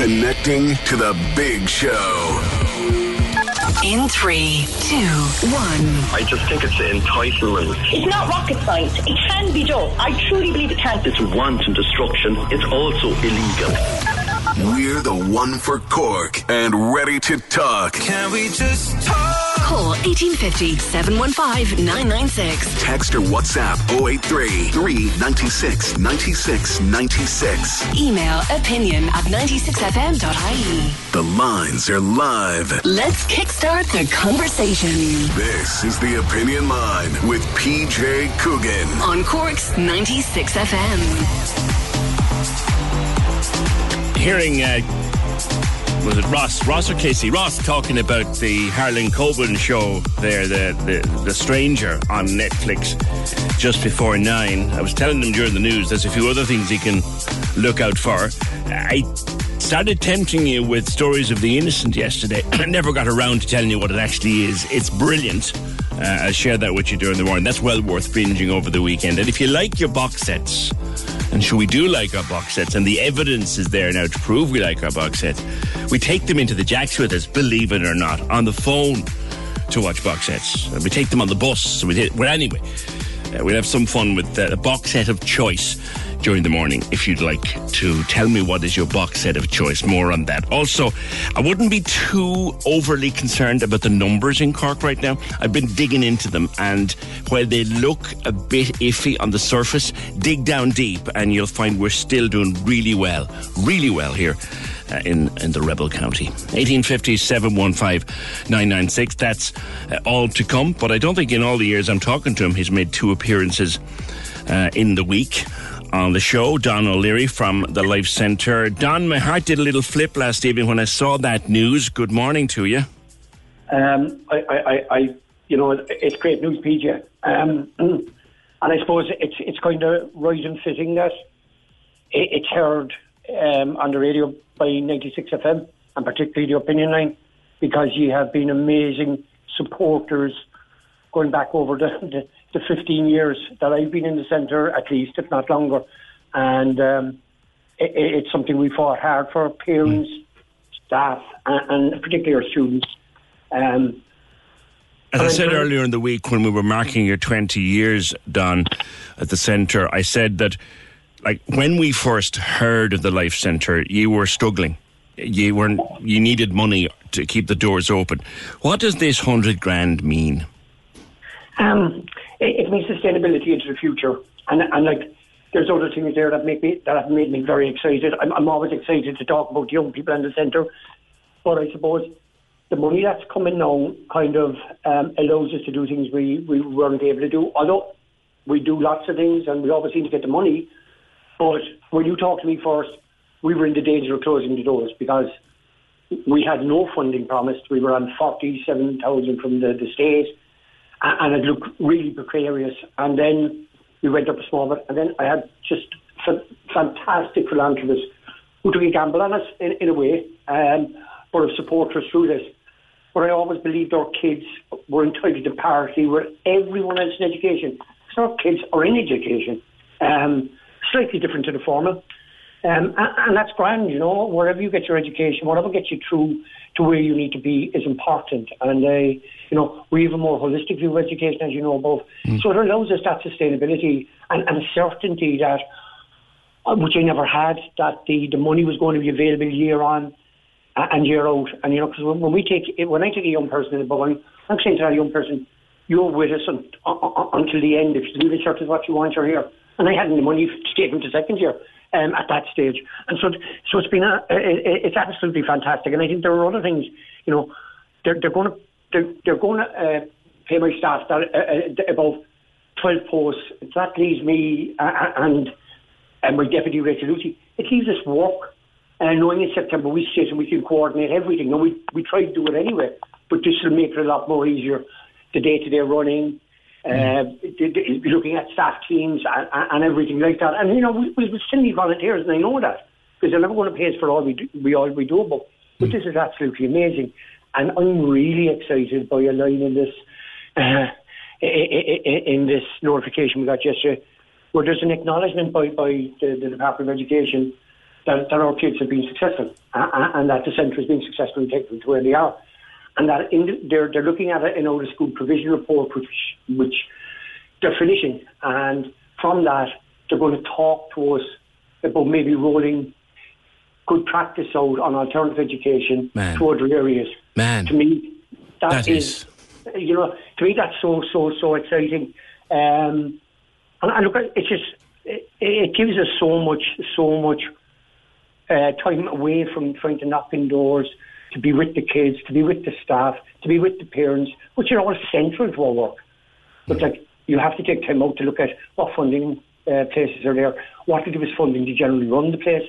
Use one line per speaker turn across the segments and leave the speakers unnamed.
Connecting to the big show.
In three, two, one.
I just think it's entitlement.
It's not rocket science. It can be done. I truly believe it can.
It's wanton destruction. It's also illegal.
We're the one for Cork and ready to talk.
Can we just talk?
Call 1850 715 996.
Text or WhatsApp 083 396 96 96.
Email opinion at 96fm.ie.
The lines are live.
Let's kickstart the conversation
This is the Opinion Line with PJ Coogan.
on Cork's 96FM.
Hearing uh, was it Ross Ross or Casey? Ross talking about the Harlan Coben show there the, the the stranger on Netflix just before nine. I was telling them during the news there's a few other things he can look out for. I started tempting you with stories of the innocent yesterday I never got around to telling you what it actually is it's brilliant uh, I'll share that with you during the morning that's well worth binging over the weekend and if you like your box sets and sure, we do like our box sets, and the evidence is there now to prove we like our box sets. We take them into the jacks with us, believe it or not, on the phone to watch box sets. And we take them on the bus. So we did, well, anyway, uh, we'll have some fun with uh, a box set of choice during the morning if you'd like to tell me what is your box set of choice. More on that. Also, I wouldn't be too overly concerned about the numbers in Cork right now. I've been digging into them, and while they look a bit iffy on the surface, dig down deep, and you'll find we're still doing really well, really well here. Uh, in, in the Rebel County. 1850 715 996. That's uh, all to come. But I don't think in all the years I'm talking to him, he's made two appearances uh, in the week on the show. Don O'Leary from the Life Centre. Don, my heart did a little flip last evening when I saw that news. Good morning to you.
Um, I, I, I, you know, it's great news, PJ. Um, and I suppose it's it's kind of right and fitting that it, it's heard um, on the radio by 96 FM and particularly the opinion line because you have been amazing supporters going back over the, the, the 15 years that I've been in the centre, at least, if not longer. And um, it, it's something we fought hard for parents, staff, and, and particularly our students. Um,
As I said earlier in the week when we were marking your 20 years, Don, at the centre, I said that, like, when we first heard of the Life Centre, you were struggling. You weren't. You needed money to keep the doors open. What does this hundred grand mean?
Um, it, it means sustainability into the future, and and like there's other things there that make me that have made me very excited. I'm, I'm always excited to talk about young people in the centre, but I suppose the money that's coming now kind of um, allows us to do things we, we weren't able to do. Although we do lots of things and we always seem to get the money, but when you talked to me first, we were in the danger of closing the doors because we had no funding promised. We were on 47,000 from the, the state and it looked really precarious. And then we went up a small bit and then I had just f- fantastic philanthropists who took a gamble on us in, in a way. um, but have supported us through this. But I always believed our kids were entitled to parity where everyone else in education. Our kids are in education, um, slightly different to the formal. Um, and, and, that's grand, you know, wherever you get your education, whatever gets you through to where you need to be is important. And, uh, you know, we have a more holistic view of education, as you know, both. Mm. So it allows us that sustainability and, and certainty that, uh, which I never had, that the, the money was going to be available year on and year out. And, you know, because when, when we take, when I take a young person in the book, I'm, saying to that young person, you're with us un, un, until the end. If you do the church is what you want, you're here. And I hadn't the money to take him to second year um, at that stage. And so, so it's been a, it's absolutely fantastic. And I think there are other things, you know, they're, they're going to they're, they're going to uh, pay my staff that uh, uh about twelve posts. That leaves me uh, uh, and and my deputy Rachel Lucy. It leaves us work. And knowing in September we sit and we can coordinate everything, and we we try to do it anyway. But this will make it a lot more easier. The day to day running, uh, looking at staff teams and, and, everything like that. And you know, we, we still need volunteers, and I know that because they're never going to pay us for all we do, we all we do. But, but mm. this is absolutely amazing, and I'm really excited by a line in this uh, in this notification we got yesterday, where there's an acknowledgement by by the, the Department of Education. That, that our kids have been successful uh, and that the centre has been successful in taking them to where they are and that the, they're they're looking at it in our school provision report, which which they're finishing, and from that they're going to talk to us about maybe rolling good practice out on alternative education Man. to other areas.
Man,
to me, that, that is, is, you know, to me that's so so so exciting. Um, and, and look, it's just it, it, gives us so much so much uh, time away from trying to knock in doors to be with the kids, to be with the staff, to be with the parents, which are all central to our work. But mm. like you have to take time out to look at what funding uh, places are there, what to do with funding to generally run the place,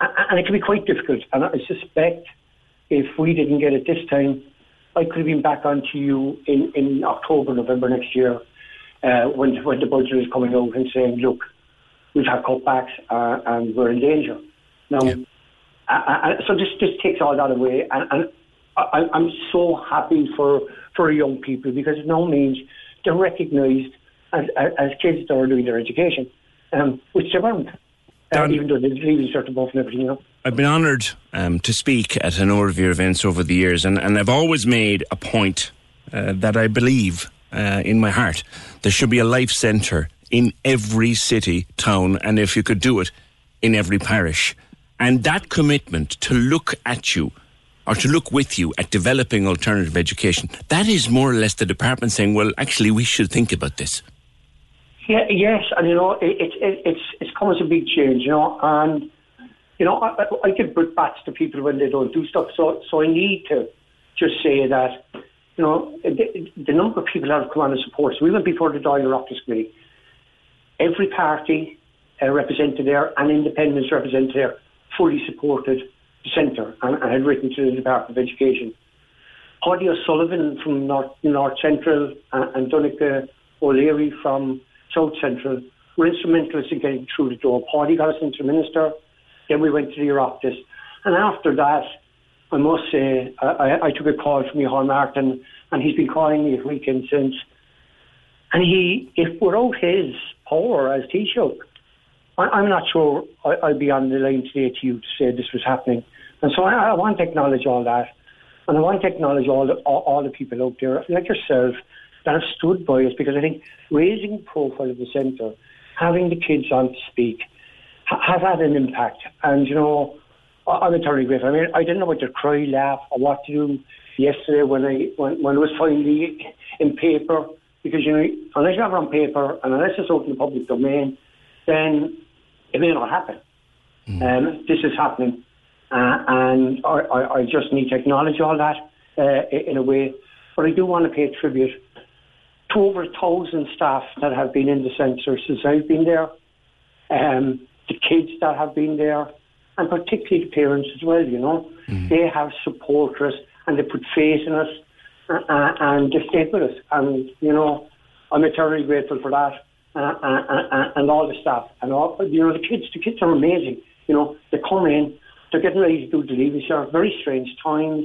and, and it can be quite difficult. And I suspect if we didn't get it this time, I could have been back on to you in, in October, November next year, uh, when when the budget is coming out and saying, look, we've had cutbacks uh, and we're in danger. Now. Uh, so this just takes all that away, and, and I, I'm so happy for for young people because it now means they're recognised as, as kids that are doing their education, um, which they weren't. Uh, even though they're leaving certain above and everything, you know.
I've been honoured um, to speak at a number of your events over the years, and, and I've always made a point uh, that I believe uh, in my heart there should be a life centre in every city, town, and if you could do it, in every parish. And that commitment to look at you or to look with you at developing alternative education, that is more or less the department saying, well, actually, we should think about this.
Yeah, yes, and you know, it, it, it's it's come as a big change, you know, and you know, I, I give brickbats to people when they don't do stuff, so so I need to just say that, you know, the, the number of people that have come on and support. So we went before the Dáil Oireachtas Committee. Every party uh, represented there and independents represented there fully supported the centre and, and, had written to the Department of Education. Paddy O'Sullivan from North, North Central and, and Donnchadh O'Leary from South Central were instrumental in getting through the door. Paddy got us into minister, then we went to the Oireachtas. And after that, I must say, I, I took a call from Johan Martin, and he's been calling me a weekend since. And he, if without his power as Taoiseach, I, am not sure I, will be on the line today to you to say this was happening. And so I, I want to acknowledge all that. And I want to acknowledge all the, all, all the people out there, like yourself, that have stood by us because I think raising the profile of the centre, having the kids on to speak, ha- has had an impact. And, you know, I'm eternally grateful. I mean, I didn't know what to cry, laugh, or what to do yesterday when I when, when it was finally in paper because you know unless you have it on paper and unless it's in the public domain, then it may not happen. Mm. Um, this is happening, uh, and I, I, I, just need to acknowledge all that uh, in a way. But I do want to pay tribute to over a thousand staff that have been in the centre since I've been there, um, the kids that have been there, and particularly the parents as well. You know, mm. they have supported us and they put faith in us, uh, uh and they stayed with us. And you know, I'm eternally grateful for that. Uh, uh, and all the staff and all you know the kids the kids are amazing you know they come in they're getting ready to do the leaving cert. Very strange times,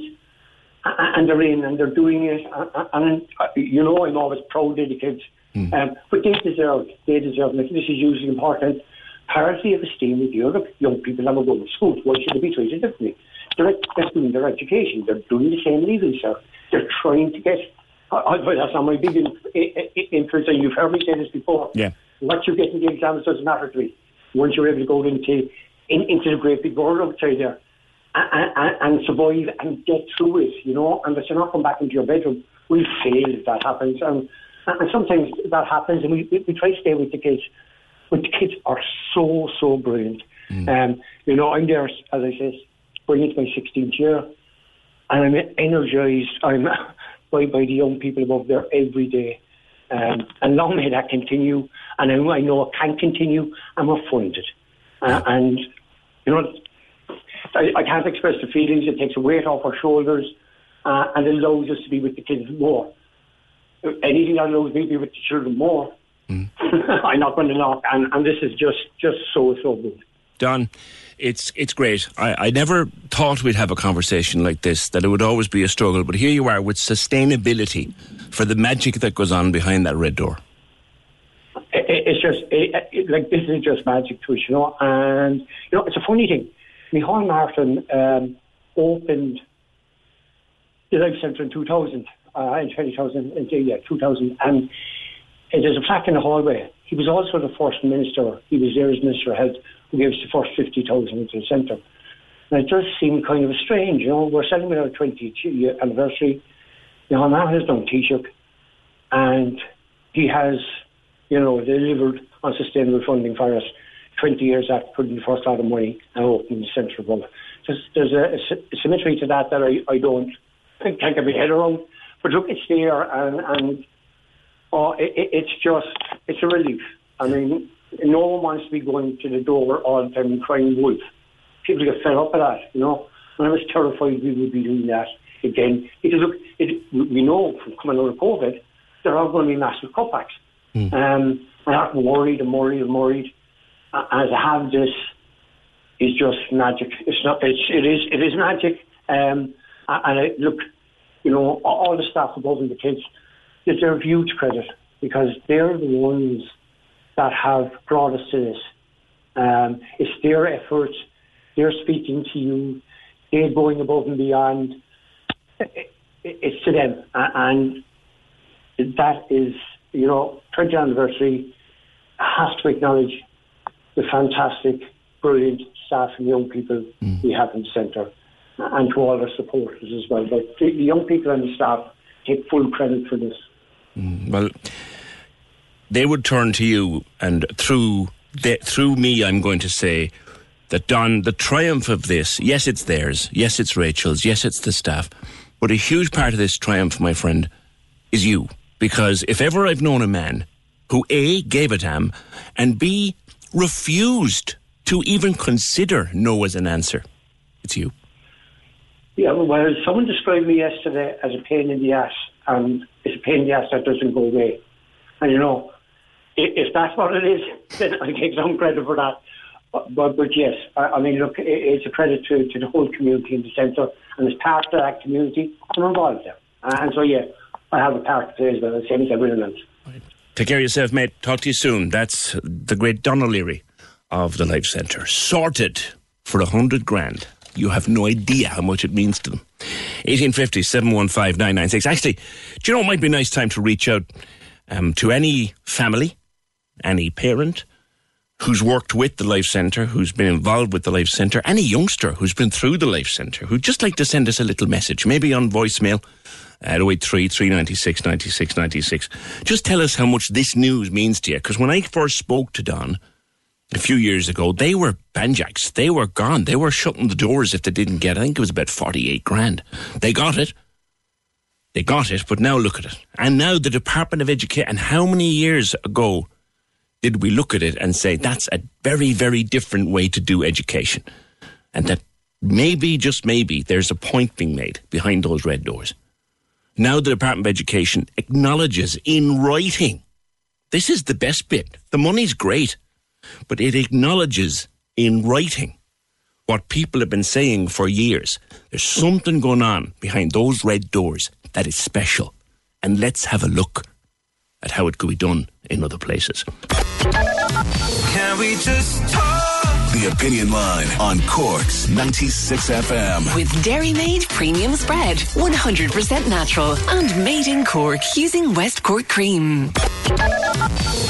and they're in and they're doing it. And, uh, you know, I'm always proud of the kids, mm. um, but they deserve. They deserve. Like, this is usually important. Parity of esteem with other young people that are going to school. Why should they be treated differently? They're, they're doing their education. They're doing the same leaving cert. They're trying to get. I, that's not my big influence. And you've heard me say this before.
Yeah.
What you get in the exams doesn't matter to me. Once you're able to go into in, into the great big world outside there and, and, and, survive and get through it, you know, and that you're not come back into your bedroom. We fail if that happens. And, and sometimes that happens and we, we, we try to stay with the kids. But the kids are so, so brilliant. Mm. Um, you know, I'm there, as I said, going into my 16th year, and I'm energised. I'm by, by the young people above there every day. Um, and long may that continue. And I, I know it can continue, and we're funded. Uh, and you know, I, I, can't express the feelings. It takes a weight off our shoulders uh, and it allows us to be with the kids more. Anything that allows me to be with the children more, mm. I'm not going to knock. And, and this is just, just so, so good.
Don, it's it's great. I, I never thought we'd have a conversation like this, that it would always be a struggle, but here you are with sustainability for the magic that goes on behind that red door.
It, it's just, it, it, like, this is just magic to us, you know, and, you know, it's a funny thing. Micheál Martin um, opened the Life Centre in 2000, uh, in 2000, yeah, 2000, and there's a plaque in the hallway. He was also the first minister, he was there as Minister of Health, gave the first 50,000 into the centre. And it does seem kind of strange, you know, we're celebrating our 20th anniversary. Micheál Martin has done Taoiseach, and he has, you know, delivered on sustainable funding for us. 20 years after putting the first lot of money and opening the central Bowl. There's, there's a, a, symmetry to that that I, I don't think can't get my head around. But look, it's there, and, and oh, it, it's just it's a relief. I mean, no one wants to be going to the door all the time and crying wolf. People get fed up with that, you know. And I was terrified we would be doing that again. Because look, it, we know from coming out of COVID, there are going to be massive cutbacks. Mm. Um, and I'm worried and worried and worried as I have this is just magic. It's not. It's it is it is magic. Um, and I, look, you know, all the staff above and the kids deserve huge credit because they're the ones that have brought us to this. Um, it's their efforts. They're speaking to you. They're going above and beyond. It's to them, and that is, you know, 20th anniversary has to acknowledge the fantastic, brilliant staff and young people mm. we have in the centre, and to all our supporters as well. But the, young people and the staff take full credit for this.
Mm. Well, they would turn to you, and through the, through me, I'm going to say that Don, the triumph of this, yes, it's theirs, yes, it's Rachel's, yes, it's the staff, but a huge part of this triumph, my friend, is you. Because if ever I've known a man who A, gave a damn, and B, refused to even consider no as an answer. It's you.
Yeah, well, someone described me yesterday as a pain in the ass, and it's a pain in the ass that doesn't go away. And you know, if that's what it is, then I take some credit for that. But, but, yes, I, mean, look, it's a credit to, to the whole community in the centre, and it's part of that community, I'm involved there. And so, yeah, I have a part to play as well, same as everyone else.
Take care of yourself, mate. Talk to you soon. That's the great Don O'Leary of the Life Centre. Sorted for a hundred grand. You have no idea how much it means to them. 1850 715 996. Actually, do you know it might be a nice time to reach out um, to any family, any parent who's worked with the Life Centre, who's been involved with the Life Centre, any youngster who's been through the Life Centre, who'd just like to send us a little message, maybe on voicemail uh, at 083 396 96 96. Just tell us how much this news means to you. Because when I first spoke to Don a few years ago, they were banjacks. They were gone. They were shutting the doors if they didn't get, I think it was about 48 grand. They got it. They got it, but now look at it. And now the Department of Education, and how many years ago did we look at it and say that's a very, very different way to do education? And that maybe, just maybe, there's a point being made behind those red doors. Now the Department of Education acknowledges in writing. This is the best bit. The money's great, but it acknowledges in writing what people have been saying for years. There's something going on behind those red doors that is special. And let's have a look at how it could be done in other places.
Can we just talk? The Opinion Line on Cork's 96 FM.
With Dairymaid Premium Spread. 100% natural and made in Cork using West Cork cream.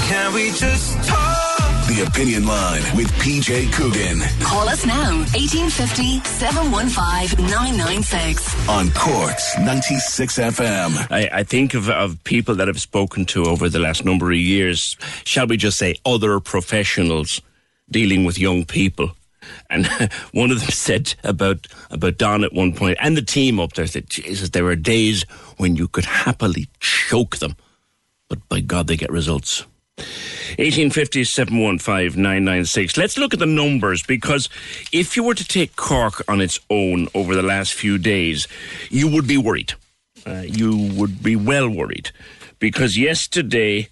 Can we just talk? The Opinion Line with PJ Coogan
Call us now. 1850 715 996.
on Cork's 96 FM.
I, I think of, of people that I've spoken to over the last number of years, shall we just say other professionals dealing with young people. And one of them said about about Don at one point, and the team up there said, Jesus, there were days when you could happily choke them, but by God, they get results. 1850 715 996. Let's look at the numbers because if you were to take Cork on its own over the last few days, you would be worried. Uh, you would be well worried because yesterday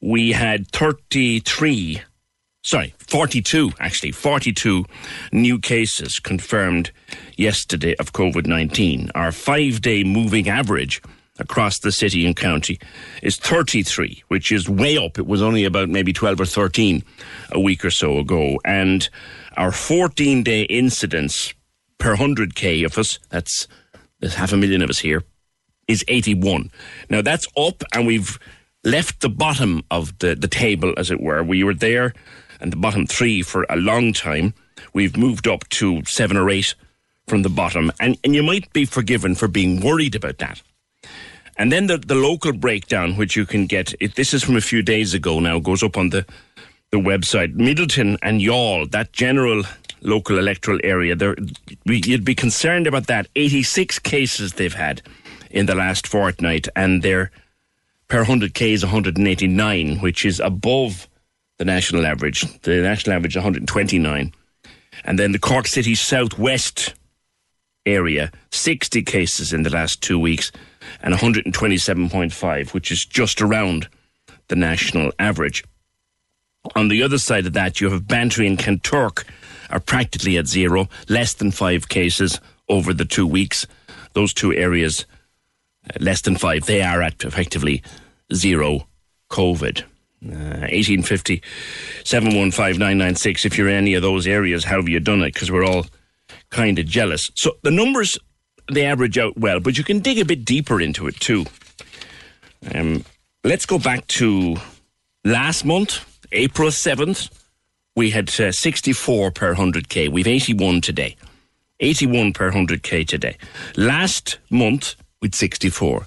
we had 33, sorry, 42 actually, 42 new cases confirmed yesterday of COVID 19. Our five day moving average across the city and county is 33, which is way up. It was only about maybe 12 or 13 a week or so ago. And our 14 day incidence per 100k of us, that's there's half a million of us here, is 81. Now that's up, and we've left the bottom of the, the table, as it were. We were there and the bottom three for a long time. We've moved up to seven or eight from the bottom, and, and you might be forgiven for being worried about that. And then the, the local breakdown, which you can get, it, this is from a few days ago now, goes up on the, the website. Midleton and Youghal, that general local electoral area, there, you'd be concerned about that. 86 cases they've had in the last fortnight, and their per 100k is 189, which is above the national average. The national average 129. And then the Cork City Southwest area, 60 cases in the last two weeks and 127.5, which is just around the national average. On the other side of that, you have Bantry and Kanturk are practically at zero, less than five cases over the two weeks. Those two areas, uh, less than five, they are at effectively zero COVID. Uh, 1850 715 If you're in any of those areas, how have you done it? Because we're all kind of jealous. So the numbers, they average out well, but you can dig a bit deeper into it too. Um, let's go back to last month, April 7th. We had uh, 64 per 100k. We've 81 today. 81 per 100k today. Last month, we'd 64.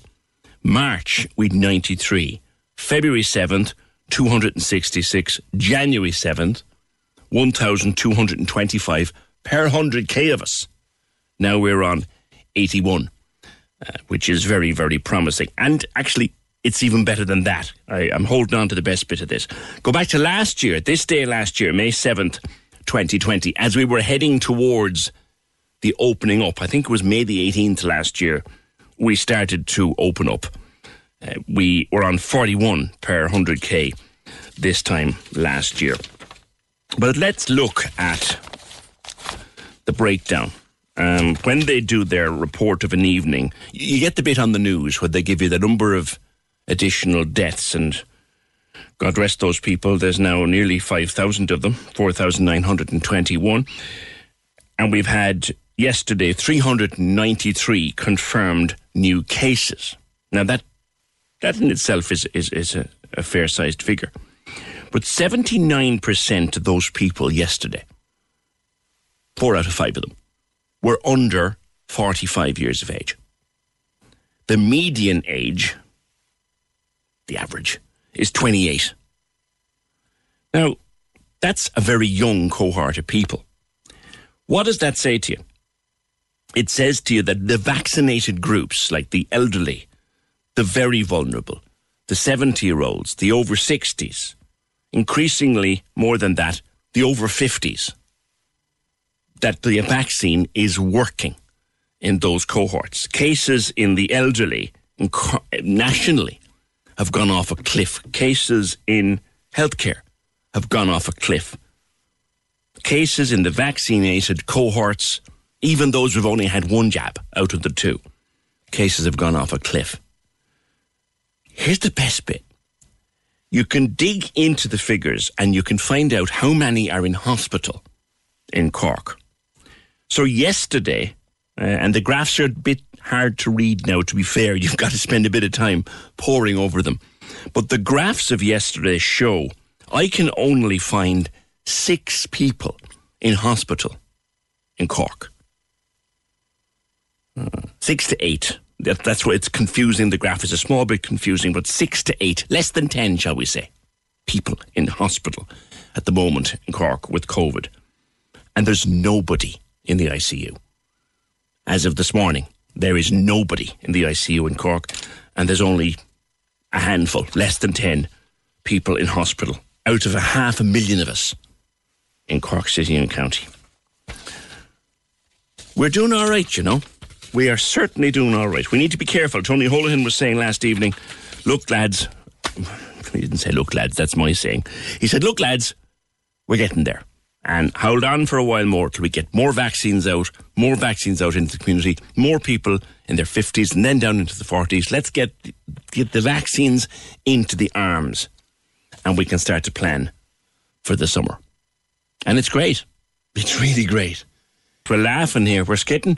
March, we'd 93. February 7th, 266. January 7th, 1,225 per 100k of us. Now we're on 81, uh, which is very, very promising. And actually, it's even better than that. I, I'm holding on to the best bit of this. Go back to last year, this day last year, May 7th, 2020, as we were heading towards the opening up. I think it was May the 18th last year, we started to open up. Uh, we were on 41 per 100k this time last year. But let's look at the breakdown. Um, when they do their report of an evening, you get the bit on the news where they give you the number of additional deaths and God rest those people. There's now nearly 5,000 of them, 4,921. And we've had yesterday 393 confirmed new cases. Now, that, that in itself is, is, is a, a fair sized figure. But 79% of those people yesterday, four out of five of them, were under 45 years of age. The median age, the average, is 28. Now, that's a very young cohort of people. What does that say to you? It says to you that the vaccinated groups, like the elderly, the very vulnerable, the 70 year olds, the over 60s, increasingly more than that, the over 50s, that the vaccine is working in those cohorts. Cases in the elderly nationally have gone off a cliff. Cases in healthcare have gone off a cliff. cases in the vaccinated cohorts, even those who've only had one jab out of the two, cases have gone off a cliff. Here's the best bit. You can dig into the figures and you can find out how many are in hospital in Cork. So yesterday, uh, and the graphs are a bit hard to read now, to be fair. You've got to spend a bit of time poring over them. But the graphs of yesterday show I can only find six people in hospital in Cork. Uh, six to eight. That, that's why it's confusing. The graph is a small bit confusing, but six to eight, less than ten, shall we say, people in hospital at the moment in Cork with COVID. And there's nobody in the ICU. As of this morning, there is nobody in the ICU in Cork, and there's only a handful, less than 10 people in hospital out of a half a million of us in Cork City and County. We're doing all right, you know. We are certainly doing all right. We need to be careful. Tony Holohan was saying last evening, look, lads, he didn't say, look, lads, that's my saying. He said, look, lads, we're getting there. And hold on for a while more till we get more vaccines out, more vaccines out into the community, more people in their 50s and then down into the 40s. Let's get, get the vaccines into the arms and we can start to plan for the summer. And it's great. It's really great. We're laughing here. We're skidding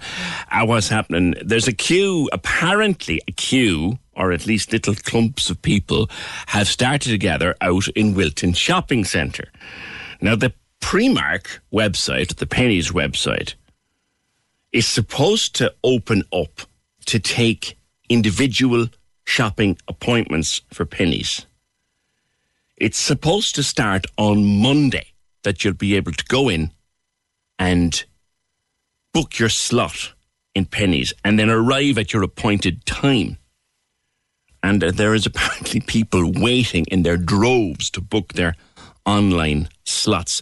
at uh, what's happening. There's a queue, apparently a queue, or at least little clumps of people have started to gather out in Wilton Shopping Centre. Now, the Primark website, the Penneys website, is supposed to open up to take individual shopping appointments for Penneys. It's supposed to start on Monday that you'll be able to go in and book your slot in Penneys and then arrive at your appointed time. And uh, there is apparently people waiting in their droves to book their online slots.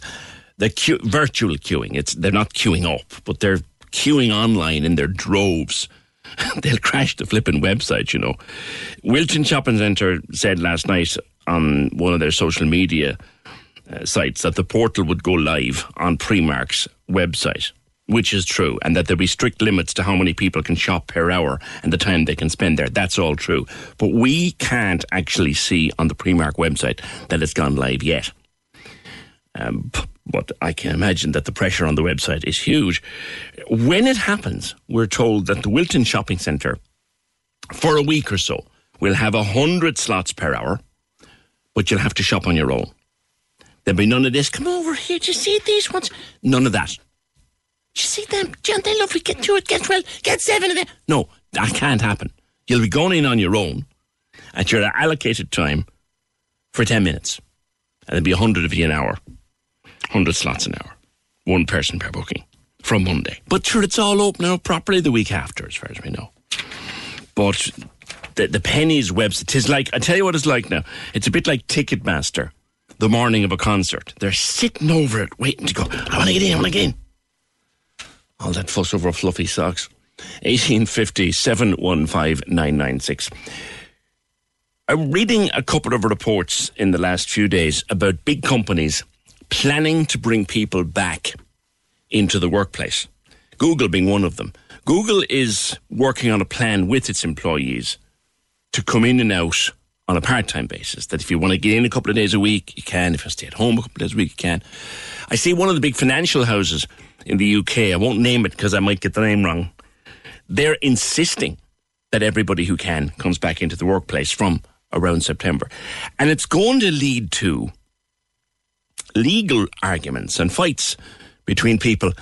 The queue, virtual queuing. It's they're not queuing up, but they're queuing online in their droves. They'll crash the flipping website, you know. Wilton Shopping Centre said last night on one of their social media uh, sites that the portal would go live on Primark's website, which is true, and that there'll be strict limits to how many people can shop per hour and the time they can spend there. That's all true. But we can't actually see on the Primark website that it's gone live yet. Um, but I can imagine that the pressure on the website is huge. When it happens, we're told that the Wilton Shopping Centre, for a week or so, will have a hundred slots per hour, but you'll have to shop on your own. There'll be none of this. Come over here. Do you see these ones? None of that. Do you see them? John, they're lovely. Get it. Get twelve. Get seven of them. No, that can't happen. You'll be going in on your own at your allocated time for ten minutes, and there'll be a hundred of you an hour. 100 slots an hour. One person per booking from Monday. But sure, it's all open now properly the week after, as far as we know. But the, the Penneys website is like, I tell you what it's like now. It's a bit like Ticketmaster the morning of a concert. They're sitting over it, waiting to go. I want to get in, I want to get in. All that fuss over fluffy socks. 1850 715 996. I'm reading a couple of reports in the last few days about big companies planning to bring people back into the workplace. Google being one of them. Google is working on a plan with its employees to come in and out on a part time basis. That if you want to get in a couple of days a week, you can. If you stay at home a couple of days a week, you can. I see one of the big financial houses in the UK, I won't name it because I might get the name wrong. They're insisting that everybody who can comes back into the workplace from around September. And it's going to lead to legal arguments and fights between people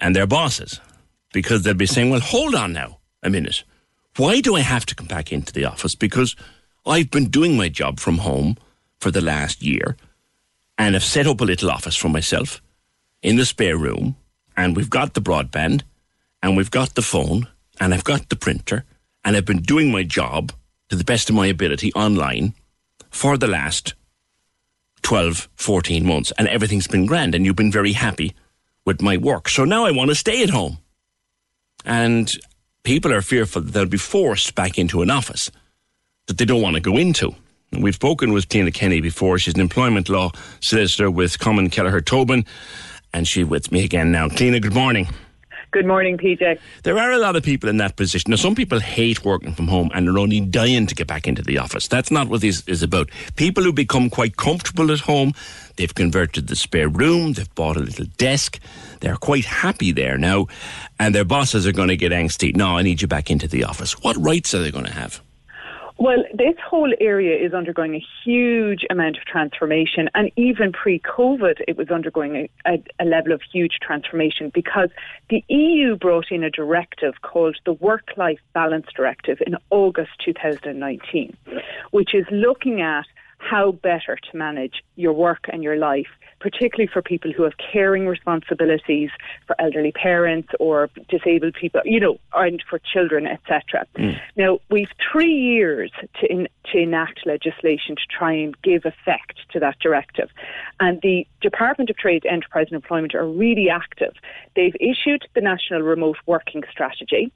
and their bosses because they'll be saying, well, hold on now a minute. Why do I have to come back into the office? Because I've been doing my job from home for the last year and I've set up a little office for myself in the spare room and we've got the broadband and we've got the phone and I've got the printer and I've been doing my job to the best of my ability online for the last 12, 14 months and everything's been grand and you've been very happy with my work. So now I want to stay at home. And people are fearful that they'll be forced back into an office that they don't want to go into. We've spoken with Tina Kenny before. She's an employment law solicitor with Comyn Kelleher Tobin. and she's with me again now. Tina, good morning.
Good morning, PJ.
There are a lot of people in that position. Now, some people hate working from home and are only dying to get back into the office. That's not what this is about. People who become quite comfortable at home, they've converted the spare room, they've bought a little desk, they're quite happy there now, and their bosses are going to get angsty. No, I need you back into the office. What rights are they going to have?
Well, this whole area is undergoing a huge amount of transformation, and even pre COVID, it was undergoing a, a, a, level of huge transformation because the EU brought in a directive called the Work Life Balance Directive in August 2019, which is looking at how better to manage your work and your life particularly for people who have caring responsibilities for elderly parents or disabled people, you know, and for children, etc. Mm. Now, we've three years to, in, to enact legislation to try and give effect to that directive. And the Department of Trade, Enterprise and Employment are really active. They've issued the National Remote Working Strategy,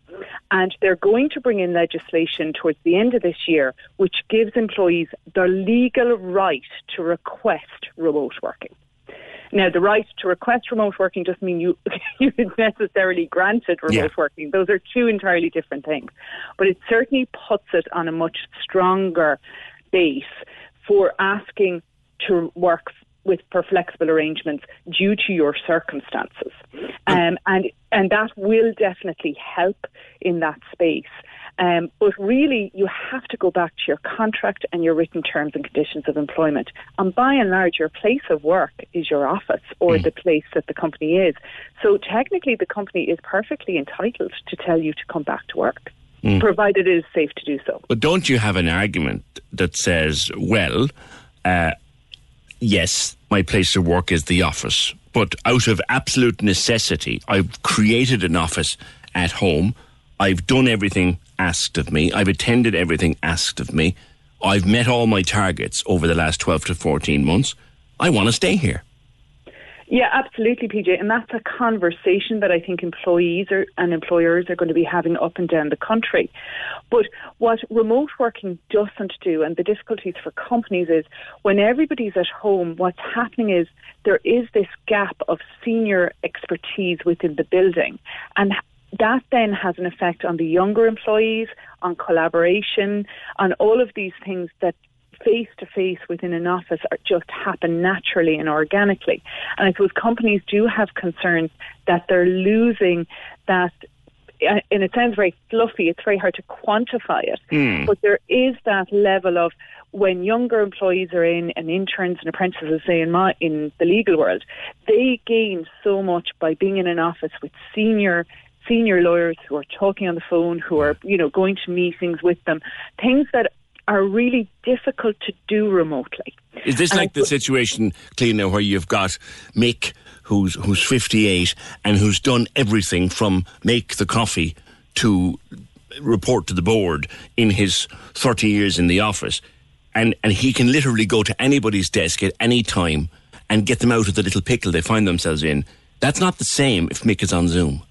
and they're going to bring in legislation towards the end of this year, which gives employees the legal right to request remote working. Now, the right to request remote working doesn't mean you you necessarily granted remote yeah. working. Those are two entirely different things. But it certainly puts it on a much stronger base for asking to work with for flexible arrangements due to your circumstances, um, and and that will definitely help in that space. Um, but really, you have to go back to your contract and your written terms and conditions of employment. And by and large, your place of work is your office or mm. the place that the company is. So technically, the company is perfectly entitled to tell you to come back to work. Mm. Provided it is safe to do so.
But don't you have an argument that says, well, uh, yes, my place of work is the office, but out of absolute necessity, I've created an office at home. I've done everything asked of me. I've attended everything asked of me. I've met all my targets over the last 12 to 14 months. I want to stay here.
Yeah, absolutely, PJ. And that's a conversation that I think employees are, and employers are going to be having up and down the country. But what remote working doesn't do, and the difficulties for companies is when everybody's at home, what's happening is there is this gap of senior expertise within the building. And that then has an effect on the younger employees, on collaboration, on all of these things that face to face within an office are just happen naturally and organically. And I suppose companies do have concerns that they're losing that and it sounds very fluffy, it's very hard to quantify it. Mm. But there is that level of when younger employees are in and interns and apprentices, say in my in the legal world, they gain so much by being in an office with senior senior lawyers who are talking on the phone, who are, you know, going to meetings with them, things that are really difficult to do remotely.
Is this like the situation, Cleaner, where you've got Mick, who's who's 58 and who's done everything from make the coffee to report to the board in his 30 years in the office, and and he can literally go to anybody's desk at any time and get them out of the little pickle they find themselves in. That's not the same if Mick is on Zoom.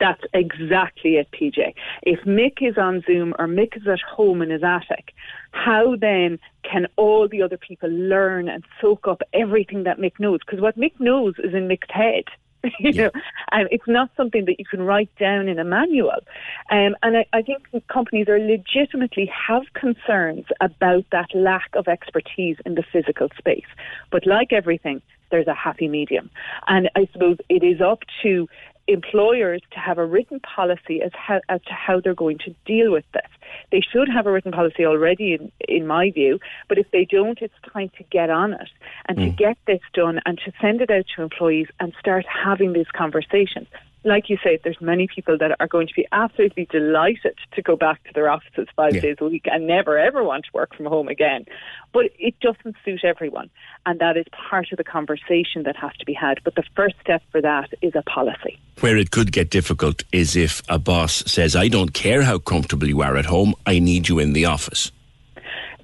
That's exactly it, PJ. If Mick is on Zoom or Mick is at home in his attic, how then can all the other people learn and soak up everything that Mick knows? Because what Mick knows is in Mick's head. you yeah. know, and it's not something that you can write down in a manual. Um, and I, I think companies are legitimately have concerns about that lack of expertise in the physical space. But like everything, there's a happy medium. And I suppose it is up to employers to have a written policy as, how, as to how they're going to deal with this. They should have a written policy already, in, in my view, but if they don't, it's time to get on it and mm. to get this done and to send it out to employees and start having these conversations like you say, there's many people that are going to be absolutely delighted to go back to their offices five yeah. days a week and never ever want to work from home again. But it doesn't suit everyone. And that is part of the conversation that has to be had. But the first step for that is a policy.
Where it could get difficult is if a boss says, I don't care how comfortable you are at home, I need you in the office.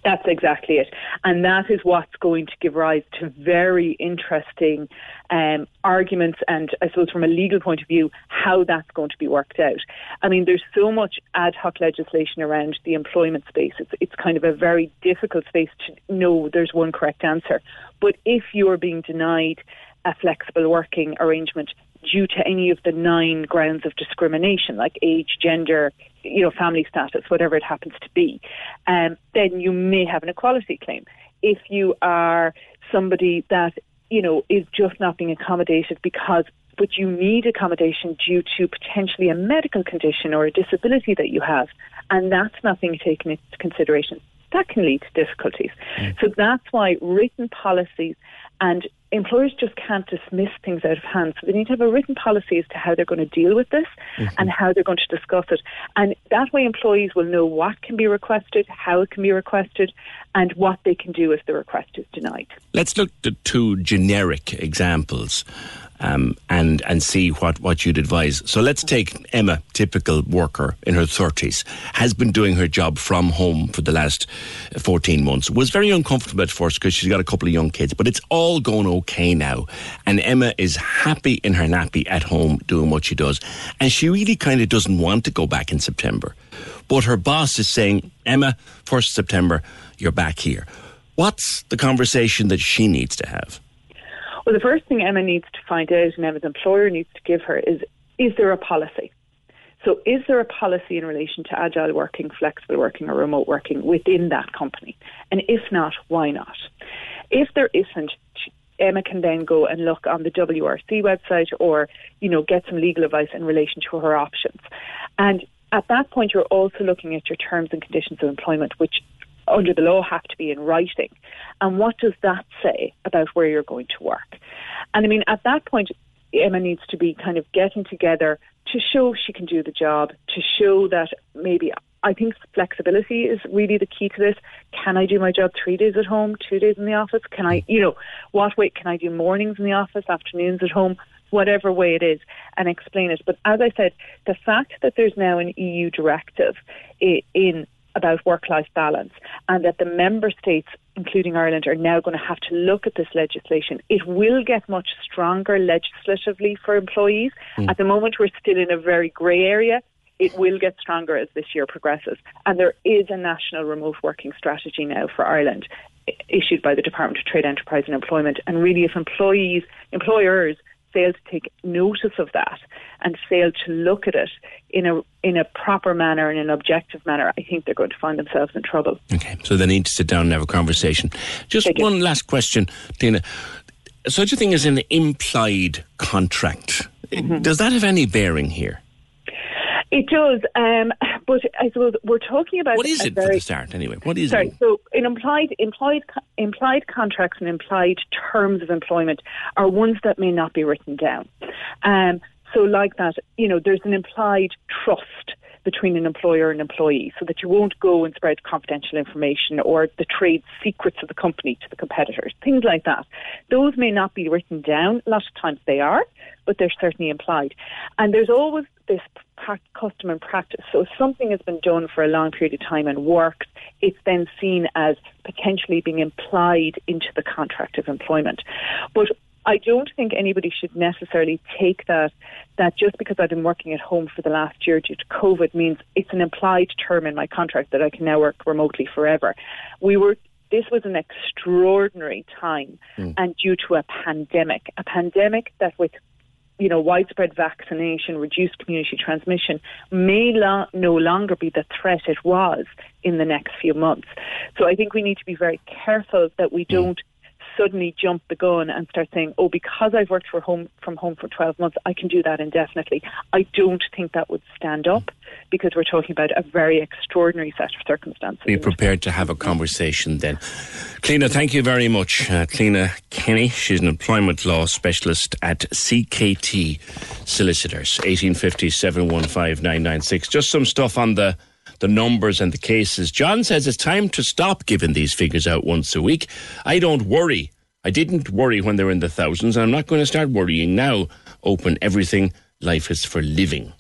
That's exactly it. And that is what's going to give rise to very interesting um, arguments and, I suppose, from a legal point of view, how that's going to be worked out. I mean, there's so much ad hoc legislation around the employment space. It's, it's kind of a very difficult space to know there's one correct answer. But if you're being denied a flexible working arrangement due to any of the nine grounds of discrimination, like age, gender, you know, family status, whatever it happens to be, um, then you may have an equality claim. If you are somebody that you know is just not being accommodated because but you need accommodation due to potentially a medical condition or a disability that you have, and that's not being taken into consideration. That can lead to difficulties. Mm. So that's why written policies and employers just can't dismiss things out of hand. So they need to have a written policy as to how they're going to deal with this mm-hmm. and how they're going to discuss it. And that way employees will know what can be requested, how it can be requested, and what they can do if the request is denied.
Let's look at two generic examples um, and and see what, what you'd advise. So let's take Emma, typical worker in her 30s, has been doing her job from home for the last 14 months. Was very uncomfortable at first because she's got a couple of young kids, but it's all going okay now. And Emma is happy in her nappy at home doing what she does. And she really kind of doesn't want to go back in September. But her boss is saying, Emma, 1st September, you're back here. What's the conversation that she needs to have?
Well, the first thing Emma needs to find out, and Emma's employer needs to give her, is is there a policy? So, is there a policy in relation to agile working, flexible working, or remote working within that company? And if not, why not? If there isn't, Emma can then go and look on the WRC website or, you know, get some legal advice in relation to her options. And at that point, you're also looking at your terms and conditions of employment, which under the law have to be in writing. And what does that say about where you're going to work? And I mean, at that point, Emma needs to be kind of getting together to show she can do the job, to show that maybe I think flexibility is really the key to this. Can I do my job three days at home, two days in the office? Can I, you know, what way can I do mornings in the office, afternoons at home? Whatever way it is, and explain it. But as I said, the fact that there's now an EU directive in about work life balance and that the member states, including Ireland, are now going to have to look at this legislation. It will get much stronger legislatively for employees. Mm. At the moment, we're still in a very grey area. It will get stronger as this year progresses. And there is a national remote working strategy now for Ireland issued by the Department of Trade, Enterprise and Employment. And really, if employees, employers fail to take notice of that and fail to look at it in a in a proper manner and an objective manner, I think they're going to find themselves in trouble.
Okay, so they need to sit down and have a conversation. Just Thank one you. last question, Tina. Such a thing as an implied contract. Mm-hmm. Does that have any bearing here?
It does, um, but I suppose we're talking about
what is it very, for the start anyway? What is
sorry,
it?
So, in implied implied implied contracts and implied terms of employment are ones that may not be written down. Um, so, like that, you know, there's an implied trust between an employer and employee so that you won't go and spread confidential information or the trade secrets of the company to the competitors, things like that. Those may not be written down. A lot of times they are, but they're certainly implied. And there's always this custom and practice. So if something has been done for a long period of time and works, it's then seen as potentially being implied into the contract of employment. But I don't think anybody should necessarily take that that just because I've been working at home for the last year due to COVID means it's an implied term in my contract that I can now work remotely forever. We were this was an extraordinary time mm. and due to a pandemic, a pandemic that with you know, widespread vaccination, reduced community transmission may lo- no longer be the threat it was in the next few months. So I think we need to be very careful that we hmm. don't suddenly jump the gun and start saying, "Oh, because I've worked for home from home for 12 months, I can do that indefinitely." I don't think that would stand up because we're talking about a very extraordinary set of circumstances.
Be prepared to have a conversation then. Cliona, thank you very much. Uh, Kenny, she's an employment law specialist at CKT Solicitors, 1850 715 996. Just some stuff on the the numbers and the cases. John says it's time to stop giving these figures out once a week. I don't worry. I didn't worry when they were in the thousands, and I'm not going to start worrying now. Open everything. Life is for living.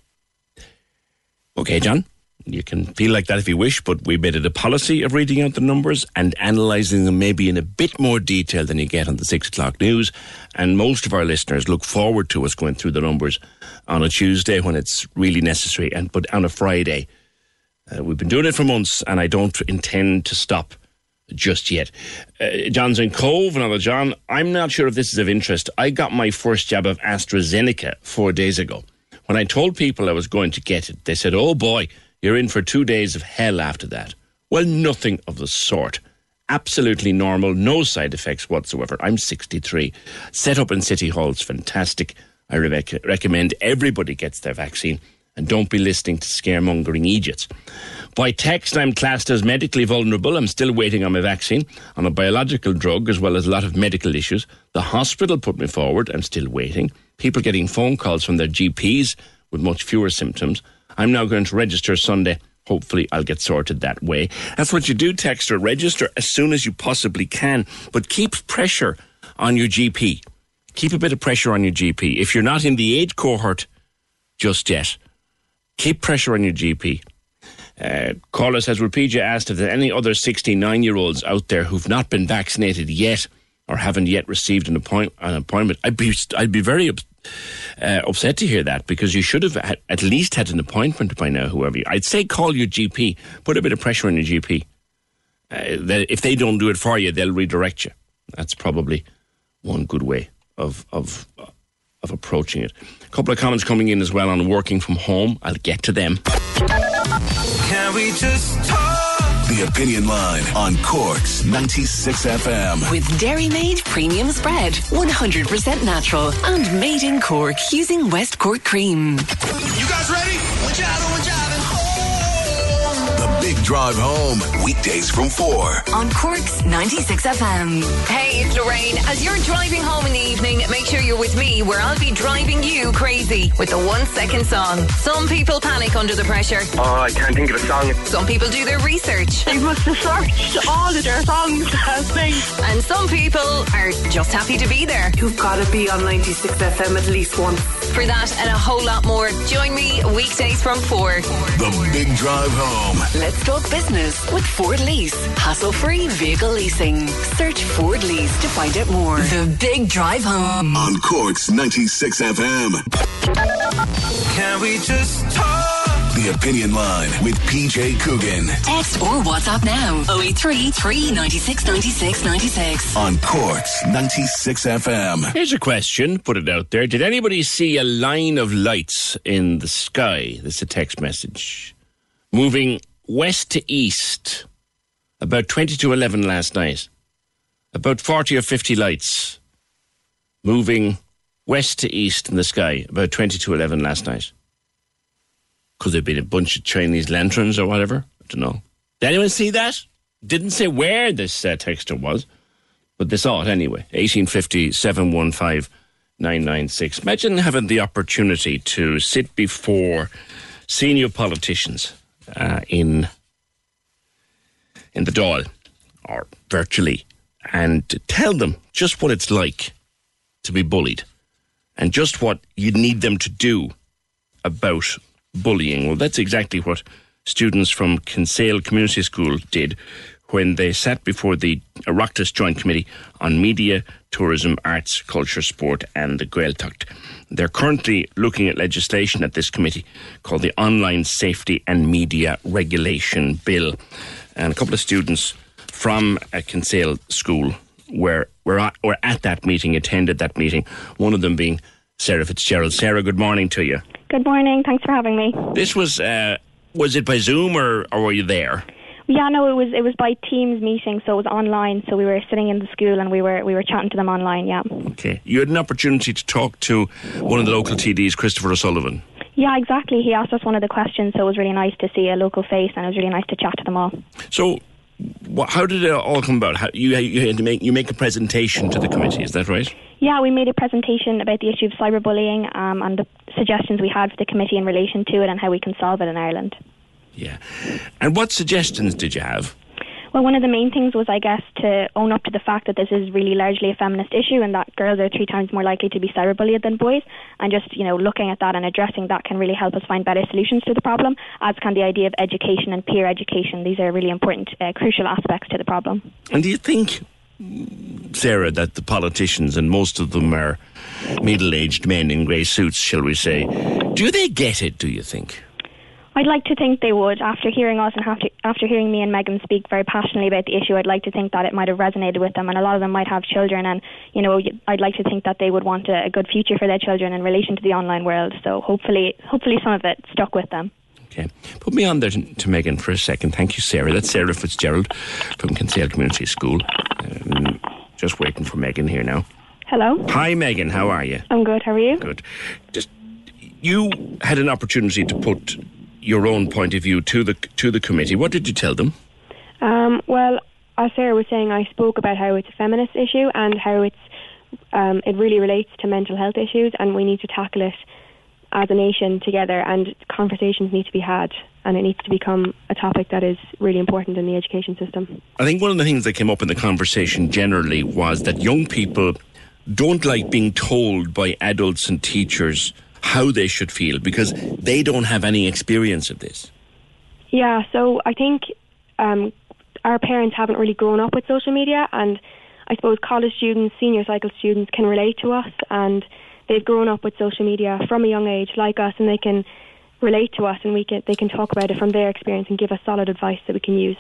Okay, John, you can feel like that if you wish, but we made it a policy of reading out the numbers and analysing them maybe in a bit more detail than you get on the six o'clock news. And most of our listeners look forward to us going through the numbers on a Tuesday when it's really necessary, and but on a Friday uh, we've been doing it for months, and I don't intend to stop just yet. Uh, John's in Cobh, another John. I'm not sure if this is of interest. I got my first jab of AstraZeneca four days ago. When I told people I was going to get it, they said, oh boy, you're in for two days of hell after that. Well, nothing of the sort. Absolutely normal, no side effects whatsoever. I'm 63. Set up in City Hall's fantastic. I re- recommend everybody gets their vaccine and don't be listening to scaremongering idiots. By text, I'm classed as medically vulnerable. I'm still waiting on my vaccine, on a biological drug, as well as a lot of medical issues. The hospital put me forward. I'm still waiting. People getting phone calls from their GPs with much fewer symptoms. I'm now going to register Sunday. Hopefully, I'll get sorted that way. That's what you do, text or Register as soon as you possibly can, but keep pressure on your GP. Keep a bit of pressure on your GP. If you're not in the age cohort just yet, keep pressure on your GP. Uh, caller says, Repedia asked if there are any other 69 year olds out there who've not been vaccinated yet or haven't yet received an, appoint- an appointment. I'd be, I'd be very uh, upset to hear that because you should have had, at least had an appointment by now, whoever you I'd say call your GP, put a bit of pressure on your GP. Uh, that if they don't do it for you, they'll redirect you. That's probably one good way of, of, of approaching it. A couple of comments coming in as well on working from home. I'll get to them.
Can we just talk? The Opinion Line on Corks 96 FM.
With Dairy Made Premium Spread, 100% natural and made in Cork using West Cork cream.
You guys ready? We're driving, we're driving home. The Big Drive Home, weekdays from 4.
On Corks 96 FM.
Hey, it's Lorraine. As you're driving home in the evening, make sure you're with me where I'll be driving you crazy with the one second song. Some people panic under the pressure.
Oh, I can't think of a song.
Some people do their research.
They must have searched all of their songs last night.
And some people are just happy to be there.
You've got to be on 96 FM at least once.
For that and a whole lot more, join me weekdays from 4.
The Big Drive Home.
Let's talk business with Ford Lease. Hassle free vehicle leasing. Search Ford Lease to find out more. The Big Drive Home.
On Corks 96 FM.
Can we just talk?
The Opinion Line with PJ Coogan.
Text or WhatsApp now 083 396 96 96.
On Corks 96 FM.
Here's a question, put it out there. Did anybody see a line of lights in the sky? This is a text message. Moving west to east about 20 to 11 last night. About 40 or 50 lights moving west to east in the sky about 20 to 11 last night. Could there have been a bunch of Chinese lanterns or whatever? I don't know. Did anyone see that? Didn't say where this uh, texter was, but they saw it anyway. 1850 715 996. Imagine having the opportunity to sit before senior politicians uh, in in the Dáil or virtually and tell them just what it's like to be bullied and just what you need them to do about bullying. Well, that's exactly what students from Kinsale Community School did when they sat before the Oireachtas Joint Committee on Media, Tourism, Arts, Culture, Sport and the Gaeltacht. They're currently looking at legislation at this committee called the Online Safety and Media Regulation Bill. And a couple of students from a Kinsale school were, were, at, were at that meeting, attended that meeting, one of them being Sarah Fitzgerald. Sarah, good morning to you.
Good morning. Thanks for having me.
This was, uh, was it by Zoom or, or were you there?
Yeah, no, it was it was by Teams meeting, so it was online. So we were sitting in the school and we were we were chatting to them online. Yeah.
Okay. You had an opportunity to talk to one of the local TDs, Christopher O'Sullivan.
Yeah, exactly. He asked us one of the questions, so it was really nice to see a local face, and it was really nice to chat to them all.
So, how did it all come about? How, you you had to make you make a presentation to the committee. Is that right?
Yeah, we made a presentation about the issue of cyberbullying um, and the suggestions we had for the committee in relation to it and how we can solve it in Ireland.
Yeah. And what suggestions did you have?
Well, one of the main things was, I guess, to own up to the fact that this is really largely a feminist issue and that girls are three times more likely to be cyberbullied than boys. And just, you know, looking at that and addressing that can really help us find better solutions to the problem, as can the idea of education and peer education. These are really important, uh, crucial aspects to the problem.
And do you think, Sarah, that the politicians, and most of them are middle aged men in grey suits, shall we say, do they get it, do you think?
I'd like to think they would. After hearing us and after, after hearing me and Megan speak very passionately about the issue, I'd like to think that it might have resonated with them, and a lot of them might have children, and you know, I'd like to think that they would want a, a good future for their children in relation to the online world. So hopefully, hopefully, some of it stuck with them.
Okay. Put me on there to, to, Megan for a second. Thank you, Sarah. That's Sarah Fitzgerald from Kinsale Community School. Um, just waiting for Megan here now.
Hello.
Hi, Megan. How are you?
I'm good. How are you?
Good. Just you had an opportunity to put your own point of view to the to the committee. What did you tell them?
Um, well, as Sarah was saying, I spoke about how it's a feminist issue and how it's um, it really relates to mental health issues, and we need to tackle it as a nation together. And conversations need to be had, and it needs to become a topic that is really important in the education system.
I think one of the things that came up in the conversation generally was that young people don't like being told by adults and teachers how they should feel because they don't have any experience of this.
Yeah, so I think um, our parents haven't really grown up with social media, and I suppose college students, senior cycle students can relate to us, and they've grown up with social media from a young age, like us, and they can relate to us and we can they can talk about it from their experience and give us solid advice that we can use.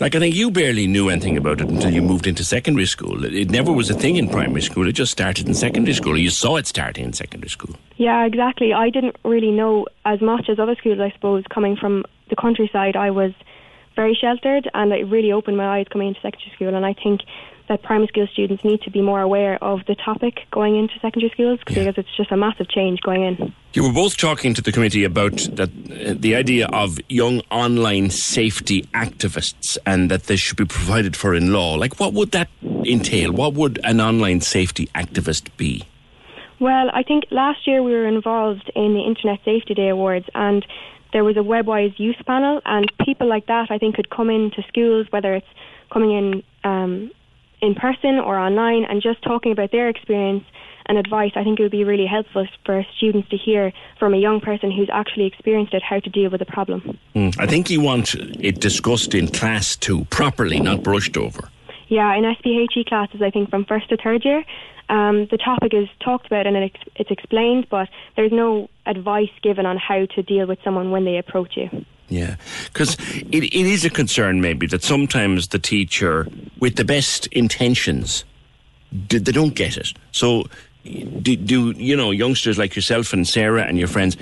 Like I think you barely knew anything about it until you moved into secondary school. It never was a thing in primary school. It just started in secondary school. You saw it starting in secondary school.
Yeah, exactly. I didn't really know as much as other schools, I suppose, coming from the countryside. I was very sheltered and it really opened my eyes coming into secondary school and I think that primary school students need to be more aware of the topic going into secondary schools yeah. because it's just a massive change going in.
You were both talking to the committee about that uh, the idea of young online safety activists and that they should be provided for in law. Like, what would that entail? What would an online safety activist be?
Well, I think last year we were involved in the Internet Safety Day Awards and there was a WebWise youth panel and people like that I think could come into schools, whether it's coming in um, in person or online and just talking about their experience and advice, I think it would be really helpful for students to hear from a young person who's actually experienced it how to deal with the problem.
Mm. I think you want it discussed in class too, properly, not brushed over.
Yeah, in SPHE classes, I think from first to third year, um, the topic is talked about and it, it's explained, but there's no advice given on how to deal with someone when they approach you.
Yeah, because it, it is a concern maybe that sometimes the teacher, with the best intentions, they don't get it. So, do, do you know youngsters like yourself and Sarah and your friends?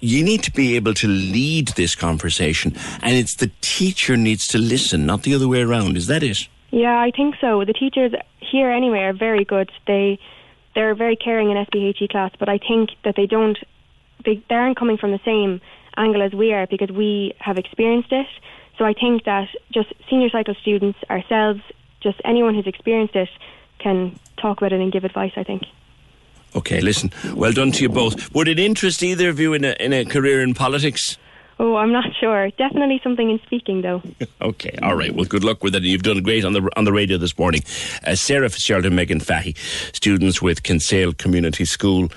You need to be able to lead this conversation, and it's the teacher needs to listen, not the other way around. Is that it?
Yeah, I think so. The teachers here anyway are very good. They they're very caring in SPHE class, but I think that they don't they, they aren't coming from the same angle as we are because we have experienced it. So I think that just senior cycle students, ourselves, just anyone who's experienced it can talk about it and give advice, I think.
Okay, listen, well done to you both. Would it interest either of you in a, in a career in politics?
Oh, I'm not sure. Definitely something in speaking, though.
okay, all right. Well, good luck with it. You've done great on the on the radio this morning. Uh, Sarah Fitzgerald and Megan Fahy, students with Kinsale Community School.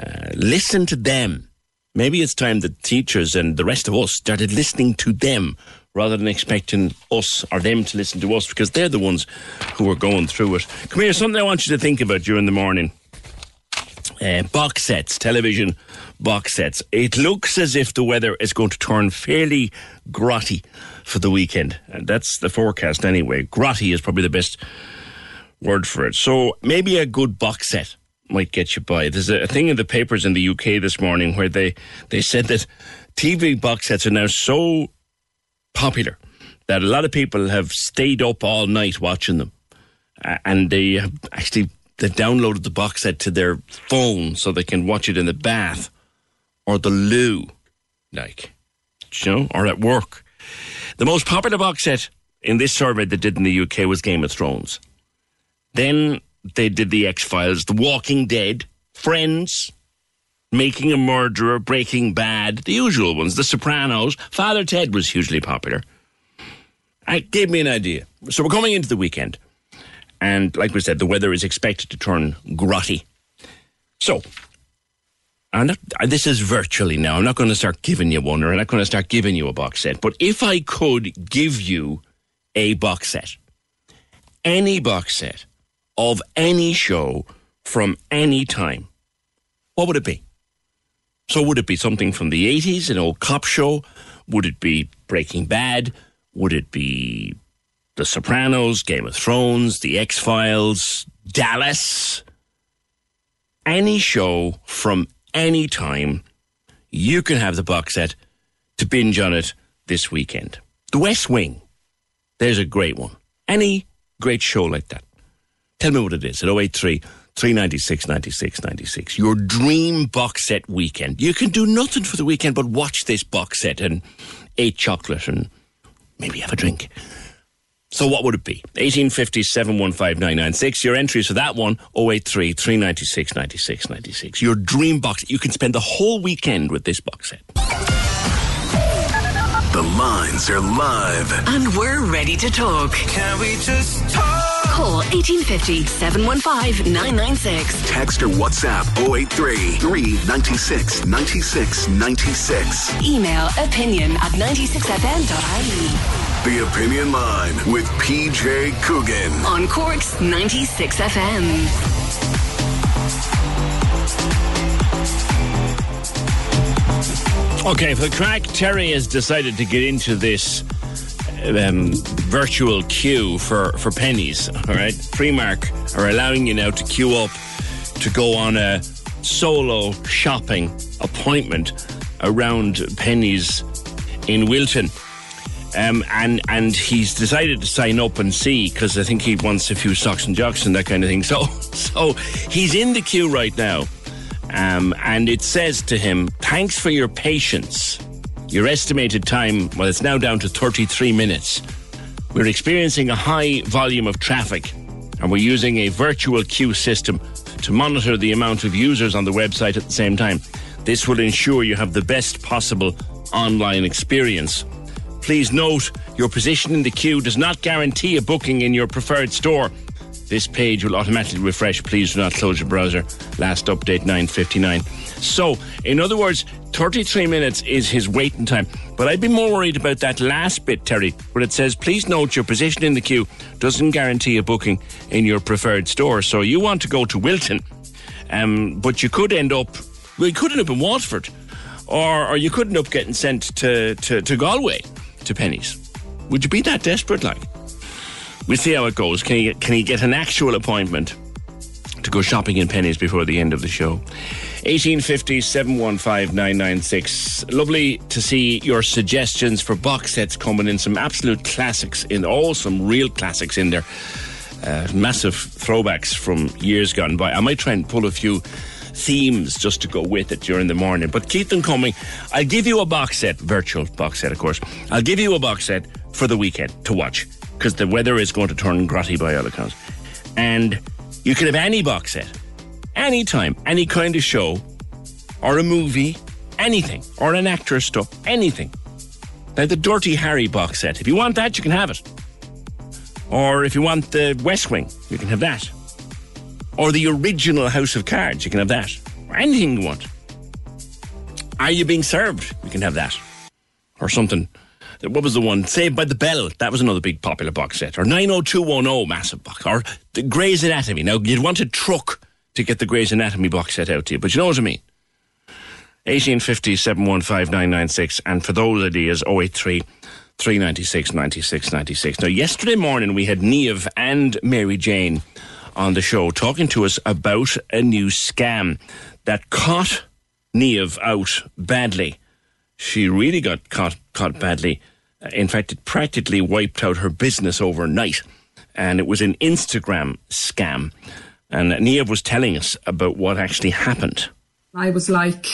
Uh, listen to them maybe it's time that teachers and the rest of us started listening to them rather than expecting us or them to listen to us because they're the ones who are going through it. Come here, something I want you to think about during the morning. Uh, box sets, television box sets. It looks as if the weather is going to turn fairly grotty for the weekend. And that's the forecast anyway. Grotty is probably the best word for it. So maybe a good box set might get you by. There's a, thing in the papers in the UK this morning where they, they said that TV box sets are now so popular that a lot of people have stayed up all night watching them. And they have actually they downloaded the box set to their phone so they can watch it in the bath or the loo, like, you know, or at work. The most popular box set in this survey they did in the UK was Game of Thrones. Then they did the X Files, The Walking Dead, Friends, Making a Murderer, Breaking Bad, the usual ones, The Sopranos. Father Ted was hugely popular. It gave me an idea. So we're coming into the weekend. And like we said, the weather is expected to turn grotty. So, not, this is virtually now. I'm not going to start giving you one or I'm not going to start giving you a box set. But if I could give you a box set, any box set of any show from any time, what would it be? So would it be something from the 80s, an old cop show? Would it be Breaking Bad? Would it be The Sopranos, Game of Thrones, The X Files, Dallas? Any show from any time, you can have the box set to binge on it this weekend. The West Wing, there's a great one. Any great show like that. Tell me what it is at 083 396 96 96. Your dream box set weekend. You can do nothing for the weekend but watch this box set and eat chocolate and maybe have a drink. So what would it be? 1850 715 Your entries for that one, 083 396 96 96. Your dream box. You can spend the whole weekend with this box set.
The lines are live.
And we're ready to talk.
Can we just talk?
Call 1850 715 996.
Text or WhatsApp 083 396 96 96.
Email opinion at 96fm.ie.
The Opinion Line with PJ Coogan.
On Cork's 96 FM.
Okay, for crack, Terry has decided to get into this um, virtual queue for, for Penneys. All right, Primark are allowing you now to queue up to go on a solo shopping appointment around Penneys in Wilton. Um, and and he's decided to sign up and see because I think he wants a few socks and jocks and that kind of thing. So so he's in the queue right now, um, and it says to him, "Thanks for your patience. Your estimated time, well, it's now down to 33 minutes. We're experiencing a high volume of traffic, and we're using a virtual queue system to monitor the amount of users on the website at the same time. This will ensure you have the best possible online experience." Please note your position in the queue does not guarantee a booking in your preferred store. This page will automatically refresh. Please do not close your browser. Last update 9:59. So, in other words, 33 minutes is his waiting time. But I'd be more worried about that last bit, Terry, where it says, "Please note your position in the queue doesn't guarantee a booking in your preferred store." So you want to go to Wilton, um, but you could end up, well, you could end up in Watford, or or you could end up getting sent to to, to Galway to Penneys. Would you be that desperate, like? We'll see how it goes. Can he get, can he get an actual appointment to go shopping in Penneys before the end of the show? 1850 715 996. Lovely to see your suggestions for box sets coming in. Some absolute classics in, all some real classics in there. Uh, massive throwbacks from years gone by. I might try and pull a few themes just to go with it during the morning. But keep them coming. I'll give you a box set, virtual box set, of course. I'll give you a box set for the weekend to watch because the weather is going to turn grotty by all accounts. And you can have any box set, anytime, any kind of show, or a movie, anything, or an actor stuff, anything. Now, the Dirty Harry box set, if you want that, you can have it. Or if you want the West Wing, you can have that or the original House of Cards. You can have that. Or anything you want. Are you being served? You can have that. Or something. What was the one? Saved by the Bell. That was another big popular box set. Or 90210, massive box. Or the Grey's Anatomy. Now, you'd want a truck to get the Grey's Anatomy box set out to you, but you know what I mean. 1850 715 And for those ideas, 083 396 96 96. Now, yesterday morning we had Neve and Mary Jane on the show talking to us about a new scam that caught Neve out badly. She really got caught caught badly. In fact, it practically wiped out her business overnight. And it was an Instagram scam. And Neve was telling us about what actually happened.
I was like,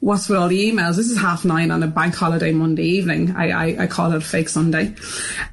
what's with all the emails? This is half nine on a bank holiday Monday evening. I, I, I call it fake Sunday.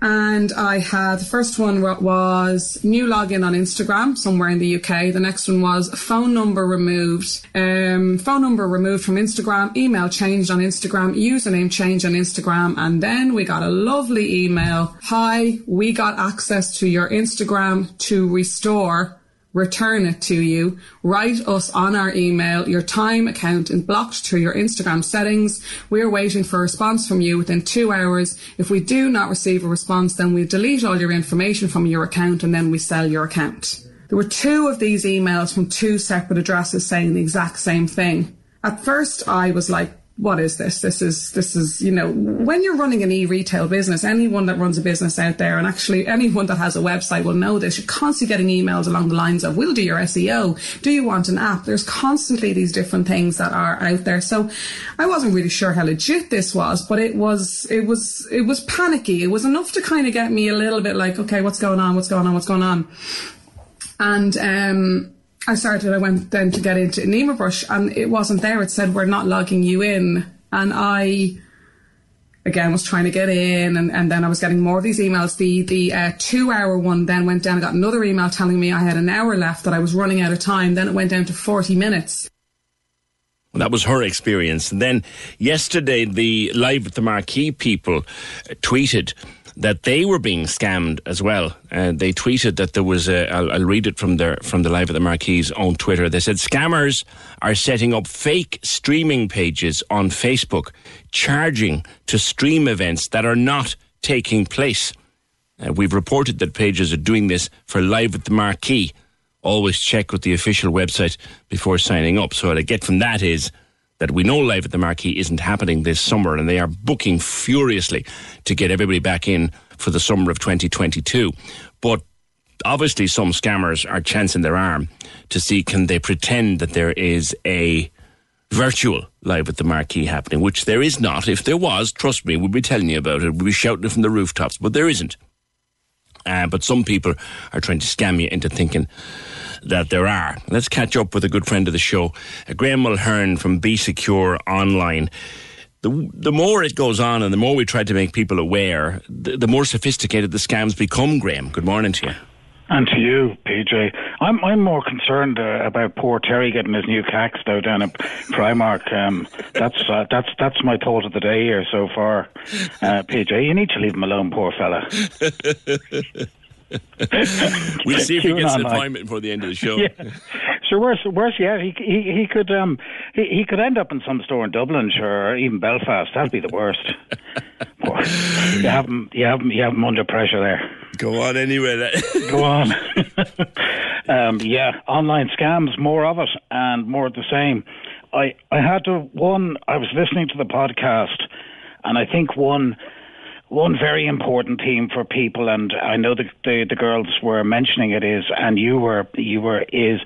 And I had the first one was new login on Instagram somewhere in the UK. The next one was phone number removed. Um, phone number removed from Instagram, email changed on Instagram, username changed on Instagram. And then we got a lovely email. Hi, we got access to your Instagram to restore return it to you. Write us on our email. Your time account is blocked through your Instagram settings. We're waiting for a response from you within two hours. If we do not receive a response, then we delete all your information from your account and then we sell your account. There were two of these emails from two separate addresses saying the exact same thing. at first I was like, what is this? This is, this is, you know, when you're running an e-retail business, anyone that runs a business out there, and actually anyone that has a website will know this, you're constantly getting emails along the lines of, we'll do your SEO. Do you want an app? There's constantly these different things that are out there. So I wasn't really sure how legit this was, but it was, it was, it was panicky. It was enough to kind of get me a little bit like, okay, what's going on? What's going on? What's going on? And, um, I started, I went then to get into Nima Brush and it wasn't there. It said, we're not logging you in. And I, again, was trying to get in and, and then I was getting more of these emails. The, the uh, two hour one then went down. I got another email telling me I had an hour left that I was running out of time. Then it went down to 40 minutes.
That was her experience. And then yesterday, the Live at the Marquee people tweeted that they were being scammed as well. Uh, they tweeted that there was a. I'll, I'll read it from their from the live at the Marquee's own Twitter. They said scammers are setting up fake streaming pages on Facebook, charging to stream events that are not taking place. Uh, we've reported that pages are doing this for live at the Marquee. Always check with the official website before signing up. So what I get from that is that we know Live at the Marquee isn't happening this summer and they are booking furiously to get everybody back in for the summer of 2022. But obviously some scammers are chancing their arm to see can they pretend that there is a virtual live at the marquee happening, which there is not. If there was, trust me, we'd be telling you about it. We'd be shouting it from the rooftops, but there isn't. Uh, but some people are trying to scam you into thinking that there are. Let's catch up with a good friend of the show, uh, Graham Mulhern from Be Secure Online. The, the more it goes on and the more we try to make people aware, the, the more sophisticated the scams become, Graham. Good morning to you.
And to you, PJ. I'm I'm more concerned uh, about poor Terry getting his new cacks though down at Primark. Um, that's uh, that's that's my thought of the day here so far. Uh, PJ, you need to leave him alone, poor fella.
we'll see if he gets an appointment before the end of the show.
Yeah. Sure, worse, worse yet, he, he he could um he, he could end up in some store in Dublin, sure, or even Belfast. That'd be the worst. you have him, you have him, you have him under pressure there.
Go on anyway.
Go on. um, yeah, online scams, more of it, and more of the same. I I had to one. I was listening to the podcast, and I think one one very important theme for people, and I know the, the, the girls were mentioning it is, and you were you were is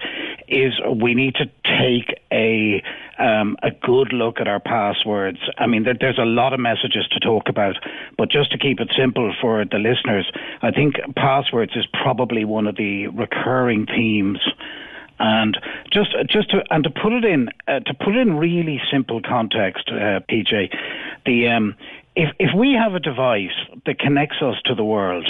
is we need to take a um, a good look at our passwords. I mean, there, there's a lot of messages to talk about, but just to keep it simple for the listeners, I think passwords is probably one of the recurring themes and just just to and to put it in uh, to put it in really simple context, uh, PJ, the um, if if we have a device that connects us to the world,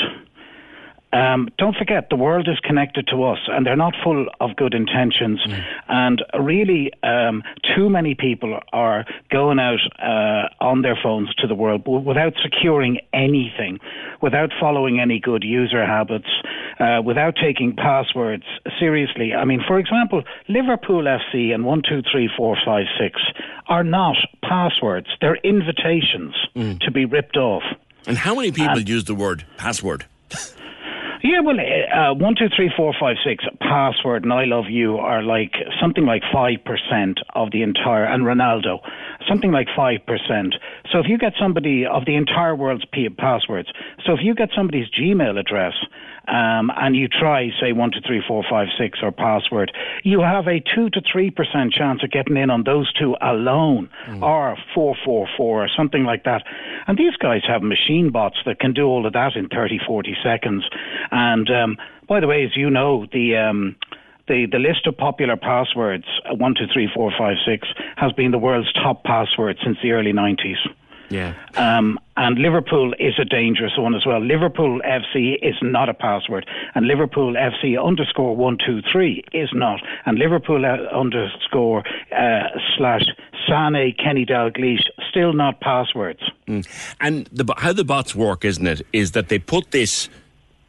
um, don't forget the world is connected to us, and they're not full of good intentions. Mm. And really, um, too many people are going out uh, on their phones to the world without securing anything, without following any good user habits, uh, without taking passwords seriously. I mean, for example, Liverpool FC and one two three four five six are not passwords; they're invitations mm. to be ripped off.
And how many people use the word password?
Yeah, well, uh, one, two, three, four, five, six password and I love you are like something like five percent of the entire, and Ronaldo, something like five percent. So if you get somebody of the entire world's passwords, so if you get somebody's Gmail address um, and you try, say, one, two, three, four, five, six, or password, you have a two to three percent chance of getting in on those two alone, mm. or four, four, four, or something like that. And these guys have machine bots that can do all of that in 30, 40 seconds. And um, by the way, as you know, the um, the, the list of popular passwords, uh, one, two, three, four, five, six, has been the world's top password since the early 90s.
Yeah.
Um, and Liverpool is a dangerous one as well. Liverpool FC is not a password, and Liverpool FC underscore one two three is not, and Liverpool uh, underscore uh, slash Sane Kenny Dalglish still not passwords.
Mm. And the, how the bots work, isn't it, is that they put this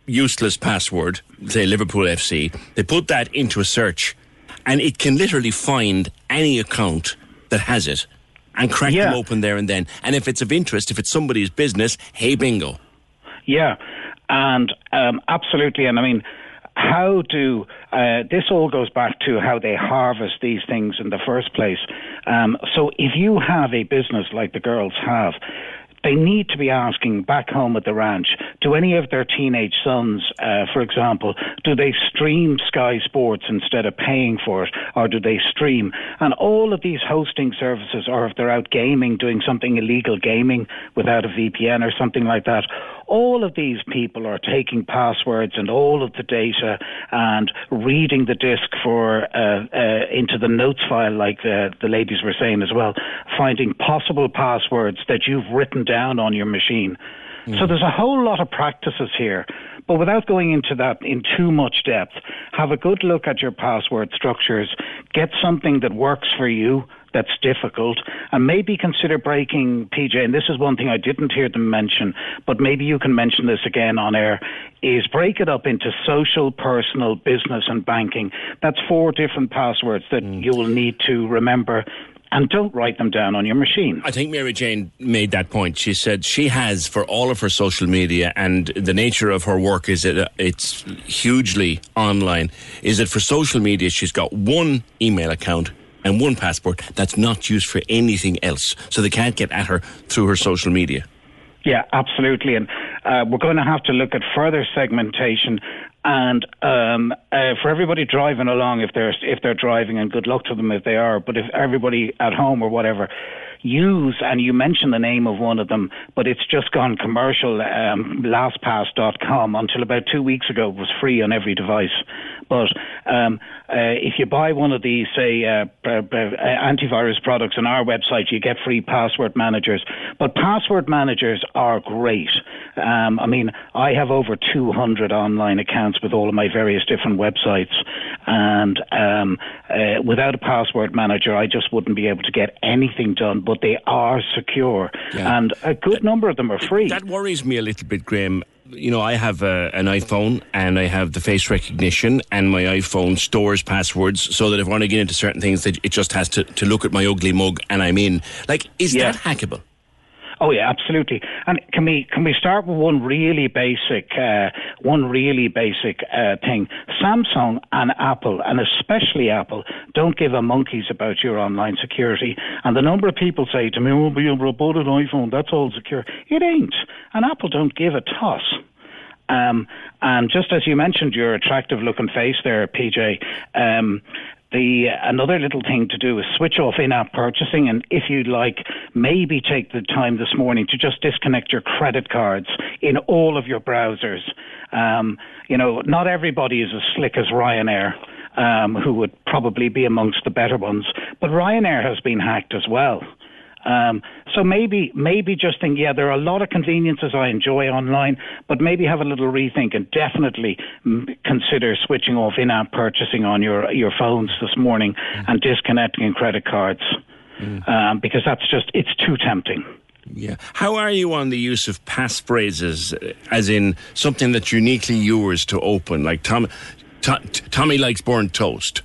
useless password, say Liverpool FC, they put that into a search, and it can literally find any account that has it and crack yeah. them open there and then. And if it's of interest, if it's somebody's business, hey, bingo.
Yeah, and um, absolutely. And I mean, how do uh, this all goes back to how they harvest these things in the first place? Um, so if you have a business like the girls have, they need to be asking back home at the ranch do any of their teenage sons, uh, for example, do they stream Sky Sports instead of paying for it, or do they stream? And all of these hosting services, or if they're out gaming, doing something illegal gaming without a VPN or something like that, all of these people are taking passwords and all of the data and reading the disk for uh, uh, into the notes file, like uh, the ladies were saying as well, finding possible passwords that you've written down on your machine. Mm. So there's a whole lot of practices here. But without going into that in too much depth, have a good look at your password structures, get something that works for you that's difficult, and maybe consider breaking PJ. And this is one thing I didn't hear them mention, but maybe you can mention this again on air. Is break it up into social, personal, business, and banking. That's four different passwords that mm. you will need to remember and don't write them down on your machine.
I think Mary Jane made that point. She said she has for all of her social media and the nature of her work is that it's hugely online. Is that for social media she's got one email account and one passport that's not used for anything else. So they can't get at her through her social media.
Yeah, absolutely. And uh, we're going to have to look at further segmentation and um, uh, for everybody driving along, if they're if they're driving, and good luck to them if they are. But if everybody at home or whatever, use, and you mentioned the name of one of them, but it's just gone commercial. Um, LastPass.com until about two weeks ago was free on every device. But um, uh, if you buy one of these, say, uh, uh, antivirus products on our website, you get free password managers. But password managers are great. Um, I mean, I have over 200 online accounts with all of my various different websites, and um, uh, without a password manager, I just wouldn't be able to get anything done. But they are secure, yeah. and a good number of them are free.
That worries me a little bit, Graham you know, I have a, an iPhone and I have the face recognition, and my iPhone stores passwords so that if I want to get into certain things, it just has to, to look at my ugly mug and I'm in. Like, is yeah. that hackable?
Oh yeah, absolutely. And can we can we start with one really basic uh, one really basic uh, thing? Samsung and Apple, and especially Apple, don't give a monkeys about your online security. And the number of people say to me, "Oh, but you bought an iPhone, that's all secure." It ain't. And Apple don't give a toss. Um, and just as you mentioned, your attractive looking face there, PJ. Um, the another little thing to do is switch off in-app purchasing, and if you'd like, maybe take the time this morning to just disconnect your credit cards in all of your browsers. Um, you know, not everybody is as slick as Ryanair. Um, who would probably be amongst the better ones. But Ryanair has been hacked as well. Um, so maybe, maybe just think, yeah, there are a lot of conveniences I enjoy online, but maybe have a little rethink and definitely consider switching off in-app purchasing on your your phones this morning mm. and disconnecting credit cards mm. um, because that's just it's too tempting.
Yeah. How are you on the use of passphrases, as in something that's uniquely yours to open? Like Tom, Tom Tommy likes burnt toast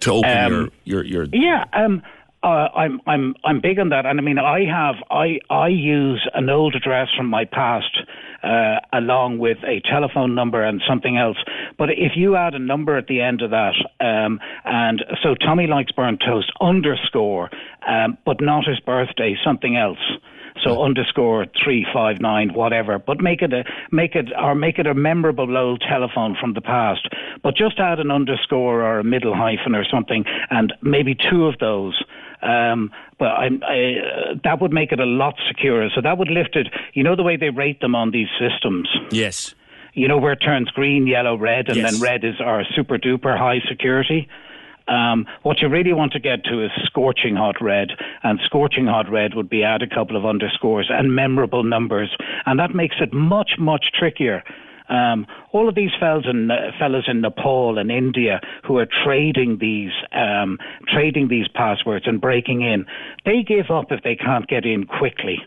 to open um, your, your, your.
Yeah. Um, uh, I'm I'm I'm big on that, and I mean I have I I use an old address from my past uh, along with a telephone number and something else. But if you add a number at the end of that, um, and so Tommy likes burnt toast underscore, um, but not his birthday, something else. So underscore three five nine whatever, but make it a make it or make it a memorable old telephone from the past. But just add an underscore or a middle hyphen or something, and maybe two of those. Um, but I, I, uh, that would make it a lot securer. So that would lift it. You know the way they rate them on these systems.
Yes.
You know where it turns green, yellow, red, and yes. then red is our super duper high security. Um, what you really want to get to is scorching hot red, and scorching hot red would be add a couple of underscores and memorable numbers, and that makes it much much trickier. Um, all of these fellas in, uh, fellas in Nepal and India who are trading these um, trading these passwords and breaking in, they give up if they can't get in quickly.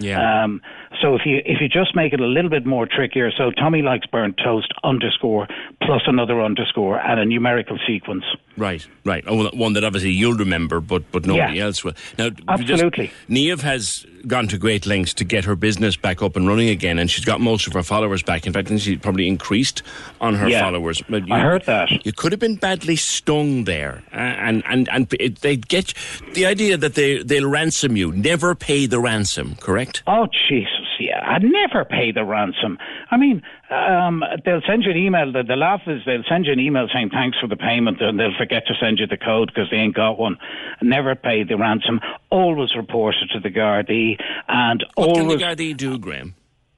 Yeah.
Um, so if you if you just make it a little bit more trickier, so Tommy likes burnt toast underscore plus another underscore and a numerical sequence.
Right, right. Oh, one that obviously you'll remember, but but nobody
Yeah.
else will. Now,
Absolutely.
Neve has gone to great lengths to get her business back up and running again, and she's got most of her followers back. In fact, I think she's probably increased on her
Yeah.
followers. But
I heard that.
You could have been badly stung there, uh, and and and they get the idea that they they'll ransom you. Never pay the ransom. Correct?
Oh Jesus, yeah! I'd never pay the ransom. I mean, um, they'll send you an email. The, the laugh is they'll send you an email saying thanks for the payment, and they'll forget to send you the code because they ain't got one. Never pay the ransom. Always report it to the Gardaí, and
What can the Gardaí do, Graham?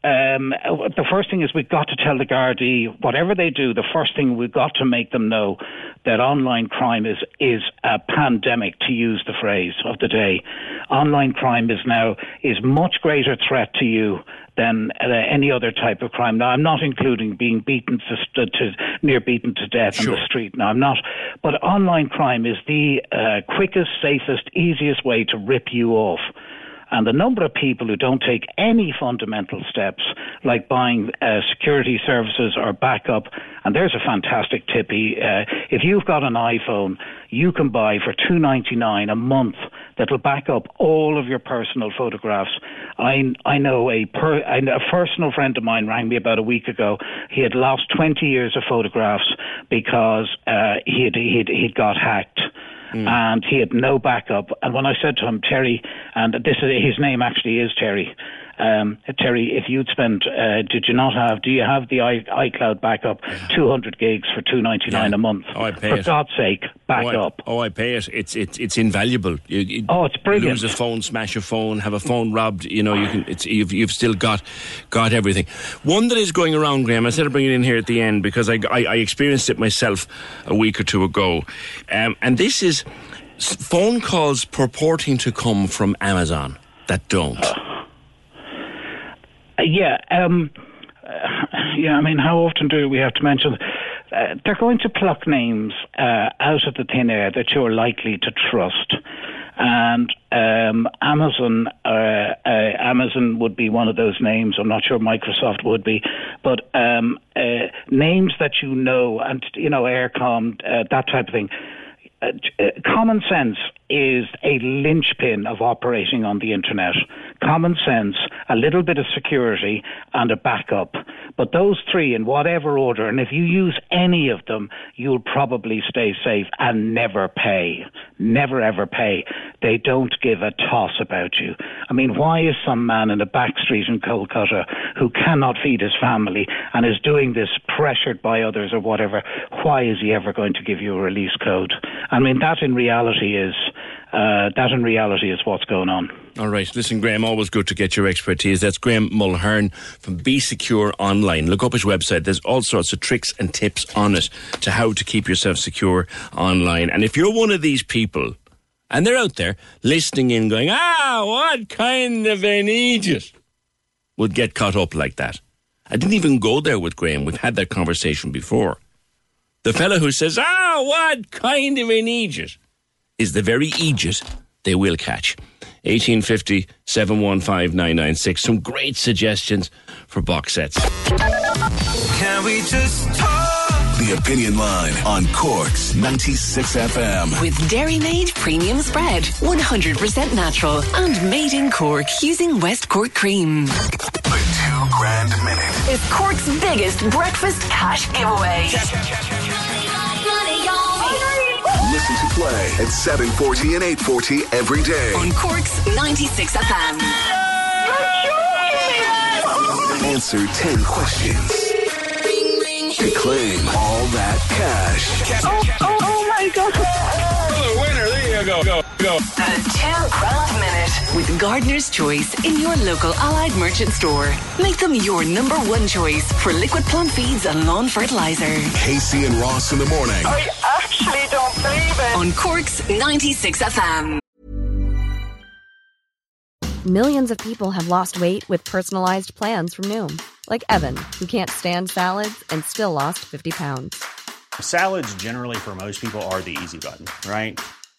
Um, the first thing is we've got to tell the Gardaí whatever they do. The first thing we've got to make them know that online crime is is a pandemic, to use the phrase of the day. Online crime is now is much greater threat to you than uh, any other type of crime. Now, I'm not including being beaten to, to near beaten to death in the street. Now, I'm not. But online crime is the uh, quickest, safest, easiest way to rip you off. And the number of people who don't take any fundamental steps, like buying uh, security services or backup, and there's a fantastic tip. Uh, if you've got an iPhone, you can buy for two ninety nine a month that'll back up all of your personal photographs. I I know a per, a personal friend of mine rang me about a week ago. He had lost twenty years of photographs because uh, he had he'd, he'd got hacked Mm. and he had no backup. And when I said to him, Terry, and this is his name actually is Terry. Um, Terry, if you'd spent, uh, did you not have? Do you have the I, iCloud backup? Two hundred gigs for two ninety nine a month.
Oh, I pay
for
it.
God's sake, back
oh, I,
up.
Oh, I pay it. It's it's it's invaluable. You, you
oh, it's brilliant.
Lose a phone, smash a phone, have a phone robbed. You know, you can. It's you've you've still got got everything. One that is going around, Graham. I said I'd bring it in here at the end because I I, I experienced it myself a week or two ago, um, and this is phone calls purporting to come from Amazon that don't.
Yeah, um, yeah. I mean, how often do we have to mention? Uh, they're going to pluck names uh, out of the thin air that you're likely to trust, and um, Amazon. Uh, uh, Amazon would be one of those names. I'm not sure Microsoft would be, but um, uh, names that you know, and you know, Eircom, uh, that type of thing. Common sense is a linchpin of operating on the internet. Common sense, a little bit of security, and a backup. But those three, in whatever order, and if you use any of them, you'll probably stay safe and never pay. Never ever pay. They don't give a toss about you. I mean, why is some man in a back street in Kolkata who cannot feed his family and is doing this pressured by others or whatever, why is he ever going to give you a release code? I mean, that in reality is uh, that in reality is what's going on.
All right. Listen, Graham, always good to get your expertise. That's Graham Mulhern from Be Secure Online. Look up his website. There's all sorts of tricks and tips on it to how to keep yourself secure online. And if you're one of these people, and they're out there listening in going, ah, what kind of an idiot would get caught up like that? I didn't even go there with Graham. We've had that conversation before. The fellow who says, ah, what kind of an idiot is the very idiot they will catch. 1850 715 Some great suggestions for box sets.
Can we just talk? The Opinion Line on Cork's 96 FM.
With Dairy Made Premium Spread, 100% natural and made in Cork using West Cork cream.
The two grand minute.
It's Cork's biggest breakfast cash giveaway.
Listen to play at 740 and 840 every day.
On Cork's 96 FM.
Answer 10 questions. To claim all that cash.
Oh, oh, oh my God.
Oh, winner. There you go. Go, go.
The two grand minute with Gardener's Choice in your local Allied Merchant store. Make them your number one choice for liquid plant feeds and lawn fertilizer.
Casey and Ross in the morning.
I actually don't believe it.
On Cork's 96 FM.
Millions of people have lost weight with personalized plans from Noom, like Evan, who can't stand salads and still lost 50 pounds.
Salads, generally, for most people, are the easy button, right?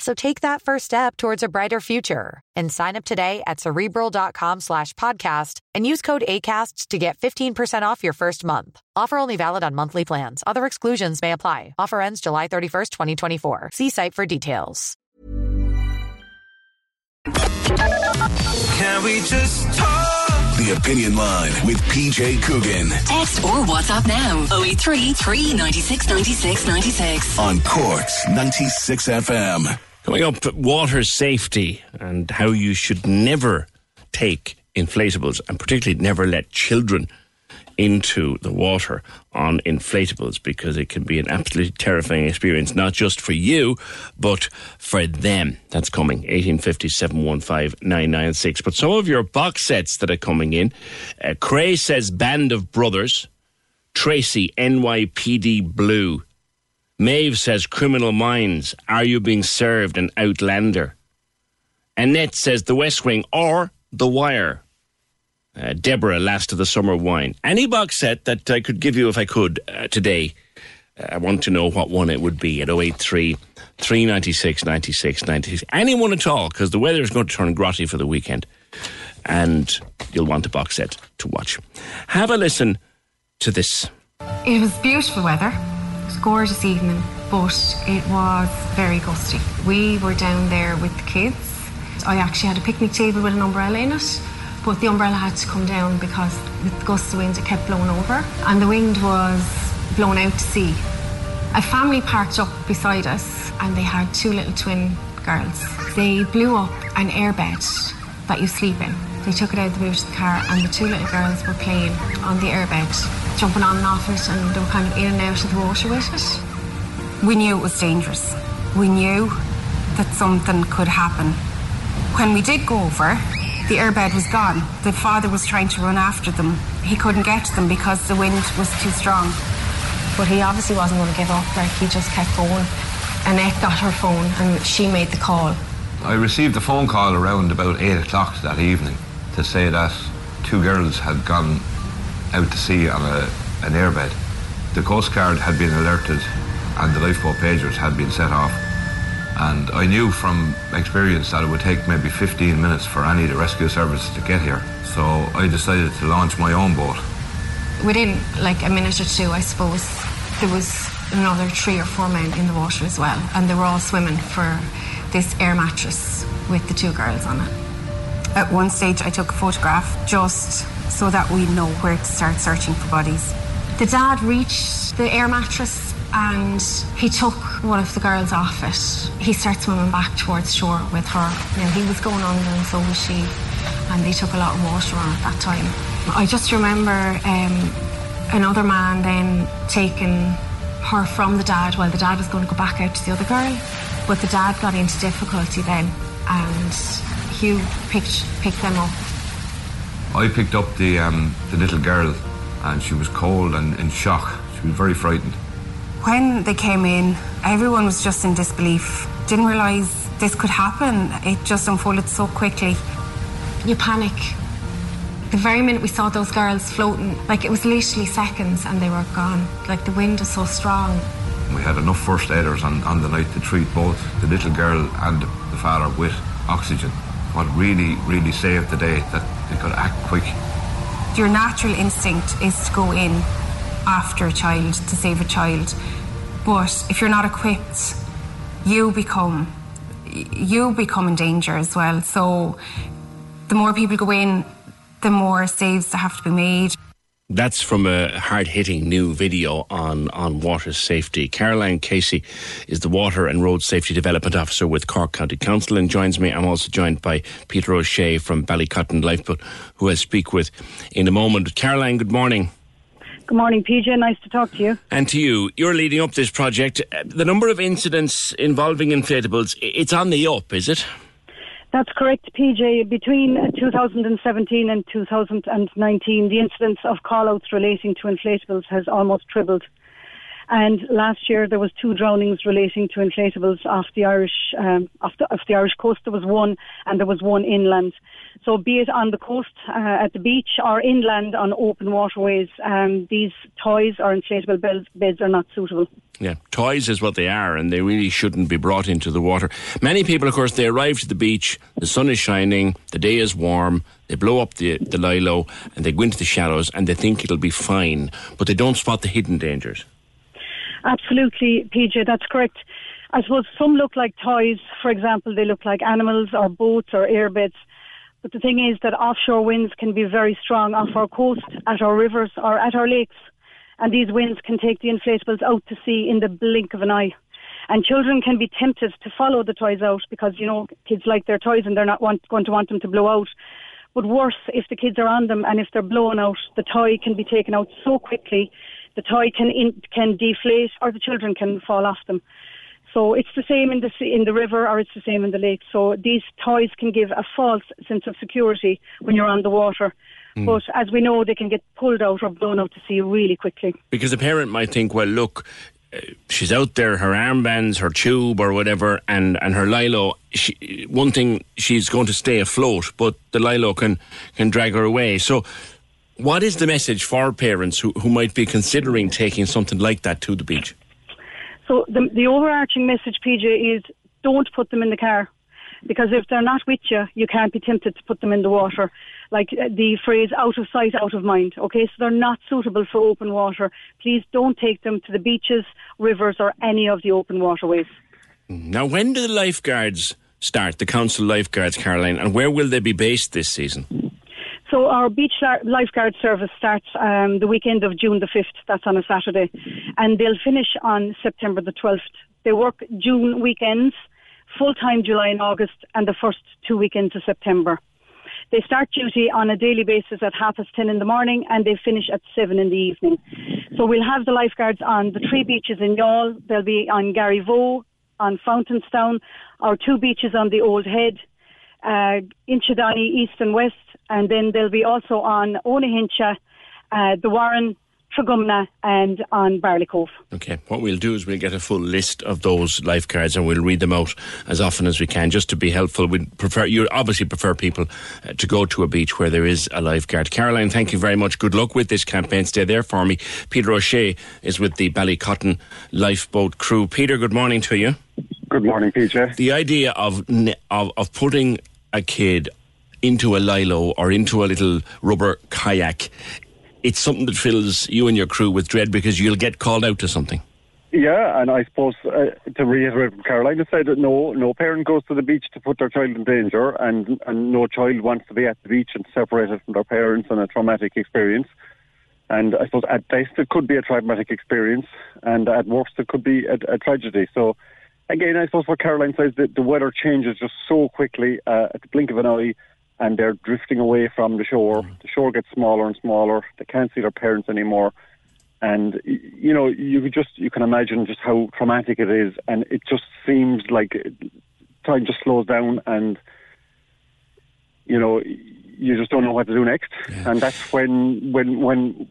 So take that first step towards a brighter future and sign up today at cerebral.com slash podcast and use code ACAST to get 15% off your first month. Offer only valid on monthly plans. Other exclusions may apply. Offer ends July 31st, 2024. See site for details.
Can we just talk? The Opinion Line with PJ Coogan.
Text or WhatsApp now 083 396 96 96.
On Corks 96 FM.
Coming up, water safety and how you should never take inflatables and particularly never let children into the water on inflatables because it can be an absolutely terrifying experience, not just for you, but for them. That's coming, 1850 715 996. But some of your box sets that are coming in, uh, Cray says Band of Brothers, Tracy, NYPD Blue, Maeve says Criminal Minds, Are You Being Served, and Outlander. Annette says The West Wing or The Wire. Uh, Deborah, Last of the Summer Wine. Any box set that I could give you if I could uh, today, uh, I want to know what one it would be at 083 396 96 96. Anyone at all, because the weather is going to turn grotty for the weekend and you'll want a box set to watch. Have a listen to this.
It was beautiful weather. Gorgeous evening, but it was very gusty. We were down there with the kids. I actually had a picnic table with an umbrella in it, but the umbrella had to come down because with the gusts of wind it kept blowing over, and the wind was blown out to sea. A family parked up beside us, and they had two little twin girls. They blew up an airbed that you sleep in. They took it out of the boot of the car, and the two little girls were playing on the airbed, jumping on and off it, and they were kind of in and out of the water with it.
We knew it was dangerous. We knew that something could happen. When we did go over, the airbed was gone. The father was trying to run after them. He couldn't get to them because the wind was too strong.
But he obviously wasn't going to give up, like he just kept going. Annette got her phone and she made the call.
I received the phone call around about 8 o'clock that evening to say that two girls had gone out to sea on a, an airbed. The Coast Guard had been alerted and the lifeboat pagers had been set off. And I knew from experience that it would take maybe 15 minutes for any of the rescue services to get here. So I decided to launch my own boat.
Within like a minute or two, I suppose, there was another three or four men in the water as well. And they were all swimming for this air mattress with the two girls on it.
At one stage, I took a photograph just so that we know where to start searching for bodies.
The dad reached the air mattress and he took one of the girls off it. He started swimming back towards shore with her. Now he was going under and so was she, and they took a lot of water on at that time. I just remember um, another man then taking her from the dad while the dad was going to go back out to the other girl. But the dad got into difficulty then, and Hugh picked picked them up.
I picked up the, um, the little girl and she was cold and in shock. She was very frightened.
When they came in, everyone was just in disbelief. Didn't realise this could happen. It just unfolded so quickly.
You panic. The very minute we saw those girls floating, like it was literally seconds and they were gone. Like the wind is so strong.
We had enough first aiders on, on the night to treat both the little girl and the father with oxygen. What really, really saved the day that they could act quick.
Your natural instinct is to go in after a child to save a child. But if you're not equipped, you become you become in danger as well. So the more people go in, the more saves that have to be made.
That's from a hard hitting new video on, on water safety. Caroline Casey is the Water and Road Safety Development Officer with Cork County Council and joins me. I'm also joined by Peter O'Shea from Ballycotton Lifeboat, who I'll speak with in a moment. Caroline, good morning.
Good morning, PJ. Nice to talk to you.
And to you. You're leading up this project. The number of incidents involving inflatables, it's on the up, is it?
That's correct, PJ. Between 2017 and 2019, the incidence of call-outs relating to inflatables has almost tripled. And last year there was two drownings relating to inflatables off the Irish um, off, the, off the Irish coast. There was one, and there was one inland. So be it on the coast, uh, at the beach, or inland on open waterways, um, these toys or inflatable beds, beds are not suitable.
Yeah, toys is what they are, and they really shouldn't be brought into the water. Many people, of course, they arrive to the beach, the sun is shining, the day is warm, they blow up the, the lilo, and they go into the shallows, and they think it'll be fine, but they don't spot the hidden dangers.
Absolutely, PJ, that's correct. I suppose some look like toys. For example, they look like animals or boats or airbeds. But the thing is that offshore winds can be very strong off our coast, at our rivers, or at our lakes. And these winds can take the inflatables out to sea in the blink of an eye. And children can be tempted to follow the toys out because, you know, kids like their toys and they're not want, going to want them to blow out. But worse, if the kids are on them and if they're blown out, the toy can be taken out so quickly the toy can in, can deflate or the children can fall off them. So it's the same in the in the river or it's the same in the lake. So these toys can give a false sense of security when you're on the water. Mm. But as we know, they can get pulled out or blown out to sea really quickly.
Because a parent might think, well, look, uh, she's out there, her armbands, her tube or whatever, and, and her lilo. She, one thing, she's going to stay afloat, but the lilo can can drag her away. So what is the message for parents who, who might be considering taking something like that to the beach?
So the, the overarching message, PJ, is don't put them in the car because if they're not with you, you can't be tempted to put them in the water. Like uh, the phrase out of sight, out of mind. Okay, so they're not suitable for open water. Please don't take them to the beaches, rivers, or any of the open waterways.
Now, when do the lifeguards start, the council lifeguards, Caroline, and where will they be based this season?
So our beach lifeguard service starts um, the weekend of June the 5th. That's on a Saturday. And they'll finish on September the 12th. They work June weekends, full-time July and August, and the first two weekends of September. They start duty on a daily basis at half past ten in the morning and they finish at seven in the evening. So we'll have the lifeguards on the three beaches in Youghal. They'll be on Garryvoe, on Fountainstown, our two beaches on the Old Head, uh, Inchydoney, East and West, and then they'll be also on Owenahincha, uh, the Warren, Tragumna and on Barley Cove.
Okay, what we'll do is we'll get a full list of those lifeguards and we'll read them out as often as we can just to be helpful. We prefer you obviously prefer people uh, to go to a beach where there is a lifeguard. Caroline, thank you very much. Good luck with this campaign. Stay there for me. Peter O'Shea is with the Ballycotton lifeboat crew. Peter, good morning to you.
Good morning, PJ.
The idea of of, of putting a kid into a lilo or into a little rubber kayak, it's something that fills you and your crew with dread because you'll get called out to something.
Yeah, and I suppose uh, to reiterate what Caroline said, no, no parent goes to the beach to put their child in danger, and and no child wants to be at the beach and separated from their parents and a traumatic experience. And I suppose at best it could be a traumatic experience, and at worst it could be a, a tragedy. So again, I suppose what Caroline says, that the weather changes just so quickly uh, at the blink of an eye and they're drifting away from the shore. Mm-hmm. The shore gets smaller and smaller. They can't see their parents anymore. And you know, you just you can imagine just how traumatic it is, and it just seems like time just slows down, and you know, you just don't know what to do next. Yeah. And that's when when when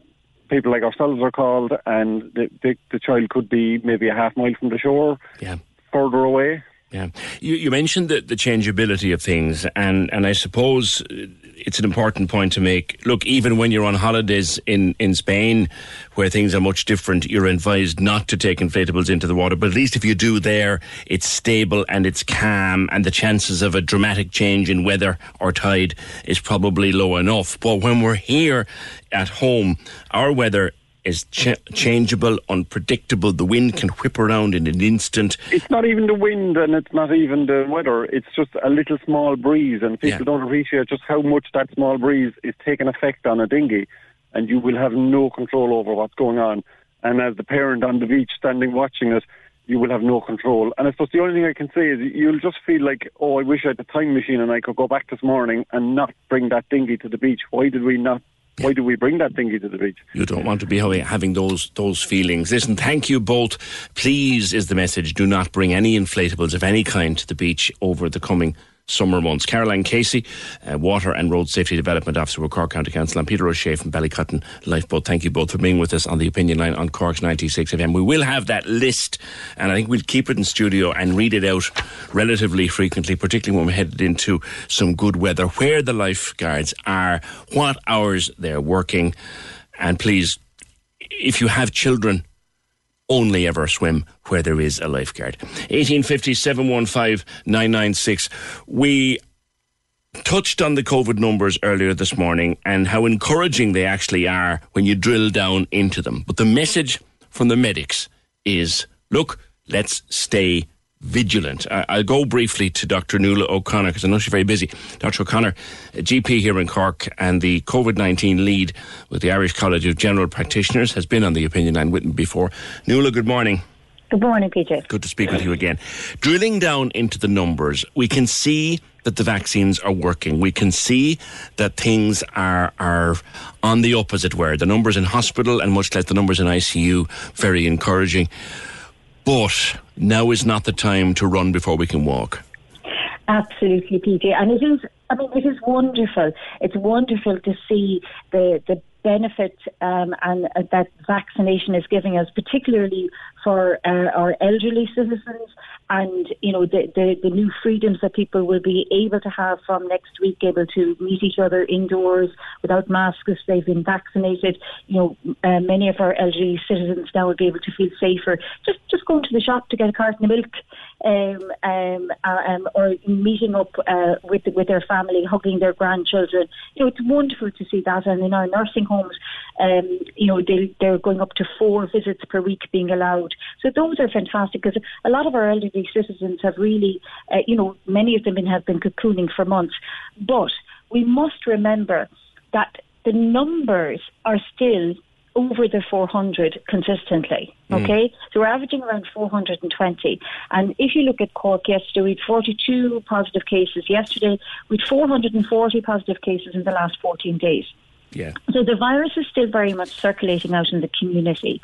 people like ourselves are called, and the, the, the child could be maybe a half mile from the shore,
yeah.
further away,
yeah, you, you mentioned the, the changeability of things, and, and I suppose uh, it's an important point to make. Look, even when you're on holidays in, in Spain, where things are much different, you're advised not to take inflatables into the water. But at least if you do there, it's stable and it's calm, and the chances of a dramatic change in weather or tide is probably low enough. But when we're here at home, our weather is ch- changeable, unpredictable. The wind can whip around in an instant.
It's not even the wind and it's not even the weather. It's just a little small breeze, and people
Yeah.
don't appreciate just how much that small breeze is taking effect on a dinghy, and you will have no control over what's going on. And as the parent on the beach standing watching it, you will have no control. And I suppose the only thing I can say is you'll just feel like, oh, I wish I had a time machine and I could go back this morning and not bring that dinghy to the beach. Why did we not? Why do we bring that dinghy to the beach?
You don't want to be having- having those those feelings. Listen, thank you both. Please, is the message. Do not bring any inflatables of any kind to the beach over the coming summer months. Caroline Casey, uh, Water and Road Safety Development Officer with Cork County Council, and Peter O'Shea from Ballycotton Lifeboat. Thank you both for being with us on the opinion line on Cork's 96 FM. We will have that list, and I think we'll keep it in studio and read it out relatively frequently, particularly when we're headed into some good weather, where the lifeguards are, what hours they're working, and please, if you have children, only ever swim where there is a lifeguard. 1850 715 996. We touched on the COVID numbers earlier this morning and how encouraging they actually are when you drill down into them. But the message from the medics is look, let's stay vigilant. I- I'll go briefly to Dr. Nuala O'Connor because I know she's very busy. Dr. O'Connor, a GP here in Cork and the COVID 19 lead with the Irish College of General Practitioners, has been on the opinion line with me before. Nuala, good morning.
Good morning, PJ.
Good to speak with you again. Drilling down into the numbers, we can see that the vaccines are working. We can see that things are are on the up, as it were. The numbers in hospital and much less the numbers in ICU, very encouraging. But now is not the time to run before we can walk.
Absolutely, PJ. And it is, I mean, it is wonderful. It's wonderful to see the, the benefit um, and uh, that vaccination is giving us, particularly for uh, our elderly citizens and, you know, the, the, the new freedoms that people will be able to have from next week, able to meet each other indoors without masks if they've been vaccinated. You know, uh, many of our elderly citizens now will be able to feel safer. Just, just going to the shop to get a carton of milk um, um, uh, um, or meeting up uh, with with their family, hugging their grandchildren. You know, it's wonderful to see that. And in our nursing homes, um, you know, they they're going up to four visits per week being allowed. So those are fantastic because a lot of our elderly citizens have really, uh, you know, many of them have been cocooning for months. But we must remember that the numbers are still over the 400 consistently.
Mm.
Okay, so we're averaging around 420. And if you look at Cork yesterday, we had 42 positive cases yesterday, with 440 positive cases in the last 14 days.
Yeah.
So the virus is still very much circulating out in the community.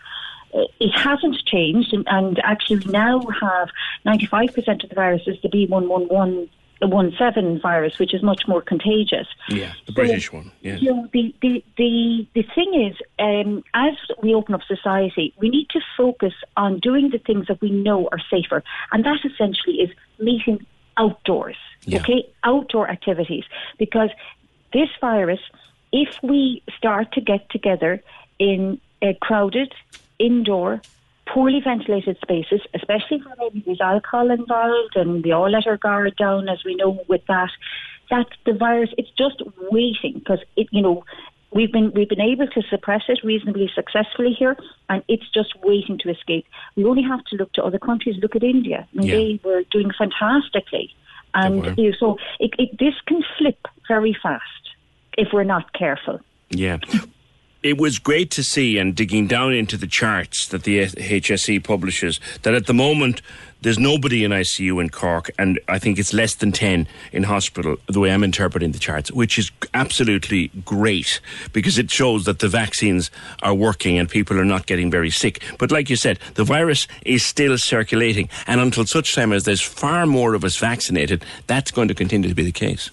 Uh, It hasn't changed, and, and actually we now have 95% of the virus is the B1117 virus, which is much more contagious.
Yeah, the British one. Yeah.
You know, the, the, the, the thing is, um, as we open up society, we need to focus on doing the things that we know are safer. And that essentially is meeting outdoors, okay? Outdoor activities. Because this virus, if we start to get together in uh, crowded, indoor, poorly ventilated spaces, especially where maybe there's alcohol involved and we all let our guard down, as we know with that, that the virus, it's just waiting because it, you know, we've been we've been able to suppress it reasonably successfully here, and it's just waiting to escape. We only have to look to other countries. Look at India. I mean,
Yeah.
they were doing fantastically, and you know, so it, it, this can flip very fast if we're not careful.
Yeah. It was great to see, and digging down into the charts that the HSE publishes, that at the moment there's nobody in ICU in Cork, and I think it's less than 10 in hospital, the way I'm interpreting the charts, which is absolutely great because it shows that the vaccines are working and people are not getting very sick. But like you said, the virus is still circulating, and until such time as there's far more of us vaccinated, that's going to continue to be the case.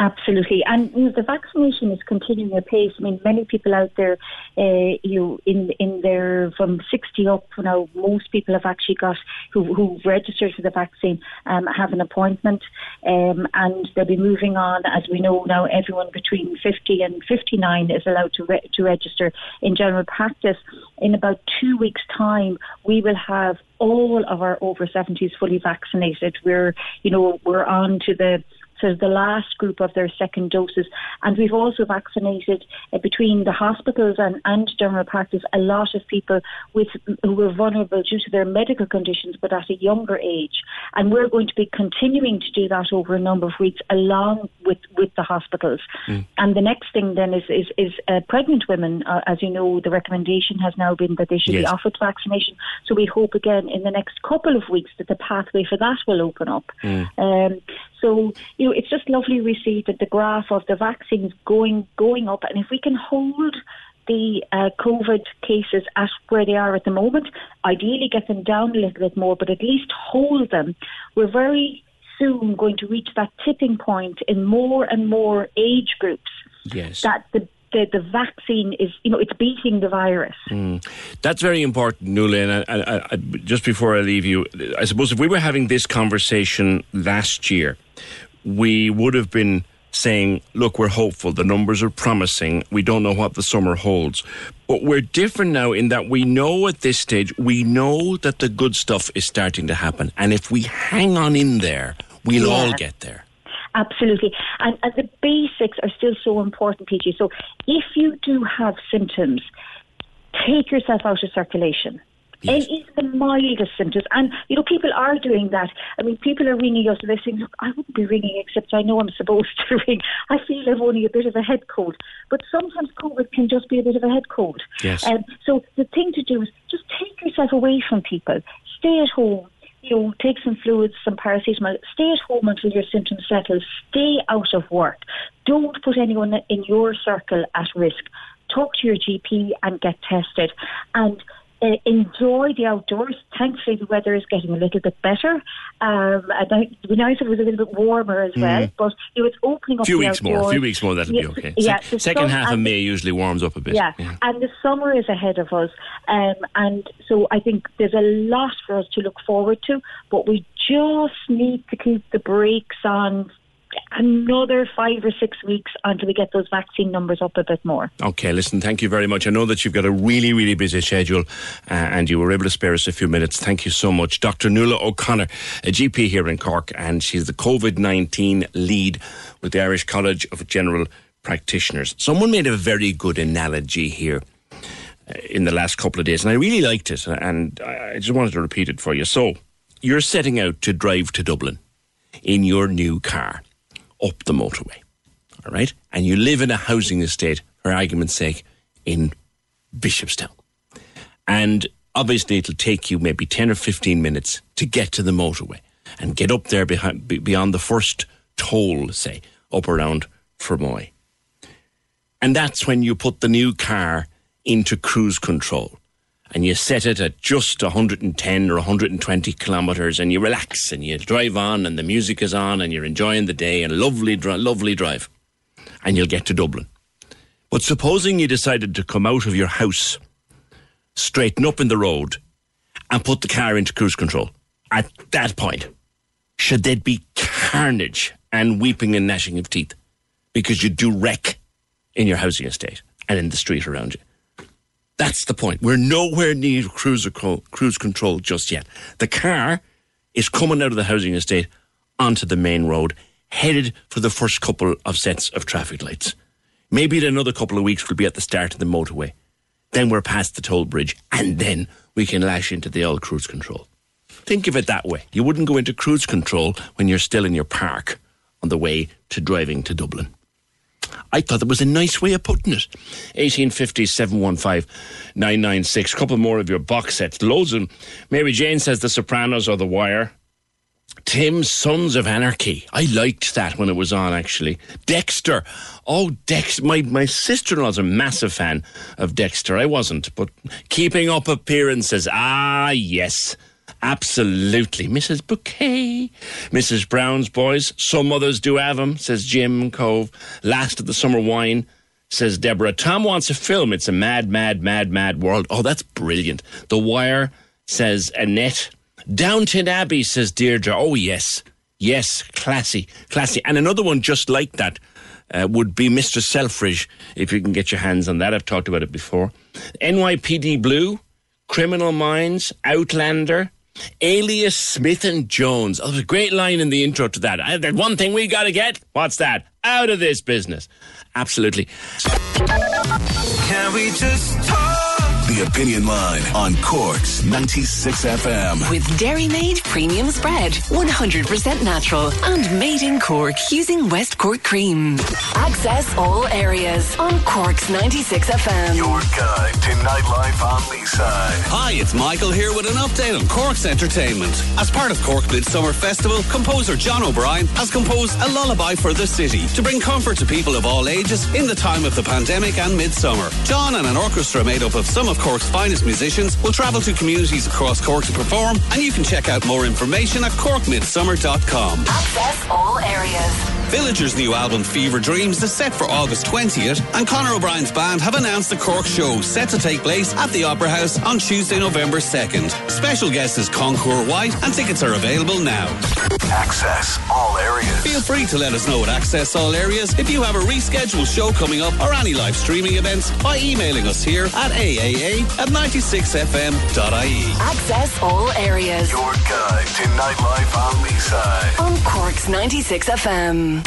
Absolutely, and you know, the vaccination is continuing apace. I mean, many people out there, uh, you know, in in their from sixty up you now, most people have actually got who who registered for the vaccine um, have an appointment, um, and they'll be moving on. As we know now, everyone between fifty and fifty nine is allowed to re- to register. In general practice, in about two weeks' time, we will have all of our over 70s fully vaccinated. We're, you know, we're on to the so the last group of their second doses. And we've also vaccinated uh, between the hospitals and, and general practice a lot of people with who were vulnerable due to their medical conditions, but at a younger age. And we're going to be continuing to do that over a number of weeks, along with, with the hospitals. Mm. And the next thing then is is, is uh, pregnant women. Uh, as you know, the recommendation has now been that they should yes. be offered vaccination. So we hope again in the next couple of weeks that the pathway for that will open up. Mm. Um, so you know, it's just lovely we see that the graph of the vaccines going going up, and if we can hold the uh, COVID cases at where they are at the moment, ideally get them down a little bit more, but at least hold them. We're very soon going to reach that tipping point in more and more age groups.
Yes.
That the the, the vaccine is, you know, it's beating the virus.
Mm. That's very important, Nuala. And I, I, I, just before I leave you, I suppose if we were having this conversation last year, we would have been saying, look, we're hopeful, the numbers are promising, we don't know what the summer holds. But we're different now in that we know at this stage, we know that the good stuff is starting to happen. And if we hang on in there, we'll yeah. all get there.
Absolutely. And, and the basics are still so important, PJ. So if you do have symptoms, take yourself out of circulation. Yes. And even the mildest symptoms. And, you know, people are doing that. I mean, people are ringing us and they're saying, look, I wouldn't be ringing except I know I'm supposed to ring. I feel I've only a bit of a head cold. But sometimes COVID can just be a bit of a head cold.
Yes.
Um, so the thing to do is just take yourself away from people. Stay at home. You know, take some fluids, some paracetamol. Stay at home until your symptoms settle. Stay out of work. Don't put anyone in your circle at risk. Talk to your GP and get tested. And uh, enjoy the outdoors. Thankfully, the weather is getting a little bit better. Um, and it would be nice if it was a little bit warmer as well. Mm. But you know, it's opening up.
A few weeks
outdoors.
more. A few weeks more. That'll
yeah,
be okay.
Yeah.
Se- second half of May usually warms up a bit.
Yeah. yeah. And the summer is ahead of us, um, and so I think there's a lot for us to look forward to. But we just need to keep the brakes on another five or six weeks until we get those vaccine numbers up a bit more.
Okay, listen, thank you very much. I know that you've got a really, really busy schedule uh, and you were able to spare us a few minutes. Thank you so much. Dr. Nuala O'Connor, a GP here in Cork, and she's the COVID 19 lead with the Irish College of General Practitioners. Someone made a very good analogy here uh, in the last couple of days, and I really liked it, and I just wanted to repeat it for you. So, you're setting out to drive to Dublin in your new car up the motorway. All right? And you live in a housing estate, for argument's sake, in Bishopstown. And obviously, it'll take you maybe 10 or 15 minutes to get to the motorway and get up there behind, beyond the first toll, say, up around Fermoy. And that's when you put the new car into cruise control and you set it at just 110 or 120 kilometres and you relax and you drive on and the music is on and you're enjoying the day and lovely, lovely drive. And you'll get to Dublin. But supposing you decided to come out of your house, straighten up in the road, and put the car into cruise control, at that point, should there be carnage and weeping and gnashing of teeth because you do wreck in your housing estate and in the street around you. That's the point. We're nowhere near cruise, cruise control just yet. The car is coming out of the housing estate onto the main road, headed for the first couple of sets of traffic lights. Maybe in another couple of weeks we'll be at the start of the motorway. Then we're past the toll bridge, and then we can lash into the old cruise control. Think of it that way. You wouldn't go into cruise control when you're still in your park on the way to driving to Dublin. I thought that was a nice way of putting it. 1850 715 996. A couple more of your box sets. Loads of them. Mary Jane says The Sopranos or The Wire. Tim's Sons of Anarchy. I liked that when it was on, actually. Dexter. Oh, Dexter. My, my sister in law's a massive fan of Dexter. I wasn't, but keeping up appearances. Ah, yes. Absolutely. Mrs. Bouquet. Mrs. Brown's Boys. Some mothers do have them, says Jim Cove. Last of the Summer Wine, says Deborah. Tom wants a film. It's a mad, mad, mad, mad world. Oh, that's brilliant. The Wire, says Annette. Downton Abbey, says Deirdre. Oh, yes. Yes, classy, classy. And another one just like that uh, would be Mr. Selfridge, if you can get your hands on that. I've talked about it before. NYPD Blue, Criminal Minds, Outlander, Alias Smith and Jones. Oh, there's a great line in the intro to that. Uh, That one thing we got to get. What's that? Out of this business. Absolutely.
Can we just talk? The Opinion Line on Cork's 96 FM.
With Dairy Made Premium Spread, 100% natural and made in Cork using West Cork cream. Access all areas on Cork's 96 FM.
Your guide to nightlife on Leeside.
Hi, it's Michael here with an update on Cork's entertainment. As part of Cork Midsummer Festival, composer John O'Brien has composed a lullaby for the city to bring comfort to people of all ages in the time of the pandemic and midsummer. John and an orchestra made up of some of Cork's finest musicians will travel to communities across Cork to perform, and you can check out more information at corkmidsummer.com.
Access all areas.
Villagers' new album Fever Dreams is set for August 20th, and Conor O'Brien's band have announced a Cork show set to take place at the Opera House on Tuesday, November 2nd. Special guest is Conchúr White, and tickets are available now.
Access all areas.
Feel free to let us know at Access All Areas if you have a rescheduled show coming up or any live streaming events by emailing us here at aaa at 96fm.ie.
Access all areas
Your guide to nightlife on Leeside.
on Cork's 96 FM.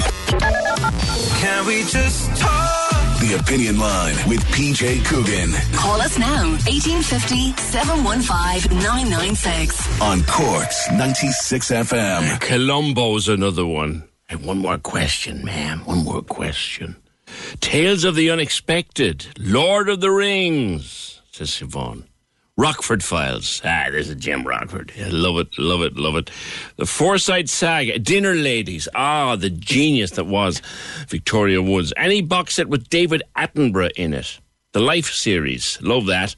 Can we just talk? The Opinion Line with PJ Coogan
Call us now, 1850 715 996.
on Cork's 96 FM.
Columbo's another one. Hey, one more question, ma'am. One more question. Tales of the Unexpected. Lord of the Rings, says Siobhan. Rockford Files. Ah, there's a Jim Rockford. Love it, love it, love it. The Forsyte Saga. Dinner Ladies. Ah, the genius that was Victoria Woods. Any box set with David Attenborough in it. The Life series. Love that.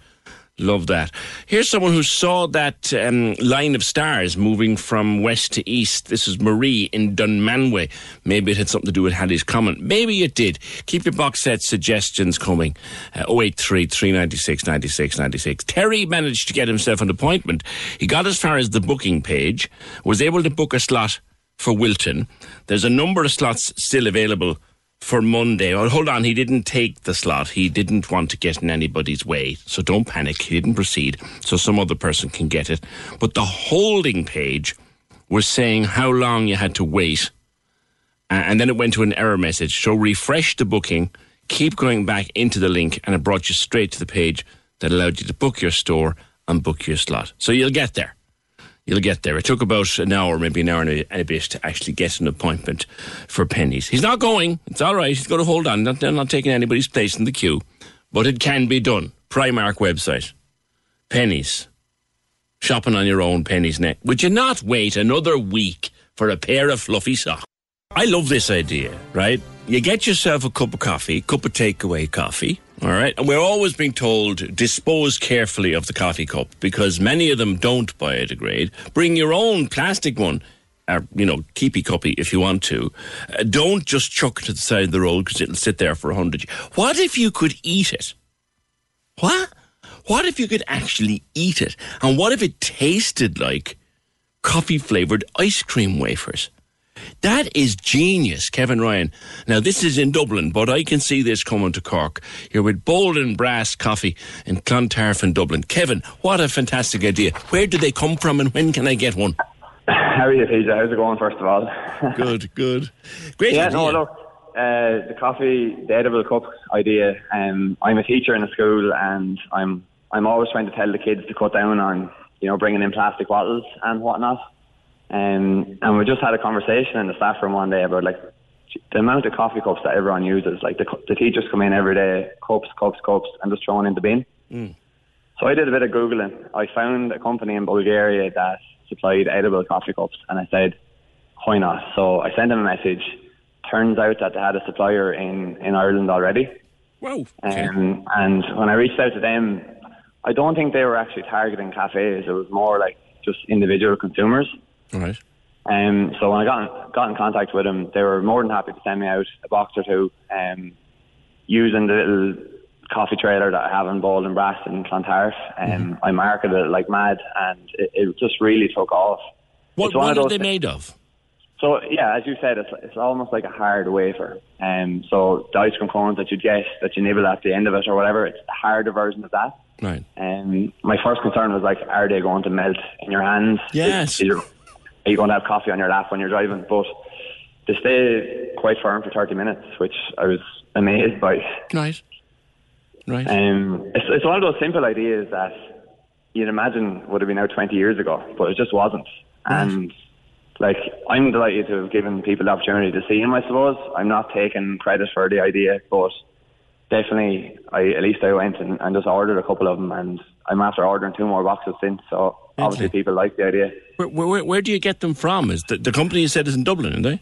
Love that. Here's someone who saw that um, line of stars moving from west to east. This is Marie in Dunmanway. Maybe it had something to do with Halley's comment. Maybe it did. Keep your box set suggestions coming. Uh, 083 396 96 96. Terry managed to get himself an appointment. He got as far as the booking page, was able to book a slot for Wilton. There's a number of slots still available for Monday. Oh, hold on, he didn't take the slot. He didn't want to get in anybody's way. So don't panic. He didn't proceed. So some other person can get it. But the holding page was saying how long you had to wait. And then it went to an error message. So refresh the booking, keep going back into the link, and it brought you straight to the page that allowed you to book your store and book your slot. So you'll get there you'll get there. It took about an hour, maybe an hour and a, bit to actually get an appointment for Penneys. He's not going. It's all right. He's going to hold on. They're not taking anybody's place in the queue. But it can be done. Primark website. Penneys. Shopping on your own pennies net. Would you not wait another week for a pair of fluffy socks? I love this idea, right? You get yourself a cup of coffee, cup of takeaway coffee, all right? And we're always being told dispose carefully of the coffee cup because many of them don't biodegrade. Bring your own plastic one. Or, you know, keepy cuppy if you want to. Uh, don't just chuck it to the side of the road because it'll sit there for a hundred. years. What if you could eat it? What? What if you could actually eat it? And what if it tasted like coffee flavored ice cream wafers? That is genius, Kevin Ryan. Now, this is in Dublin, but I can see this coming to Cork. You're with Bold and Brass Coffee in Clontarf in Dublin. Kevin, what a fantastic idea. Where do they come from and when can I get one?
How are you, PJ? How's it going, first of all?
good, good. Great
yeah,
idea.
no, look, uh, the coffee, the edible cup idea, um, I'm a teacher in a school and I'm I'm always trying to tell the kids to cut down on, you know, bringing in plastic bottles and whatnot. Um, and we just had a conversation in the staff room one day about, like, the amount of coffee cups that everyone uses. Like, the, the teachers come in every day, cups, cups, cups, and just throw it in the bin.
Mm.
So I did a bit of Googling. I found a company in Bulgaria that supplied edible coffee cups, and I said, why not? So I sent them a message. Turns out that they had a supplier in, in Ireland already.
Wow.
Um, and when I reached out to them, I don't think they were actually targeting cafes. It was more like just individual consumers.
All right.
Um, so when I got in, got in contact with them, they were more than happy to send me out a box or two um, using the little coffee trailer that I have in and Brass in Clontarf. Um, I marketed it like mad, and it, it just really took off.
What, what are they made of?
So yeah, as you said, it's it's almost like a hard wafer. Um, so the ice cream cones that you get that you nibble at the end of it or whatever, it's a harder version of that.
Right.
Um, my first concern was like, are they going to melt in your hands?
Yes.
Is- is your- are you going to have coffee on your lap when you're driving? But they stay quite firm for 30 minutes, which I was amazed by.
Right. Right.
Um, it's, it's one of those simple ideas that you'd imagine would have been out 20 years ago, but it just wasn't. And like, I'm delighted to have given people the opportunity to see him, I suppose. I'm not taking credit for the idea, but definitely, I at least I went and, and just ordered a couple of them, and I'm after ordering two more boxes since. So obviously, people like the idea.
Where, where, where do you get them from? Is the, the company you said is in Dublin, isn't they?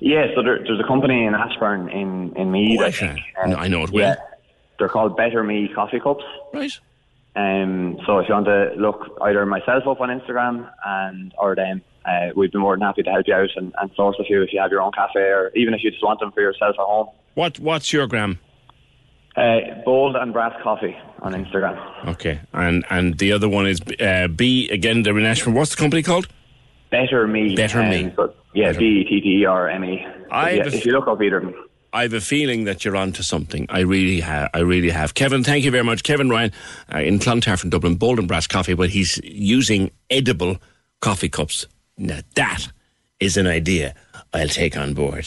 Yeah, so there, there's a company in Ashbourne in in Meath.
Oh,
I think.
I know- I know it
yeah,
well.
They're called Better Me coffee cups.
Right.
Um, so if you want to look either myself up on Instagram and or them, uh, we'd be more than happy to help you out and, and source a few if you have your own cafe or even if you just want them for yourself at home.
What What's your gram?
Uh, bold and brass coffee on Instagram.
Okay, and and the other one is uh, B again. They're in What's the company called?
Better Me.
Better Me.
Um, so, yeah, B E T T E R M E.
I
Yeah,
have a
if you look up either of them.
I have a feeling that you're onto something. I really have. I really have. Kevin, thank you very much. Kevin Ryan uh, in Clontarf in Dublin, Bold and Brass Coffee, but he's using edible coffee cups. Now that is an idea I'll take on board.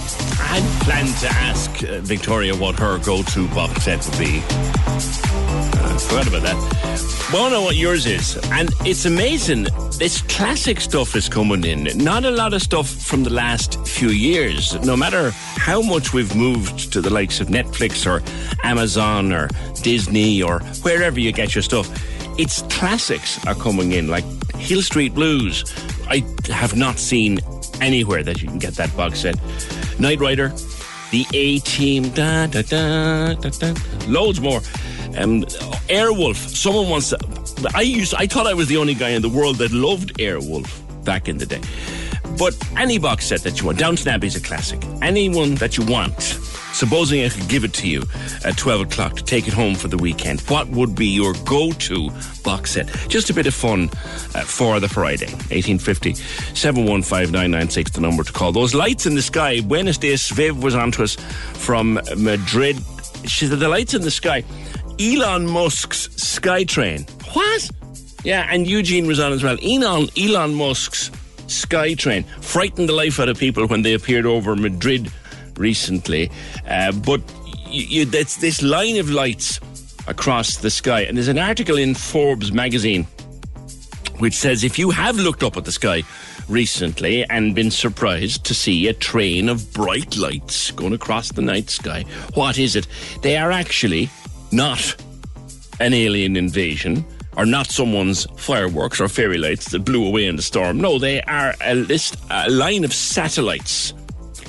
FM.
I planned to ask uh, Victoria what her go-to box set would be. Uh, forgot about that. Well, I know what yours is, and it's amazing. This classic stuff is coming in. Not a lot of stuff from the last few years. No matter how much we've moved to the likes of Netflix or Amazon or Disney or wherever you get your stuff, its classics are coming in, like Hill Street Blues. I have not seen anywhere that you can get that box set. Knight Rider, The A Team, da, da, da, da, da, loads more. Um, Airwolf. Someone wants. I used. I thought I was the only guy in the world that loved Airwolf back in the day. But any box set that you want, Downton Abbey is a classic. Anyone that you want. Supposing I could give it to you at 12 o'clock to take it home for the weekend, what would be your go to box set? Just a bit of fun uh, for the Friday. 1850 715 the number to call. Those lights in the sky. Buenos dias. Viv was on to us from Madrid. She said, The lights in the sky. Elon Musk's Skytrain. What? Yeah, and Eugene was on as well. Elon, Elon Musk's Skytrain frightened the life out of people when they appeared over Madrid recently. Uh, but you, you, that's this line of lights across the sky. And there's an article in Forbes magazine which says if you have looked up at the sky recently and been surprised to see a train of bright lights going across the night sky, what is it? They are actually not an alien invasion or not someone's fireworks or fairy lights that blew away in the storm. No, they are a list, a line of satellites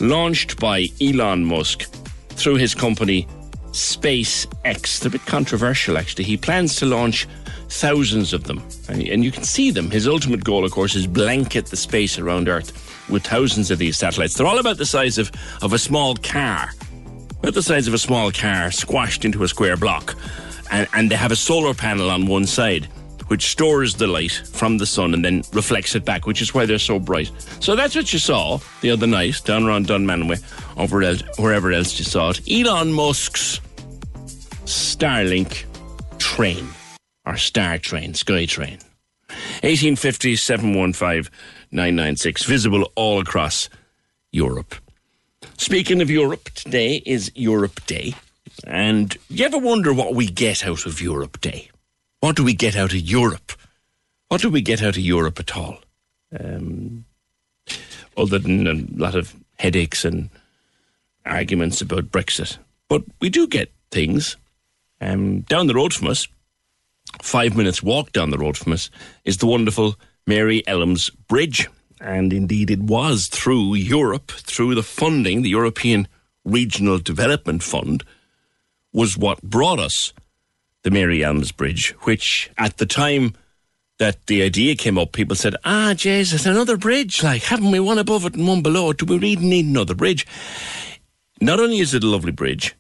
launched by Elon Musk through his company SpaceX. They're a bit controversial, actually. He plans to launch thousands of them, and, you can see them. His ultimate goal, of course, is blanket the space around Earth with thousands of these satellites. They're all about the size of, of a small car, about the size of a small car squashed into a square block, and, and they have a solar panel on one side. Which stores the light from the sun and then reflects it back, which is why they're so bright. So that's what you saw the other night down around Dunmanway, over el- wherever else you saw it. Elon Musk's Starlink train or Star Train, Sky Train. 1850 715 996, visible all across Europe. Speaking of Europe, today is Europe Day. And you ever wonder what we get out of Europe Day? What do we get out of Europe? What do we get out of Europe at all? Um, other than a lot of headaches and arguments about Brexit. But we do get things. Um, down the road from us, five minutes walk down the road from us, is the wonderful Mary Elms Bridge. And indeed, it was through Europe, through the funding, the European Regional Development Fund, was what brought us the Mary Elms Bridge, which at the time that the idea came up, people said, ah, Jesus, another bridge. Like, haven't we one above it and one below it? Do we really need another bridge? Not only is it a lovely bridge,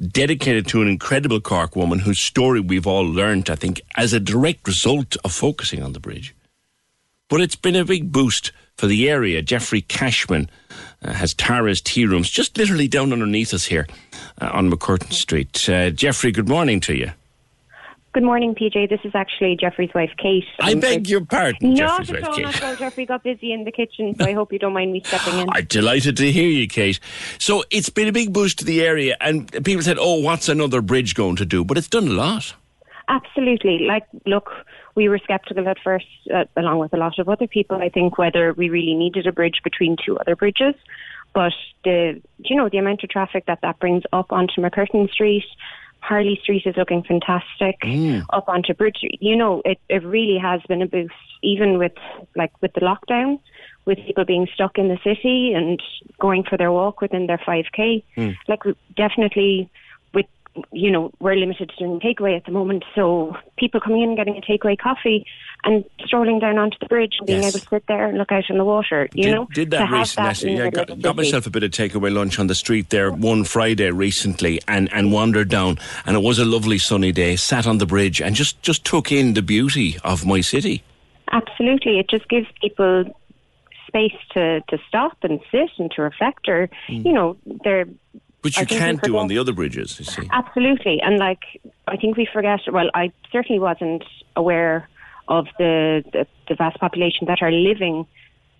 dedicated to an incredible Cork woman whose story we've all learnt, I think, as a direct result of focusing on the bridge. But it's been a big boost for the area. Jeffrey Cashman uh, has Tara's Tea Rooms just literally down underneath us here uh, on MacCurtain Street. Uh, Jeffrey, good morning to you.
Good morning, PJ. This is actually Jeffrey's wife, Kate.
I beg your pardon,
Not
Jeffrey's
at
wife,
all,
Kate.
not at all. Jeffrey got busy in the kitchen, so I hope you don't mind me stepping in.
I'm delighted to hear you, Kate. So it's been a big boost to the area, and people said, "Oh, what's another bridge going to do?" But it's done a lot.
Absolutely. Like, look, we were skeptical at first, uh, along with a lot of other people, I think, whether we really needed a bridge between two other bridges. But the, you know, the amount of traffic that that brings up onto MacCurtain Street, Harley Street is looking fantastic. Up onto Bridge Street, you know, it, it really has been a boost, even with like with the lockdown, with people being stuck in the city and going for their walk within their 5k.
Mm.
Like definitely with you know we're limited to doing takeaway at the moment, so people coming in and getting a takeaway coffee and strolling down onto the bridge and being
Yes.
able to sit there and look out on the water. You
did,
know,
did that recently. actually. Yeah, got, got myself a bit of takeaway lunch on the street there one Friday recently, and, and wandered down, and it was a lovely sunny day. Sat on the bridge and just just took in the beauty of my city.
Absolutely. It just gives people space to, to stop and sit and to reflect or, hmm. you know, they're.
But
I
you can't do on the other bridges. You see.
Absolutely. And like, I think we forget, well, I certainly wasn't aware of the, the, the vast population that are living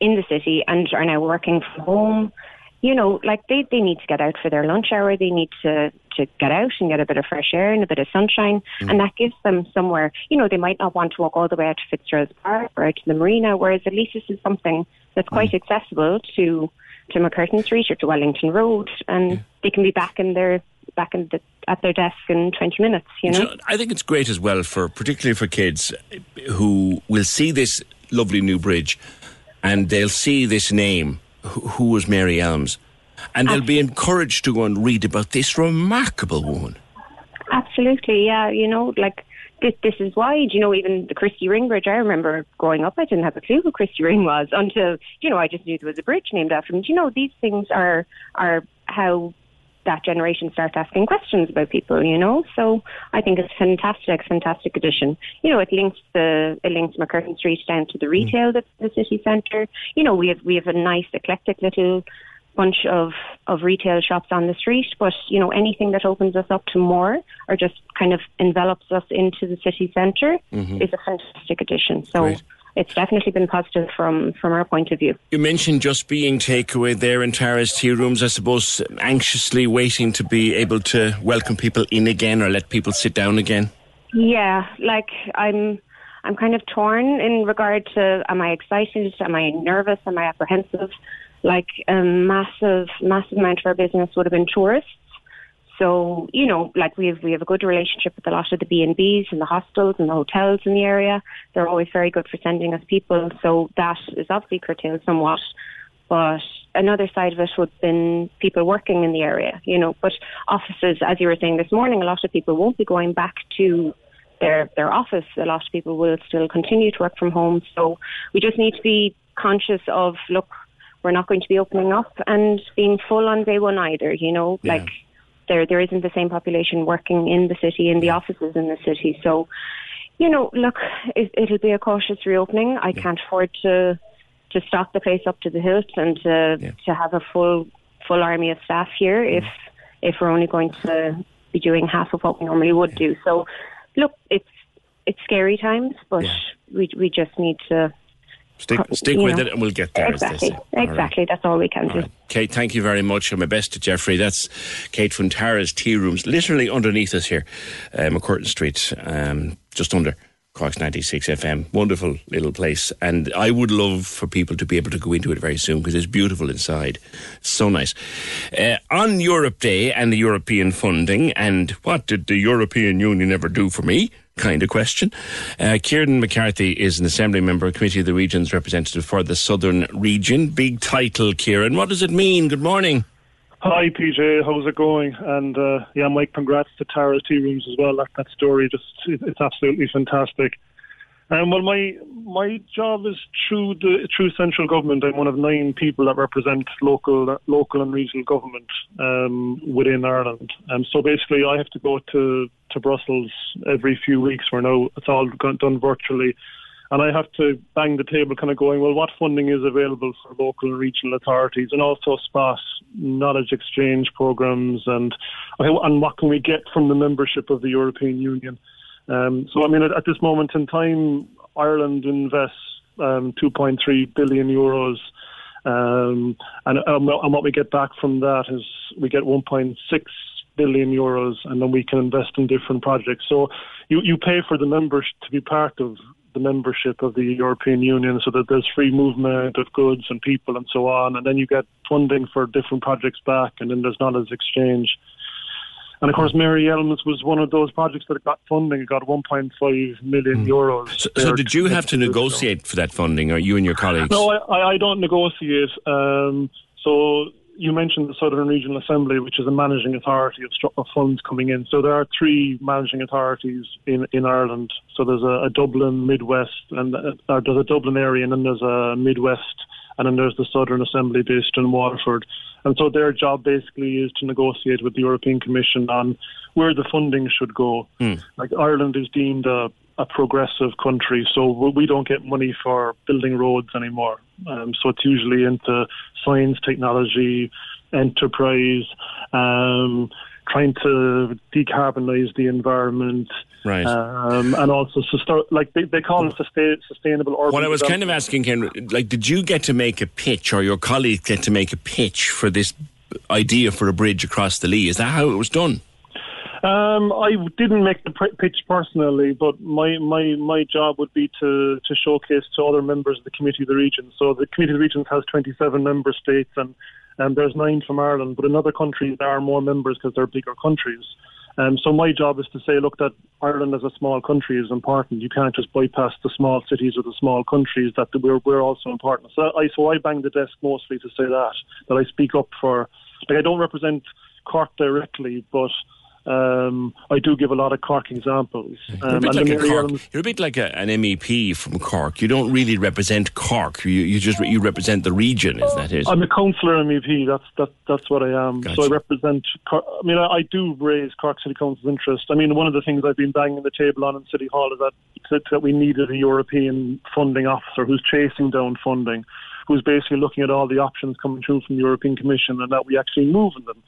in the city and are now working from home. You know, like they, they need to get out for their lunch hour. They need to, to get out and get a bit of fresh air and a bit of sunshine. Mm. And that gives them somewhere, you know, they might not want to walk all the way out to Fitzgerald's Park or out to the marina, whereas at least this is something that's quite mm. accessible to, to MacCurtain Street or to Wellington Road. And they can be back in their, back in the, at their desk in 20 minutes, you know?
Know, I think it's great as well for particularly for kids who will see this lovely new bridge and they'll see this name who, was Mary Elms and they'll be encouraged to go and read about this remarkable woman.
Absolutely, yeah. You know, like this. This is why. do You know, even the Christy Ring Bridge. I remember growing up, I didn't have a clue who Christy Ring was until you know I just knew there was a bridge named after him. Do You know, these things are are how that generation starts asking questions about people. You know, so I think it's fantastic, fantastic addition. You know, it links the it links MacCurtain Street down to the retail that's the city centre. You know, we have we have a nice eclectic little bunch of, of retail shops on the street, but you know anything that opens us up to more or just kind of envelops us into the city center
Mhm.
is a fantastic addition. So
Great.
It's definitely been positive from from our point of view.
You mentioned just being takeaway there in Tara's tea rooms, I suppose, anxiously waiting to be able to welcome people in again or let people sit down again.
Yeah, like I'm I'm kind of torn in regard to am I excited, am I nervous, am I apprehensive? Like a massive, massive amount of our business would have been tourists. So, you know, like we have we have a good relationship with a lot of the B and Bs and the hostels and the hotels in the area. They're always very good for sending us people. So that is obviously curtailed somewhat. But another side of it would have been people working in the area, you know. But offices, as you were saying this morning, a lot of people won't be going back to their their office. A lot of people will still continue to work from home. So we just need to be conscious of look, we're not going to be opening up and being full on day one either, you know,
Yeah.
like there there isn't the same population working in the city in the offices in the city. So, you know, look, it, it'll be a cautious reopening. I can't afford to to stock the place up to the hilt and to to have a full full army of staff here mm-hmm. if if we're only going to be doing half of what we normally would do. So, look, it's it's scary times, but we we just need to
Stick,
Uh,
stick with
know.
it and we'll get there.
exactly.
All right.
exactly. That's all we can do.
Kate, thank you very much. And my best to Jeffrey. That's Kate from Tara's Tea Rooms, literally underneath us here, uh, MacCurtain Street, um, just under Cork's 96 FM. Wonderful little place. And I would love for people to be able to go into it very soon because it's beautiful inside. So nice. Uh, on Europe Day and the European funding, and what did the European Union ever do for me? Kind of question. Uh, Kieran McCarthy is an Assembly member, Committee of the Regions representative for the Southern Region. Big title, Kieran. What does it mean? Good morning.
Hi PJ, how's it going? And uh, yeah, Mike, congrats to Tara's Tea Rooms as well. That, that story just it's absolutely fantastic. Um, well, my my job is through the through central government. I'm one of nine people that represent local local and regional government um, within Ireland. And um, so basically, I have to go to to Brussels every few weeks. Where now it's all done virtually, and I have to bang the table, kind of going, well, what funding is available for local and regional authorities, and also SPOT knowledge exchange programs, and and what can we get from the membership of the European Union. Um, so, I mean, at, at, this moment in time, Ireland invests um, 2.3 billion euros, um, and, um, and what we get back from that is we get 1.6 billion euros, and then we can invest in different projects. So, you, you pay for the members to be part of the membership of the European Union so that there's free movement of goods and people and so on, and then you get funding for different projects back, and then there's knowledge exchange. And of course, Mary Elms was one of those projects that got funding. It got 1.5 million mm. euros.
So, so did you have to negotiate for that funding, or you and your colleagues?
No, I, I don't negotiate. Um, so you mentioned the Southern Regional Assembly, which is a managing authority of, of funds coming in. So there are three managing authorities in, in Ireland. So there's a, a Dublin, Midwest, and uh, there's a Dublin area, and then there's a Midwest and then there's the Southern Assembly based in Waterford. And so their job basically is to negotiate with the European Commission on where the funding should go. Mm. Like Ireland is deemed a, a progressive country, so we don't get money for building roads anymore. Um, so it's usually into science, technology, enterprise, um, trying to decarbonize the environment,
right?
Um, and also sustain, like they, they call it sustain, sustainable urban.
Well, I was kind of asking Ken, like, did you get to make a pitch, or your colleagues get to make a pitch for this idea for a bridge across the Lee? Is that how it was done?
Um, I didn't make the pitch personally, but my, my, my job would be to, to showcase to other members of the Committee of the Regions. So the Committee of the Regions has 27 member states, and and there's nine from Ireland. But in other countries, there are more members because they're bigger countries. Um, so my job is to say, look, that Ireland as a small country is important. You can't just bypass the small cities or the small countries. That we're we're also important. So I so I bang the desk mostly to say that that I speak up for. Like I don't represent Cork directly, but um, I do give a lot of Cork examples.
Um, you're, a um, like a Cork, you're, a bit like a, an MEP from Cork. You don't really represent Cork. You, you just you represent the region. Is that it?
I'm a councillor MEP. That's that, that's what I am. Gotcha. So I represent. Cork. I mean, I, I, do raise Cork City Council's interest. I mean, one of the things I've been banging the table on in City Hall is that that we needed a European funding officer who's chasing down funding, who's basically looking at all the options coming through from the European Commission and that we actually move in them.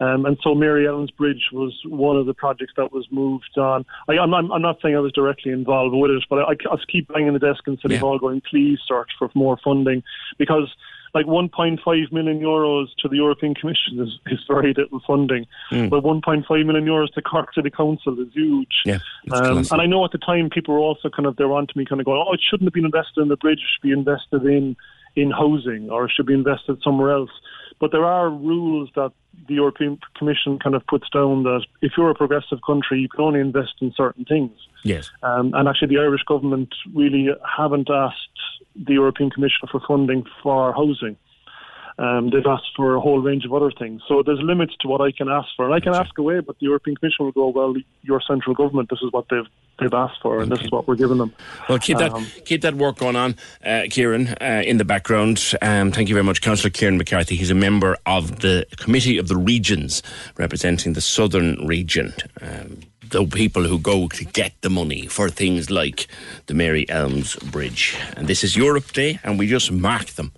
Um, and so Mary Elms Bridge was one of the projects that was moved on. I, am I'm, I'm not saying I was directly involved with it, but I, I keep banging the desk in City yeah. Hall going, please search for more funding because like 1.5 million euros to the European Commission is, is very little funding, mm. but 1.5 million euros to Cork City Council is huge.
Yeah,
um, and I know at the time people were also kind of they were on to me, kind of going, "Oh, it shouldn't have been invested in the bridge; it should be invested in in housing, or it should be invested somewhere else." But there are rules that the European Commission kind of puts down that if you're a progressive country, you can only invest in certain things.
Yes.
Um, and actually, the Irish government really haven't asked the European Commission for funding for housing. Um, they've asked for a whole range of other things. So there's limits to what I can ask for. And I can ask away, but the European Commission will go, well, your central government, this is what they've they've asked for, and okay. this is what we're giving them.
Well, keep that um, keep that work going on, uh, Kieran, uh, in the background. Um, thank you very much, Councillor Kieran McCarthy. He's a member of the Committee of the Regions, representing the Southern Region. Um, the people who go to get the money for things like the Mary Elms Bridge. And this is Europe Day, and we just mark them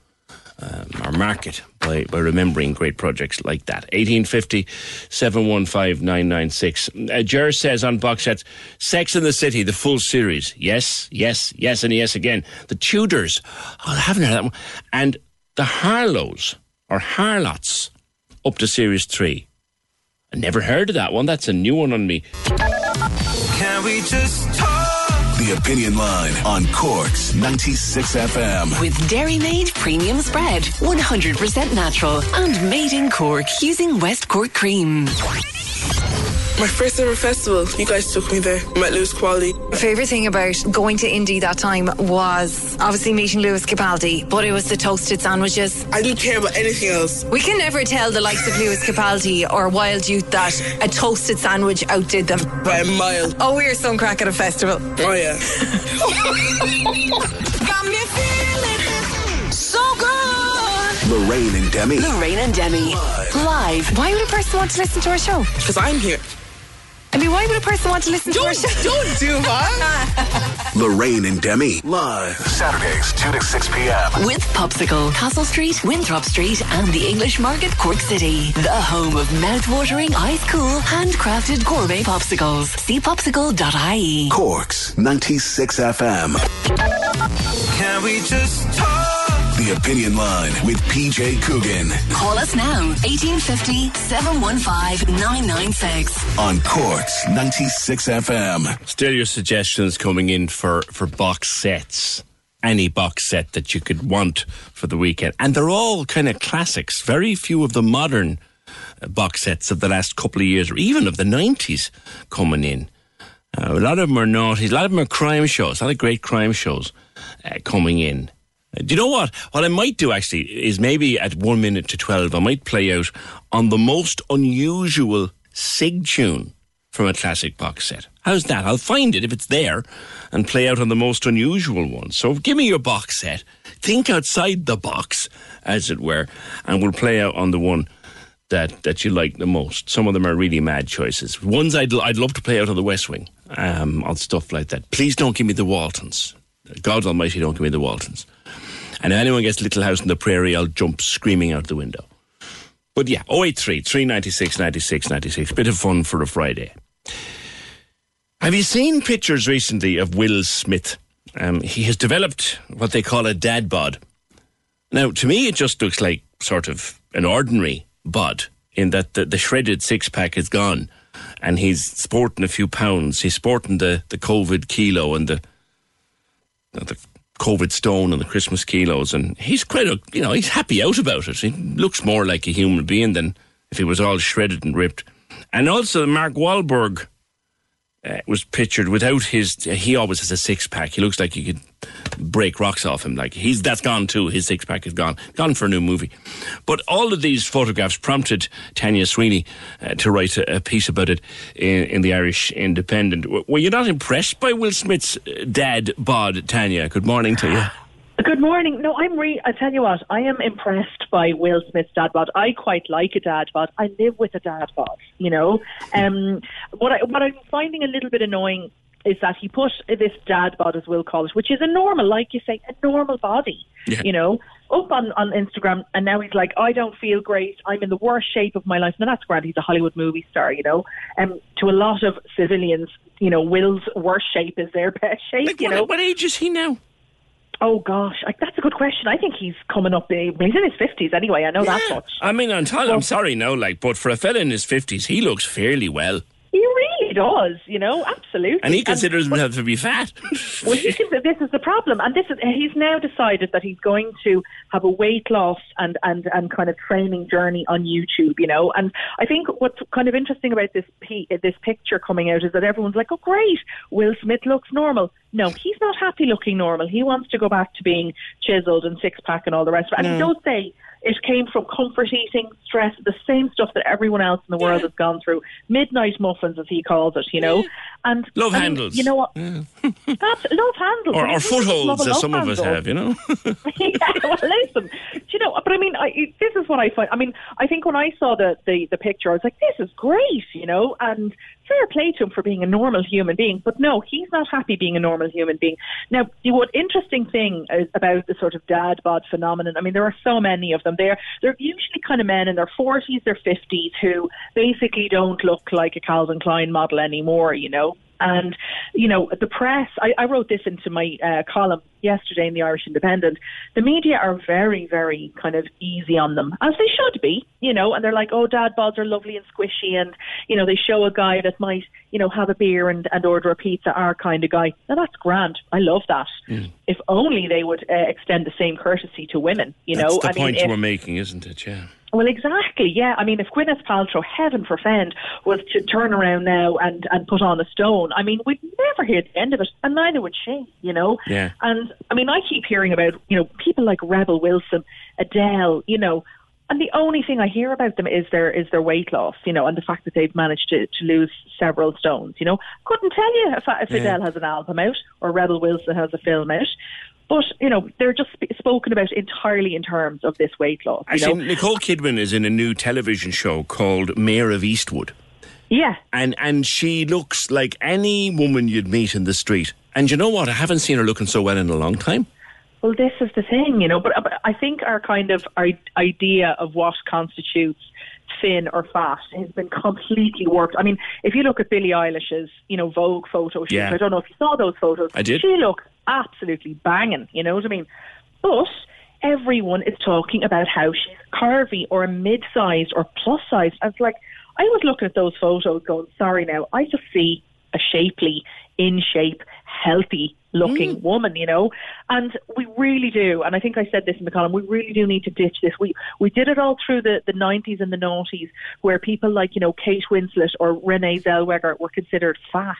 um, our market by, by remembering great projects like that. 1850 715 996. Uh, Jer says on box sets, Sex in the City, the full series. Yes, yes, yes, and yes again. The Tudors. Oh, I haven't heard that one. And the Harlows, or Harlots, up to series three. I never heard of that one. That's a new one on me. Can we
just talk? The Opinion Line on Cork's 96 FM.
With Dairymaid Premium Spread. 100% natural and made in Cork using West Cork cream.
My first ever festival, you guys took me there. Met Lewis Capaldi.
My favourite thing about going to Indy that time was obviously meeting Lewis Capaldi, but it was the toasted sandwiches.
I didn't care about anything else.
We can never tell the likes of Lewis Capaldi or Wild Youth that a toasted sandwich outdid them.
By a mile.
Oh, we're some crack at a festival.
Oh, yeah.
Got me feeling so good.
Lorraine and Demi.
Lorraine and Demi. Live.
Why would a person want to listen to our show?
Because I'm here.
I mean, why would a person want to listen to our show?
Don't do that.
Lorraine and Demi. Live. Saturdays, 2 to 6 p.m.
With Popsicle, Castle Street, Winthrop Street, and the English Market, Cork City. The home of mouth-watering, ice-cool, handcrafted gourmet popsicles. See popsicle.ie.
Corks 96 FM.
Can we just talk?
The Opinion Line with PJ Coogan
Call us now, 1850 715 996.
on Corks 96 FM.
Still your suggestions coming in for, for box sets. Any box set that you could want for the weekend. And they're all kind of classics. Very few of the modern uh, box sets of the last couple of years, or even of the 90s, coming in. Uh, a lot of them are naughty. A lot of them are crime shows. A lot of great crime shows uh, coming in. Do you know what? What I might do actually is maybe at one minute to 12, I might play out on the most unusual SIG tune from a classic box set. How's that? I'll find it if it's there and play out on the most unusual one. So give me your box set. Think outside the box, as it were, and we'll play out on the one that, that you like the most. Some of them are really mad choices. Ones I'd, I'd love to play out on the West Wing, um, on stuff like that. Please don't give me the Waltons. God Almighty, don't give me the Waltons. And if anyone gets Little House on the Prairie, I'll jump screaming out the window. But yeah, 083 396 96 96. Bit of fun for a Friday. Have you seen pictures recently of Will Smith? Um, he has developed what they call a dad bod. Now, to me, it just looks like sort of an ordinary bod in that the, the shredded six pack is gone and he's sporting a few pounds. He's sporting the, the COVID kilo and the, the COVID stone and the Christmas kilos. And he's quite a, you know, he's happy out about it. He looks more like a human being than if he was all shredded and ripped. And also, Mark Wahlberg uh, was pictured without his. He always has a six pack. He looks like you could break rocks off him. Like he's that's gone too. His six pack is gone. Gone for a new movie. But all of these photographs prompted Tanya Sweeney uh, to write a, a piece about it in, in the Irish Independent. W- Were you not impressed by Will Smith's uh, dad bod, Tanya? Good morning to you.
Good morning. No, I'm re. I tell you what, I am impressed by Will Smith's dad bod. I quite like a dad bod. I live with a dad bod. You know, um, what I what I'm finding a little bit annoying is that he put this dad bod, as Will call it, which is a normal, like you say, a normal body.
Yeah.
You know, up on on Instagram, and now he's like, I don't feel great. I'm in the worst shape of my life. Now that's grand. He's a Hollywood movie star. You know, um, to a lot of civilians, you know, Will's worst shape is their best shape. you
what,
know,
what age is he now?
Oh gosh, like, that's a good question. I think he's coming up. eh, he's in his fifties anyway. I know that much.
I mean, I'm, t- I'm sorry, no, like, but for a fella in his fifties, he looks fairly well,
He really does. You know, absolutely.
and he considers himself to be fat.
Well, he that this is the problem, and this is he's now decided that he's going to have a weight loss and and and kind of training journey on YouTube. You know, and I think what's kind of interesting about this pe- this picture coming out is that everyone's like, "Oh, great, Will Smith looks normal." No, he's not happy looking normal. He wants to go back to being chiseled and six pack and all the rest of it. And he does say it came from comfort eating, stress, the same stuff that everyone else in the world has gone through. Midnight muffins, as he calls it, you know. And
Love
I mean,
handles.
You know what? That's love handles.
or, or
who doesn't love
footholds, as some of us have, you know.
yeah, well, listen, do you know, but I mean, I, this is what I find. I mean, I think when I saw the, the, the picture, I was like, this is great, you know, and fair play to him for being a normal human being. But no, he's not happy being a normal human being. Now, the what interesting thing is about the sort of dad bod phenomenon, I mean, there are so many of them. They're, they're usually kind of men in their 40s, their 50s who basically don't look like a Calvin Klein model anymore, you know. And, you know, the press, I, I wrote this into my uh, column yesterday in the Irish Independent. The media are very, very kind of easy on them, as they should be, you know, and they're like, oh, dad bods are lovely and squishy. And, you know, they show a guy that might, you know, have a beer and, and order a pizza, our kind of guy. Now, that's grand. I love that. If only they would uh, extend the same courtesy to women, you
That's
know.
the
I mean,
point
if-
you were making, isn't it? Yeah.
Well, exactly. Yeah, I mean, if Gwyneth Paltrow, heaven forfend, was to turn around now and and put on a stone, I mean, we'd never hear the end of it, and neither would she. You know.
Yeah.
And I mean, I keep hearing about you know people like Rebel Wilson, Adele. You know. And the only thing I hear about them is their is their weight loss, you know, and the fact that they've managed to, to lose several stones. You know, couldn't tell you if, if
Yeah.
Adele has an album out or Rebel Wilson has a film out, but you know they're just sp- spoken about entirely in terms of this weight loss.
Actually,
know,
Nicole Kidman is in a new television show called Mare of Easttown.
yeah,
And and she looks like any woman you'd meet in the street. And you know what? I haven't seen her looking so well in a long time.
Well, this is the thing, you know. But, but I think our kind of our idea of what constitutes thin or fat has been completely warped. I mean, if you look at Billie Eilish's, you know, Vogue photo shoot,
Yeah.
I don't know if you saw those photos.
I did.
She looked absolutely banging. You know what I mean? But everyone is talking about how she's curvy or a mid-sized or plus-sized. I was like, I was looking at those photos, going, sorry now, I just see a shapely, in shape, healthy looking mm. woman, you know. And we really do, and I think I said this in the column, we really do need to ditch this. We we did it all through the, the 90s and the noughties, where people like, you know, Kate Winslet or Renee Zellweger were considered fat,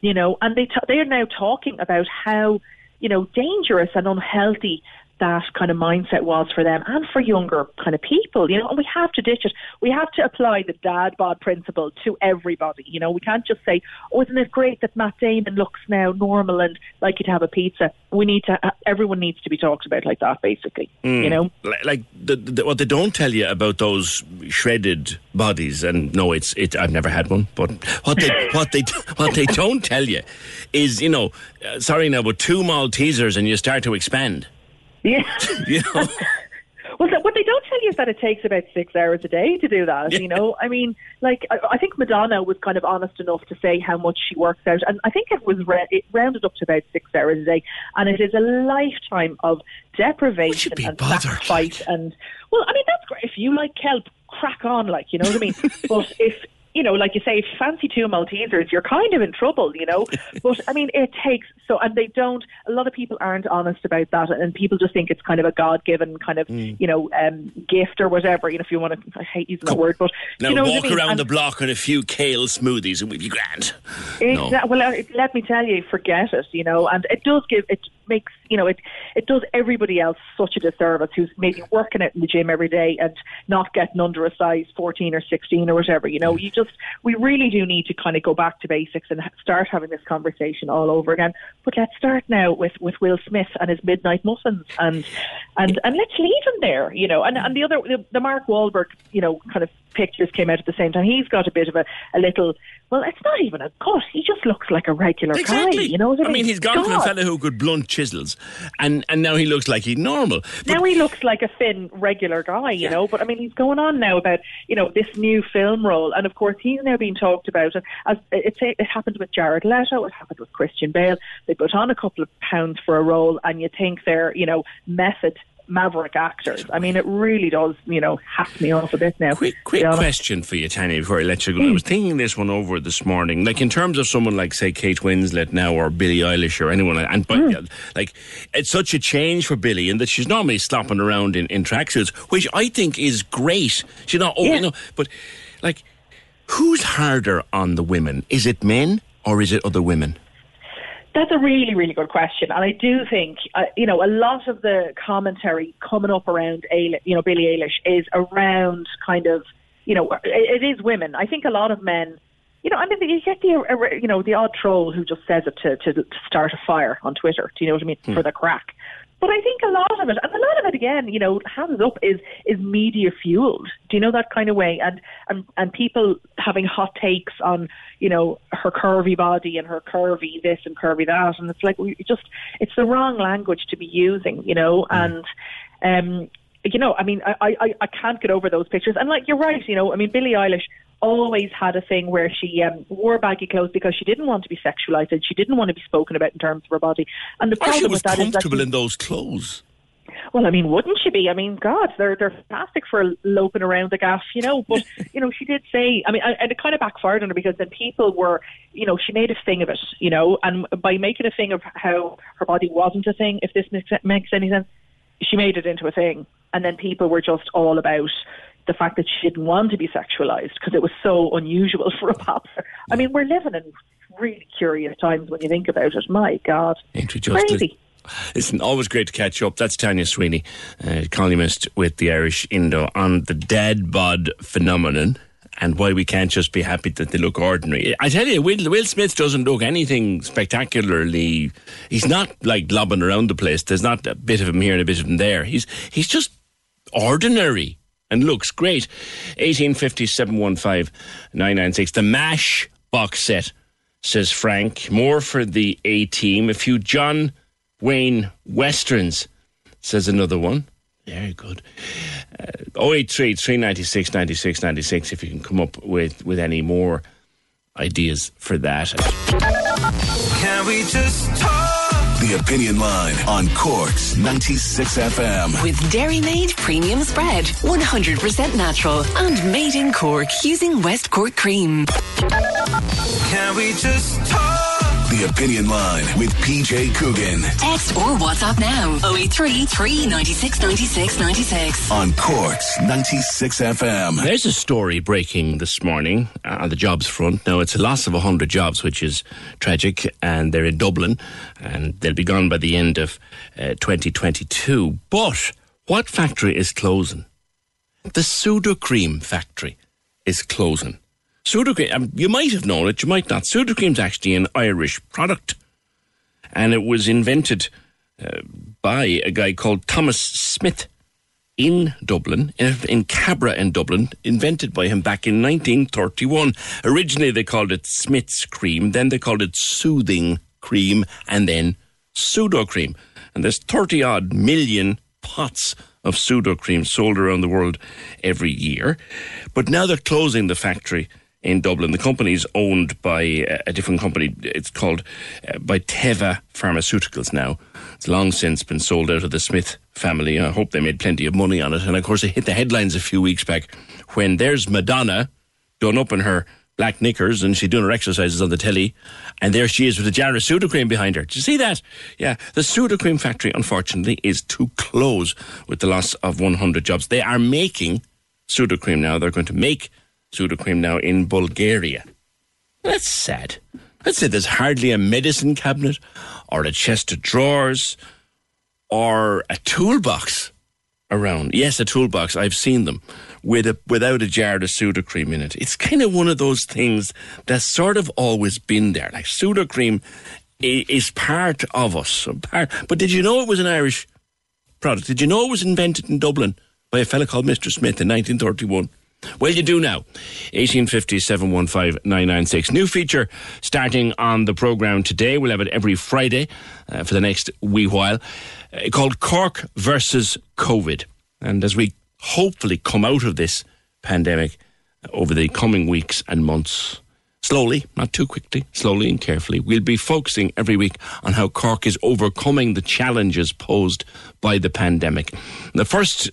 you know, and they t- they are now talking about how, you know, dangerous and unhealthy that kind of mindset was for them and for younger kind of people, you know, and we have to ditch it. We have to apply the dad bod principle to everybody, you know. We can't just say, oh, isn't it great that Matt Damon looks now normal and like he'd have a pizza. We need to, everyone needs to be talked about like that, basically,
Mm.
you know.
Like the, the, what they don't tell you about those shredded bodies, and no, it's it. I've never had one, but what they what they what they don't tell you is, you know, uh, sorry now, but two Maltesers and you start to expand.
Yeah.
You know,
Well, what they don't tell you is that it takes about six hours a day to do that. You know, I mean, like I, I think Madonna was kind of honest enough to say how much she works out, and I think it was re- it rounded up to about six hours a day, and it is a lifetime of deprivation and sacrifice. And well, I mean, that's great if you like kelp, crack on, like you know what I mean. but if you know, like you say, fancy two Maltesers, you're kind of in trouble, you know. But I mean, it takes so, and they don't. A lot of people aren't honest about that, and people just think it's kind of a God-given kind of, you know, um, gift or whatever. You know, if you want to, I hate using that word, but
now
you know
walk
I mean?
around
And-
the block on a few kale smoothies and we'd be grand. No.
Exactly. Well, uh, let me tell you, forget it. You know, and it does give it makes you know it it does everybody else such a disservice who's maybe working out in the gym every day and not getting under a size fourteen or sixteen or whatever. You know, mm. you just we really do need to kind of go back to basics and start having this conversation all over again. But let's start now with with Will Smith and his midnight muffins and and and let's leave him there. You know, and and the other the, the Mark Wahlberg you know kind of pictures came out at the same time. He's got a bit of a a little. Well, it's not even a cut. He just looks like a regular
Exactly.
guy. You know I mean?
I mean, he's gone from a
God.
fella who could blunt chisels, and and now he looks like he's normal.
now he looks like a thin, regular guy, you know. But I mean, he's going on now about you know this new film role, and of course he's now being talked about. And as it, it happened with Jared Leto, it happened with Christian Bale. They put on a couple of pounds for a role, and you think they're you know method maverick actors. I mean, it really does you know hack me off a bit now.
Quick, quick question for you, Tanya, before I let you go. I was hmm. thinking this one over this morning. Like, in terms of someone like, say, Kate Winslet now, or Billie Eilish, or anyone like and but, hmm. like, it's such a change for Billie in that she's normally slopping around in, in tracksuits, which I think is great. She's not, oh, you know, but, like, who's harder on the women? Is it men or is it other women?
That's a really, really good question, and I do think uh, you know a lot of the commentary coming up around you know Billie Eilish is around kind of you know it, it is women. I think a lot of men, you know, I mean you get the uh, you know the odd troll who just says it to, to to start a fire on Twitter. Do you know what I mean for the crack? But I think a lot of it, and a lot of it again, you know, hands up is is media fueled. Do you know that kind of way? And and and people having hot takes on, you know, her curvy body and her curvy this and curvy that, and it's like we just it's the wrong language to be using, you know, and um. You know, I mean, I, I, I can't get over those pictures. And like, you're right, you know, I mean, Billie Eilish always had a thing where she um, wore baggy clothes because she didn't want to be sexualized and she didn't want to be spoken about in terms of her body. And the problem
was
with that is that
comfortable
she-
in those clothes.
well, I mean, wouldn't she be? I mean, God, they're they're fantastic for loping around the gaff, you know. But you know, she did say, I mean, and it kind of backfired on her because then people were, you know, she made a thing of it, you know, and by making a thing of how her body wasn't a thing, if this makes, makes any sense, she made it into a thing.
and then people were just all about the fact that she didn't want to be sexualized because it was so unusual for a pop. I mean, we're living in really curious times when you think about it. My God, crazy.
Listen, always great to catch up. That's Tanya Sweeney, uh, columnist with the Irish Indo on the dead bod phenomenon and why we can't just be happy that they look ordinary. I tell you, Will, Will Smith doesn't look anything spectacularly. He's not like lobbing around the place. There's not a bit of him here and a bit of him there. He's he's just ordinary and looks great. 1850 715 996. The MASH box set, says Frank. More for the A team. A few John Wayne Westerns, says another one. Very good. Uh, 083 396 96 96 if you can come up with, with any more ideas for that.
Can we just talk?
The Opinion Line on Cork's 96 FM.
With Dairymaid Premium Spread, 100% natural and made in Cork using West Cork cream.
Can we just talk?
The Opinion Line with PJ Coogan.
Text or WhatsApp now 083 396 96 96.
On Cork's 96 FM.
There's a story breaking this morning uh, on the jobs front. Now, it's a loss of 100 jobs, which is tragic, and they're in Dublin, and they'll be gone by the end of uh, 2022. But what factory is closing? The Sudocrem factory is closing. Sudocrem, um, you might have known it, you might not. Sudocrem's actually an Irish product, and it was invented uh, by a guy called Thomas Smith in Dublin, in, Cabra in Dublin, invented by him back in 1931. Originally, they called it Smith's cream, then they called it soothing cream, and then Sudocrem. And there's 30 odd million pots of Sudocrem sold around the world every year. But now they're closing the factory in Dublin. The company is owned by a different company. It's called uh, by Teva Pharmaceuticals now. It's long since been sold out of the Smith family. I hope they made plenty of money on it. And of course, it hit the headlines a few weeks back when there's Madonna done up in her black knickers and she's doing her exercises on the telly. And there she is with a jar of Sudocrem behind her. Did you see that? Yeah. The Sudocrem factory, unfortunately, is to close with the loss of 100 jobs. They are making Sudocrem now. They're going to make Sudocrem now in Bulgaria. That's sad. I'd say there's hardly a medicine cabinet or a chest of drawers or a toolbox around. Yes, a toolbox. I've seen them with a without a jar of Sudocrem in it. It's kind of one of those things that's sort of always been there. Like Sudocrem is part of us. But did you know it was an Irish product? Did you know it was invented in Dublin by a fellow called Mr. Smith in 1931? Well, you do now. 1850 715 996. New feature starting on the programme today. We'll have it every Friday uh, for the next wee while uh, called Cork versus COVID. And as we hopefully come out of this pandemic uh, over the coming weeks and months, slowly, not too quickly, slowly and carefully, we'll be focusing every week on how Cork is overcoming the challenges posed by the pandemic. The first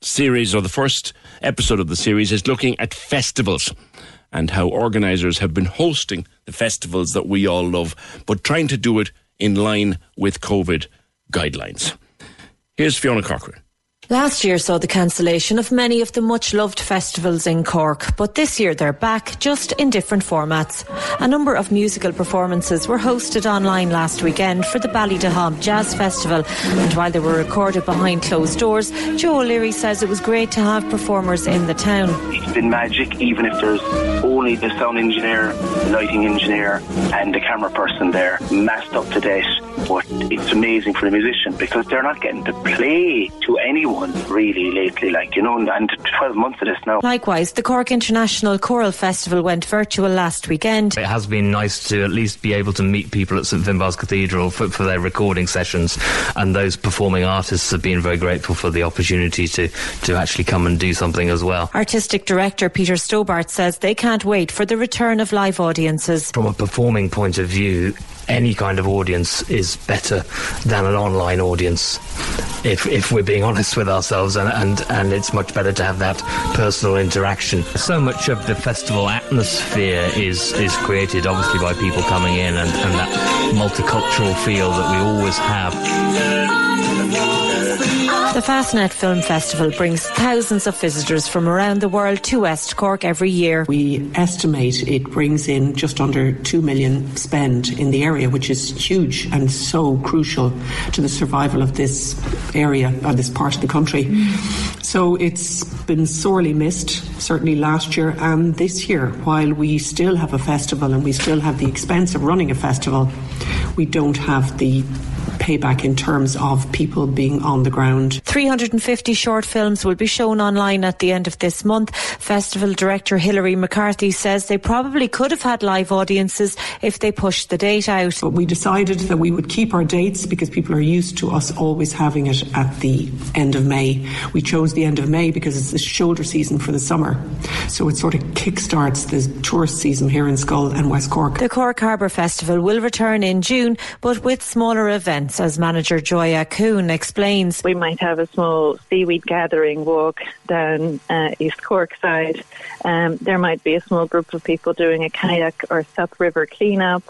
series or the first episode of the series is looking at festivals and how organisers have been hosting the festivals that we all love, but trying to do it in line with COVID guidelines. Here's Fiona Corcoran.
Last year saw the cancellation of many of the much loved festivals in Cork, but this year they're back, just in different formats. A number of musical performances were hosted online last weekend for the Ballydehob Jazz Festival, and while they were recorded behind closed doors, Joe O'Leary says it was great to have performers in the town.
It's been magic, even if there's only the sound engineer, the lighting engineer, and the camera person there, masked up to date. But it's amazing for the musician because they're not getting to play to anyone really lately, like, you know, and 12 months of this now.
Likewise, the Cork International Choral Festival went virtual last weekend.
It has been nice to at least be able to meet people at St Finbarr's Cathedral for, for their recording sessions, and those performing artists have been very grateful for the opportunity to, to actually come and do something as well.
Artistic director Peter Stobart says they can't wait for the return of live audiences.
From a performing point of view, any kind of audience is better than an online audience if, if we're being honest with ourselves and, and, and it's much better to have that personal interaction. So much of the festival atmosphere is, is created obviously by people coming in and, and that multicultural feel that we always have.
The Fastnet Film Festival brings thousands of visitors from around the world to West Cork every year.
We estimate it brings in just under 2 million spend in the area, which is huge and so crucial to the survival of this area, or this part of the country. So it's been sorely missed, certainly last year and this year. While we still have a festival and we still have the expense of running a festival, we don't have the payback in terms of people being on the ground.
350 short films will be shown online at the end of this month. Festival director Hilary McCarthy says they probably could have had live audiences if they pushed the date out.
But we decided that we would keep our dates because people are used to us always having it at the end of May. We chose the end of May because it's the shoulder season for the summer. So it sort of kickstarts the tourist season here in Schull and West Cork.
The Cork Harbour Festival will return in June, but with smaller events as manager Joya Kuin explains.
We might have a small seaweed gathering walk down uh, East Cork side. Um, there might be a small group of people doing a kayak or South River cleanup.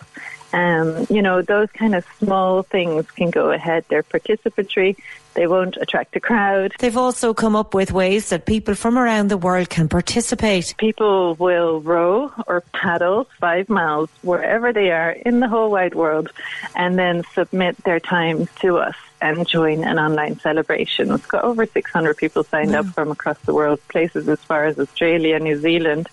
Um, you know, those kind of small things can go ahead. They're participatory. They won't attract a crowd.
They've also come up with ways that people from around the world can participate.
People will row or paddle five miles wherever they are in the whole wide world and then submit their time to us and join an online celebration. It's got over 600 people signed up from across the world, places as far as Australia, New Zealand,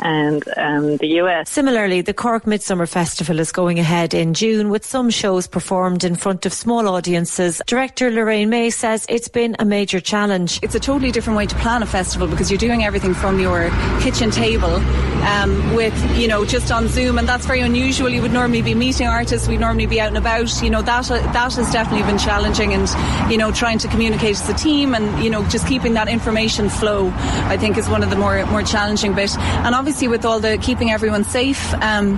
and um, the US.
Similarly, the Cork Midsummer Festival is going ahead in June with some shows performed in front of small audiences. Director Lorraine Maye says it's been a major challenge.
It's a totally different way to plan a festival because you're doing everything from your kitchen table um, with, you know, just on Zoom, and that's very unusual. You would normally be meeting artists, we'd normally be out and about. You know, that, that has definitely been challenging and you know trying to communicate as a team and you know just keeping that information flow I think is one of the more more challenging bit. And obviously with all the keeping everyone safe um,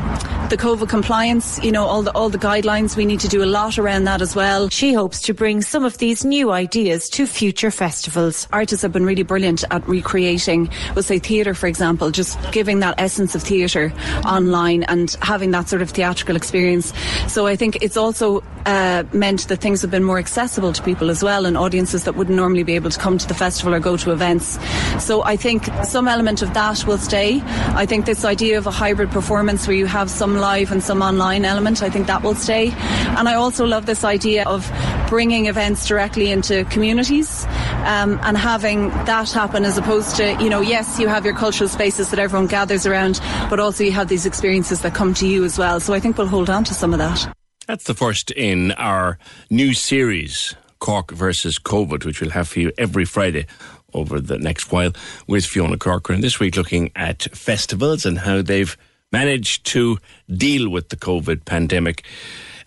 the COVID compliance you know all the all the guidelines we need to do a lot around that as well
she hopes to bring some of these new ideas to future festivals
artists have been really brilliant at recreating we'll say theatre for example just giving that essence of theatre online and having that sort of theatrical experience so I think it's also uh, meant that things have been more accessible to people as well and audiences that wouldn't normally be able to come to the festival or go to events. So I think some element of that will stay. I think this idea of a hybrid performance where you have some live and some online element, I think that will stay. And I also love this idea of bringing events directly into communities um, and having that happen as opposed to, you know, yes, you have your cultural spaces that everyone gathers around, but also you have these experiences that come to you as well. So I think we'll hold on to some of that.
That's the first in our new series, Cork versus COVID, which we'll have for you every Friday over the next while with Fiona Corcoran. This week, looking at festivals and how they've managed to deal with the COVID pandemic.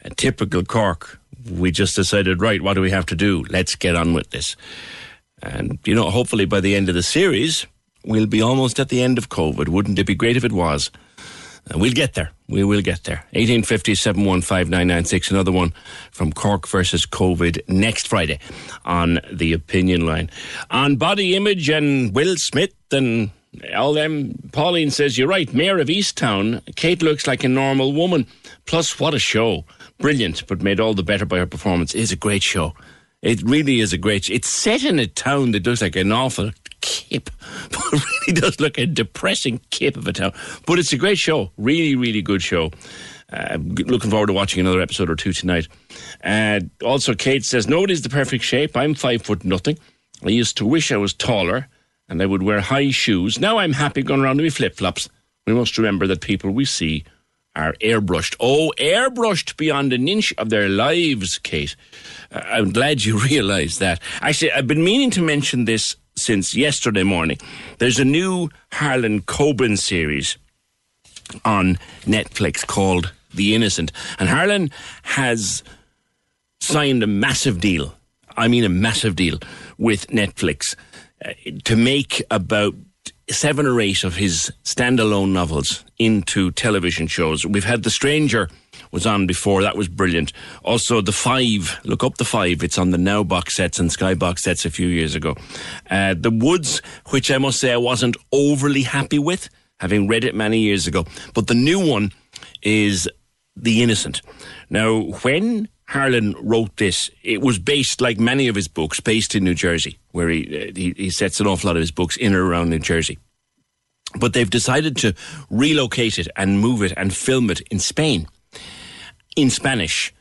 A typical Cork, we just decided, right, what do we have to do? Let's get on with this. And, you know, hopefully by the end of the series, we'll be almost at the end of COVID. Wouldn't it be great if it was? Uh, we'll get there. We will get there. 1850 715 Another one from Cork versus COVID next Friday on the opinion line. On body image and Will Smith and all them, Pauline says, You're right. Mare of Easttown, Kate looks like a normal woman. Plus, what a show. Brilliant, but made all the better by her performance. It is a great show. It really is a great. It's set in a town that looks like an awful kip, but really does look a depressing kip of a town. But it's a great show, really, really good show. Uh, looking forward to watching another episode or two tonight. Uh, also, Kate says, Nobody's the perfect shape. I'm five foot nothing. I used to wish I was taller and I would wear high shoes. Now I'm happy going around with flip flops. We must remember that people we see are airbrushed. Oh, airbrushed beyond an inch of their lives, Kate. Uh, I'm glad you realise that. Actually, I've been meaning to mention this since yesterday morning. There's a new Harlan Coben series on Netflix called The Innocent. And Harlan has signed a massive deal. I mean, a massive deal with Netflix uh, to make about seven or eight of his standalone novels into television shows. We've had The Stranger was on before. That was brilliant. Also, The Five. Look up The Five. It's on the Now box sets and Sky box sets a few years ago. Uh, the Woods, which I must say I wasn't overly happy with, having read it many years ago. But the new one is The Innocent. Now, when Harlan wrote this, it was based, like many of his books, based in New Jersey, where he, uh, he, he sets an awful lot of his books in or around New Jersey. But they've decided to relocate it and move it and film it in Spain, in Spanish,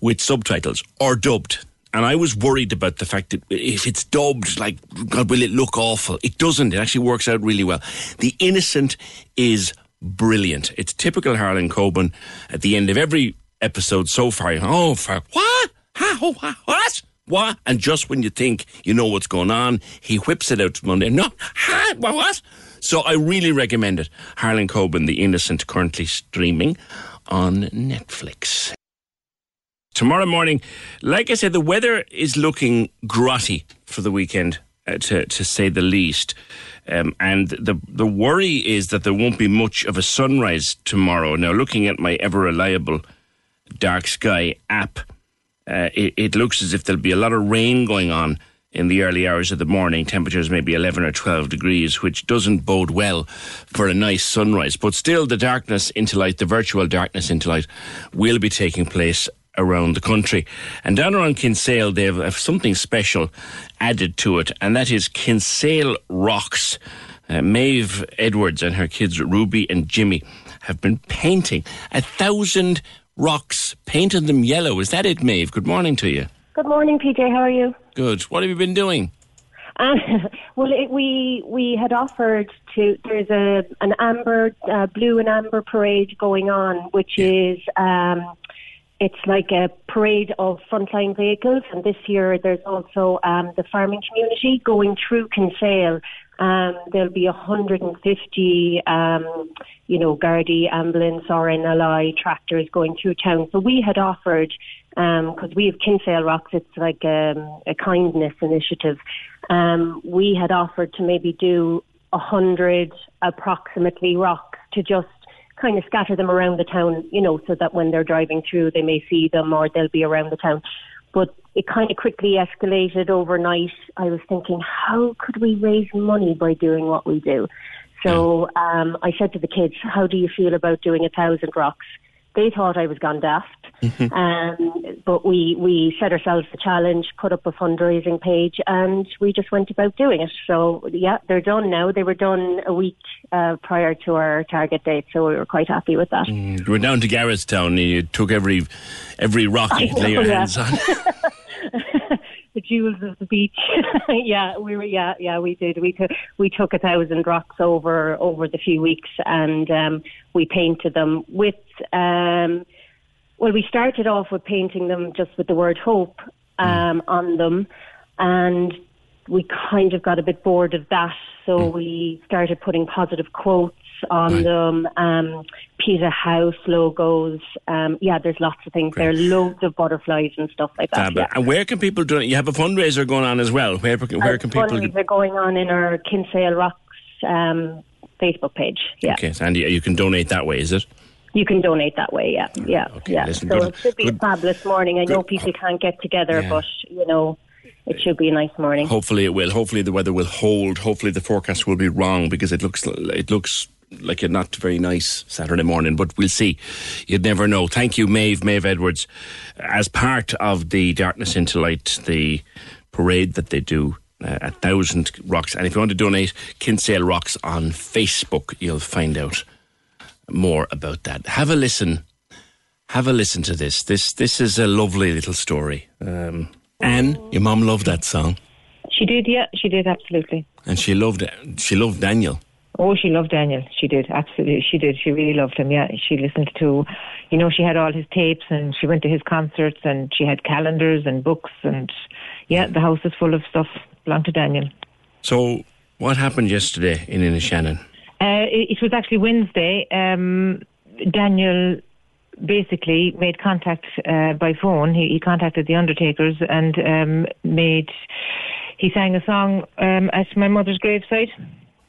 with subtitles or dubbed. And I was worried about the fact that if it's dubbed, like, God, will it look awful? It doesn't. It actually works out really well. The Innocent is brilliant. It's typical Harlan Coben at the end of every episode so far. Oh, for what? How? What? What? And just when you think you know what's going on, he whips it out Monday. No, ha, what? So I really recommend it. Harlan Coben, The Innocent, currently streaming on Netflix. Tomorrow morning, like I said, the weather is looking grotty for the weekend, uh, to, to say the least. Um, and the the worry is that there won't be much of a sunrise tomorrow. Now, looking at my ever reliable dark sky app, uh, it, it, looks as if there'll be a lot of rain going on in the early hours of the morning. Temperatures maybe 11 or 12 degrees, which doesn't bode well for a nice sunrise. But still, the darkness into light, the virtual darkness into light, will be taking place around the country. And down around Kinsale, they have something special added to it, and that is Kinsale Rocks. Uh, Maeve Edwards and her kids, Ruby and Jimmy, have been painting a thousand rocks, painted them yellow. Is that it, Maeve? Good morning to you.
Good morning, PJ. How are you?
Good. What have you been doing?
Uh, well, it, we we had offered to. There's a an amber, uh, blue and amber parade going on, which yeah. is um, it's like a parade of frontline vehicles, and this year there's also um, the farming community going through Kinsale. Um, there'll be 150, um, you know, Gardaí, ambulance, or NLI tractors going through town. So we had offered, because um, we have Kinsale Rocks, it's like a, um, a kindness initiative. Um, we had offered to maybe do hundred approximately rocks to just kind of scatter them around the town, you know, so that when they're driving through, they may see them or they'll be around the town. But it kind of quickly escalated overnight. I was thinking, how could we raise money by doing what we do? So um, I said to the kids, how do you feel about doing a thousand rocks? They thought I was gone daft. Mm-hmm. Um, but we, we set ourselves the challenge, put up a fundraising page, and we just went about doing it. So, yeah, they're done now. They were done a week uh, prior to our target date, so we were quite happy with that.
Mm, you were down to Garrettstown and you took every, every rock you could lay your hands on.
the jewels of the beach. yeah, we were. Yeah, yeah, we did. We took we took a thousand rocks over over the few weeks, and um, we painted them with. Um, well, we started off with painting them just with the word hope um, mm. on them, and we kind of got a bit bored of that, so mm. we started putting positive quotes on right. them, um, Pizza House logos. Um, yeah, there's lots of things Great. there, are loads of butterflies and stuff like that. Yeah.
And where can people do it? You have a fundraiser going on as well. Where, where can people?
Fundraiser going on in our Kinsale Rocks um, Facebook page. Yeah.
Okay, and you can donate that way, is it?
You can donate that way, yeah, yeah, okay, yeah. Listen, so good, it should be good, a fabulous morning. I good. know people can't get together, yeah. but you know, it should be a nice morning.
Hopefully, it will. Hopefully, the weather will hold. Hopefully, the forecast will be wrong because it looks it looks like a not very nice Saturday morning, but we'll see. You'd never know. Thank you, Maeve, Maeve Edwards. As part of the Darkness into Light, the parade that they do, uh, a thousand rocks. And if you want to donate, Kinsale Rocks on Facebook, you'll find out more about that. Have a listen. Have a listen to this. This this is a lovely little story. Um, Anne, your mom loved that song.
She did, yeah, she did absolutely.
And she loved she loved Daniel.
Oh, she loved Daniel. She did absolutely. She did. She really loved him. Yeah, she listened to, you know, she had all his tapes and she went to his concerts and she had calendars and books and yeah, the house is full of stuff belonged to Daniel.
So, what happened yesterday in Inishannon?
Uh, it, it, was actually Wednesday. Um, Daniel basically made contact uh, by phone. He, he, contacted the Undertakers and um, made. He sang a song um, at my mother's graveside.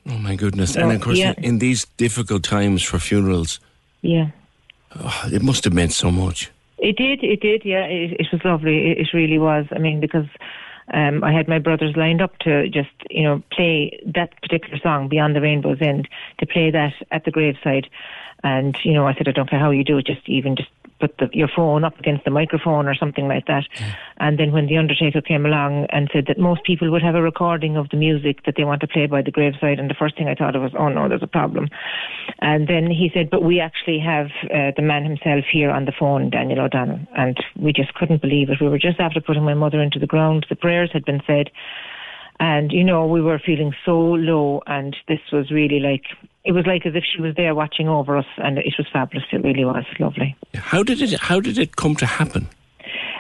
Oh my goodness! And of course, yeah. in these difficult times for funerals,
yeah,
oh, it must have meant so much.
It did. It did. Yeah, it, it was lovely. It, it really was. I mean, because um, I had my brothers lined up to just, you know, play that particular song, Beyond the Rainbow's End, to play that at the graveside. And, you know, I said, I don't care how you do it, just even just
put the, your phone up against the microphone or something like that. And then when the undertaker came along and said that most people would have a recording of the music that they want to play by the graveside, and the first thing I thought of was, oh no, there's a problem. And then he said, but we actually have uh, the man himself here on the phone, Daniel O'Donnell, and we just couldn't believe it. We were just after putting my mother into the ground. The prayers had been said. And, you know, we were feeling so low and this was really like, it was like as if she was there watching over us and it was fabulous. It really was lovely.
How did it, how did it come to happen?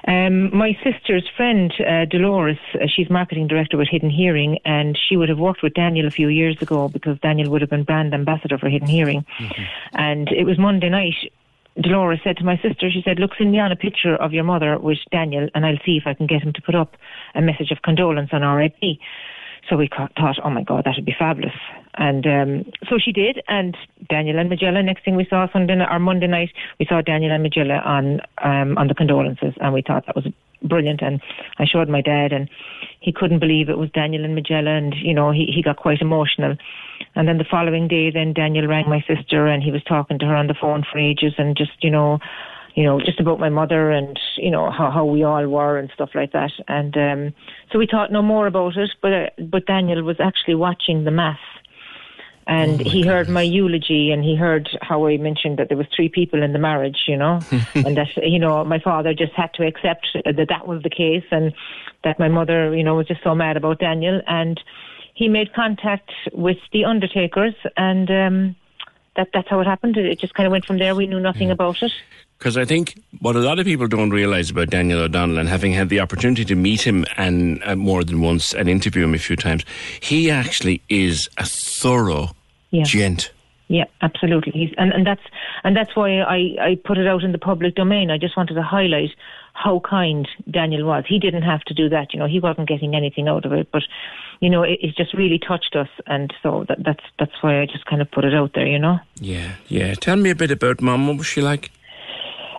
Um, my sister's friend, uh, Dolores, uh, she's marketing director with Hidden Hearing, and she would have worked with Daniel a few years ago because Daniel would have been brand ambassador for Hidden Hearing. Mm-hmm. And it was Monday night. Dolores said to my sister, she said, look, send me on a picture of your mother with Daniel and I'll see if I can get him to put up a message of condolence on RIP. So we thought, oh my God, that would be fabulous. And um, so she did. And Daniel and Majella, next thing we saw Sunday or Monday night, we saw Daniel and Majella on um, on the condolences, and we thought that was brilliant. And I showed my dad, and he couldn't believe it was Daniel and Majella, and you know he he got quite emotional. And then the following day, then Daniel rang my sister, and he was talking to her on the phone for ages, and just you know you know, just about my mother and, you know, how, how we all were and stuff like that. And um, so we thought no more about it, but, uh, but Daniel was actually watching the mass. And oh he heard my eulogy and he heard how I mentioned that there was three people in the marriage, you know, and that you know my father just had to accept that that was the case and that my mother, you know, was just so mad about Daniel. And he made contact with the undertakers and um, that that's how it happened. It just kind of went from there. We knew nothing yeah. about it.
Because I think what a lot of people don't realise about Daniel O'Donnell, and having had the opportunity to meet him and uh, more than once and interview him a few times, he actually is a thorough yeah. gent.
Yeah, absolutely. He's, and, and that's and that's why I, I put it out in the public domain. I just wanted to highlight how kind Daniel was. He didn't have to do that, you know. He wasn't getting anything out of it, but you know, it, it just really touched us, and so that, that's that's why I just kind of put it out there, you know.
Yeah, yeah. Tell me a bit about Mum. What was she like?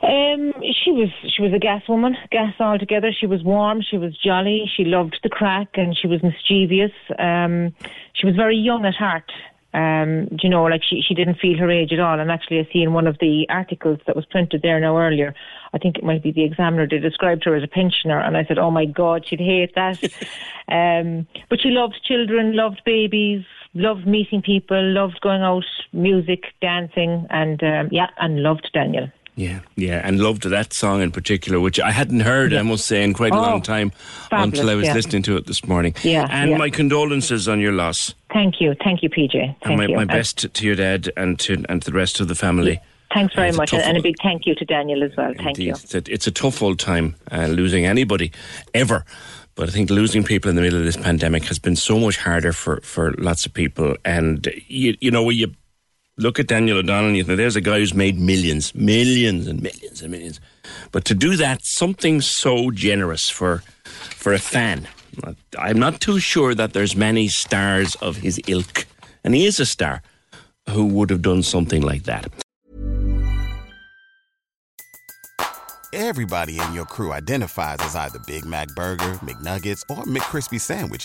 Um, she was she was a gas woman, gas altogether. She was warm, she was jolly, she loved the crack, and she was mischievous. Um, she was very young at heart. Um, you know, like she she didn't feel her age at all. And actually, I see in one of the articles that was printed there now earlier, I think it might be the Examiner. They described her as a pensioner, and I said, "Oh my God, she'd hate that." um, but she loved children, loved babies, loved meeting people, loved going out, music, dancing, and um, yeah, and loved Daniel.
Yeah, yeah, and loved that song in particular, which I hadn't heard, yeah. I must say, in quite a oh, long time fabulous, until I was yeah. listening to it this morning.
Yeah,
and
yeah.
my condolences on your loss.
Thank you, thank you, PJ. Thank
and my,
you.
my best to your dad and to and to the rest of the family.
Thanks very much, and, a big thank you to Daniel as well. Thank
you. It's a, it's a tough old time uh, losing anybody ever. But I think losing people in the middle of this pandemic has been so much harder for, for lots of people. And you, you know, you look at Daniel O'Donnell and you think there's a guy who's made millions, millions and millions and millions. But to do that, something so generous for for a fan, I'm not too sure that there's many stars of his ilk, and he is a star, who would have done something like that.
Everybody in your crew identifies as either Big Mac Burger, McNuggets, or McCrispy Sandwich,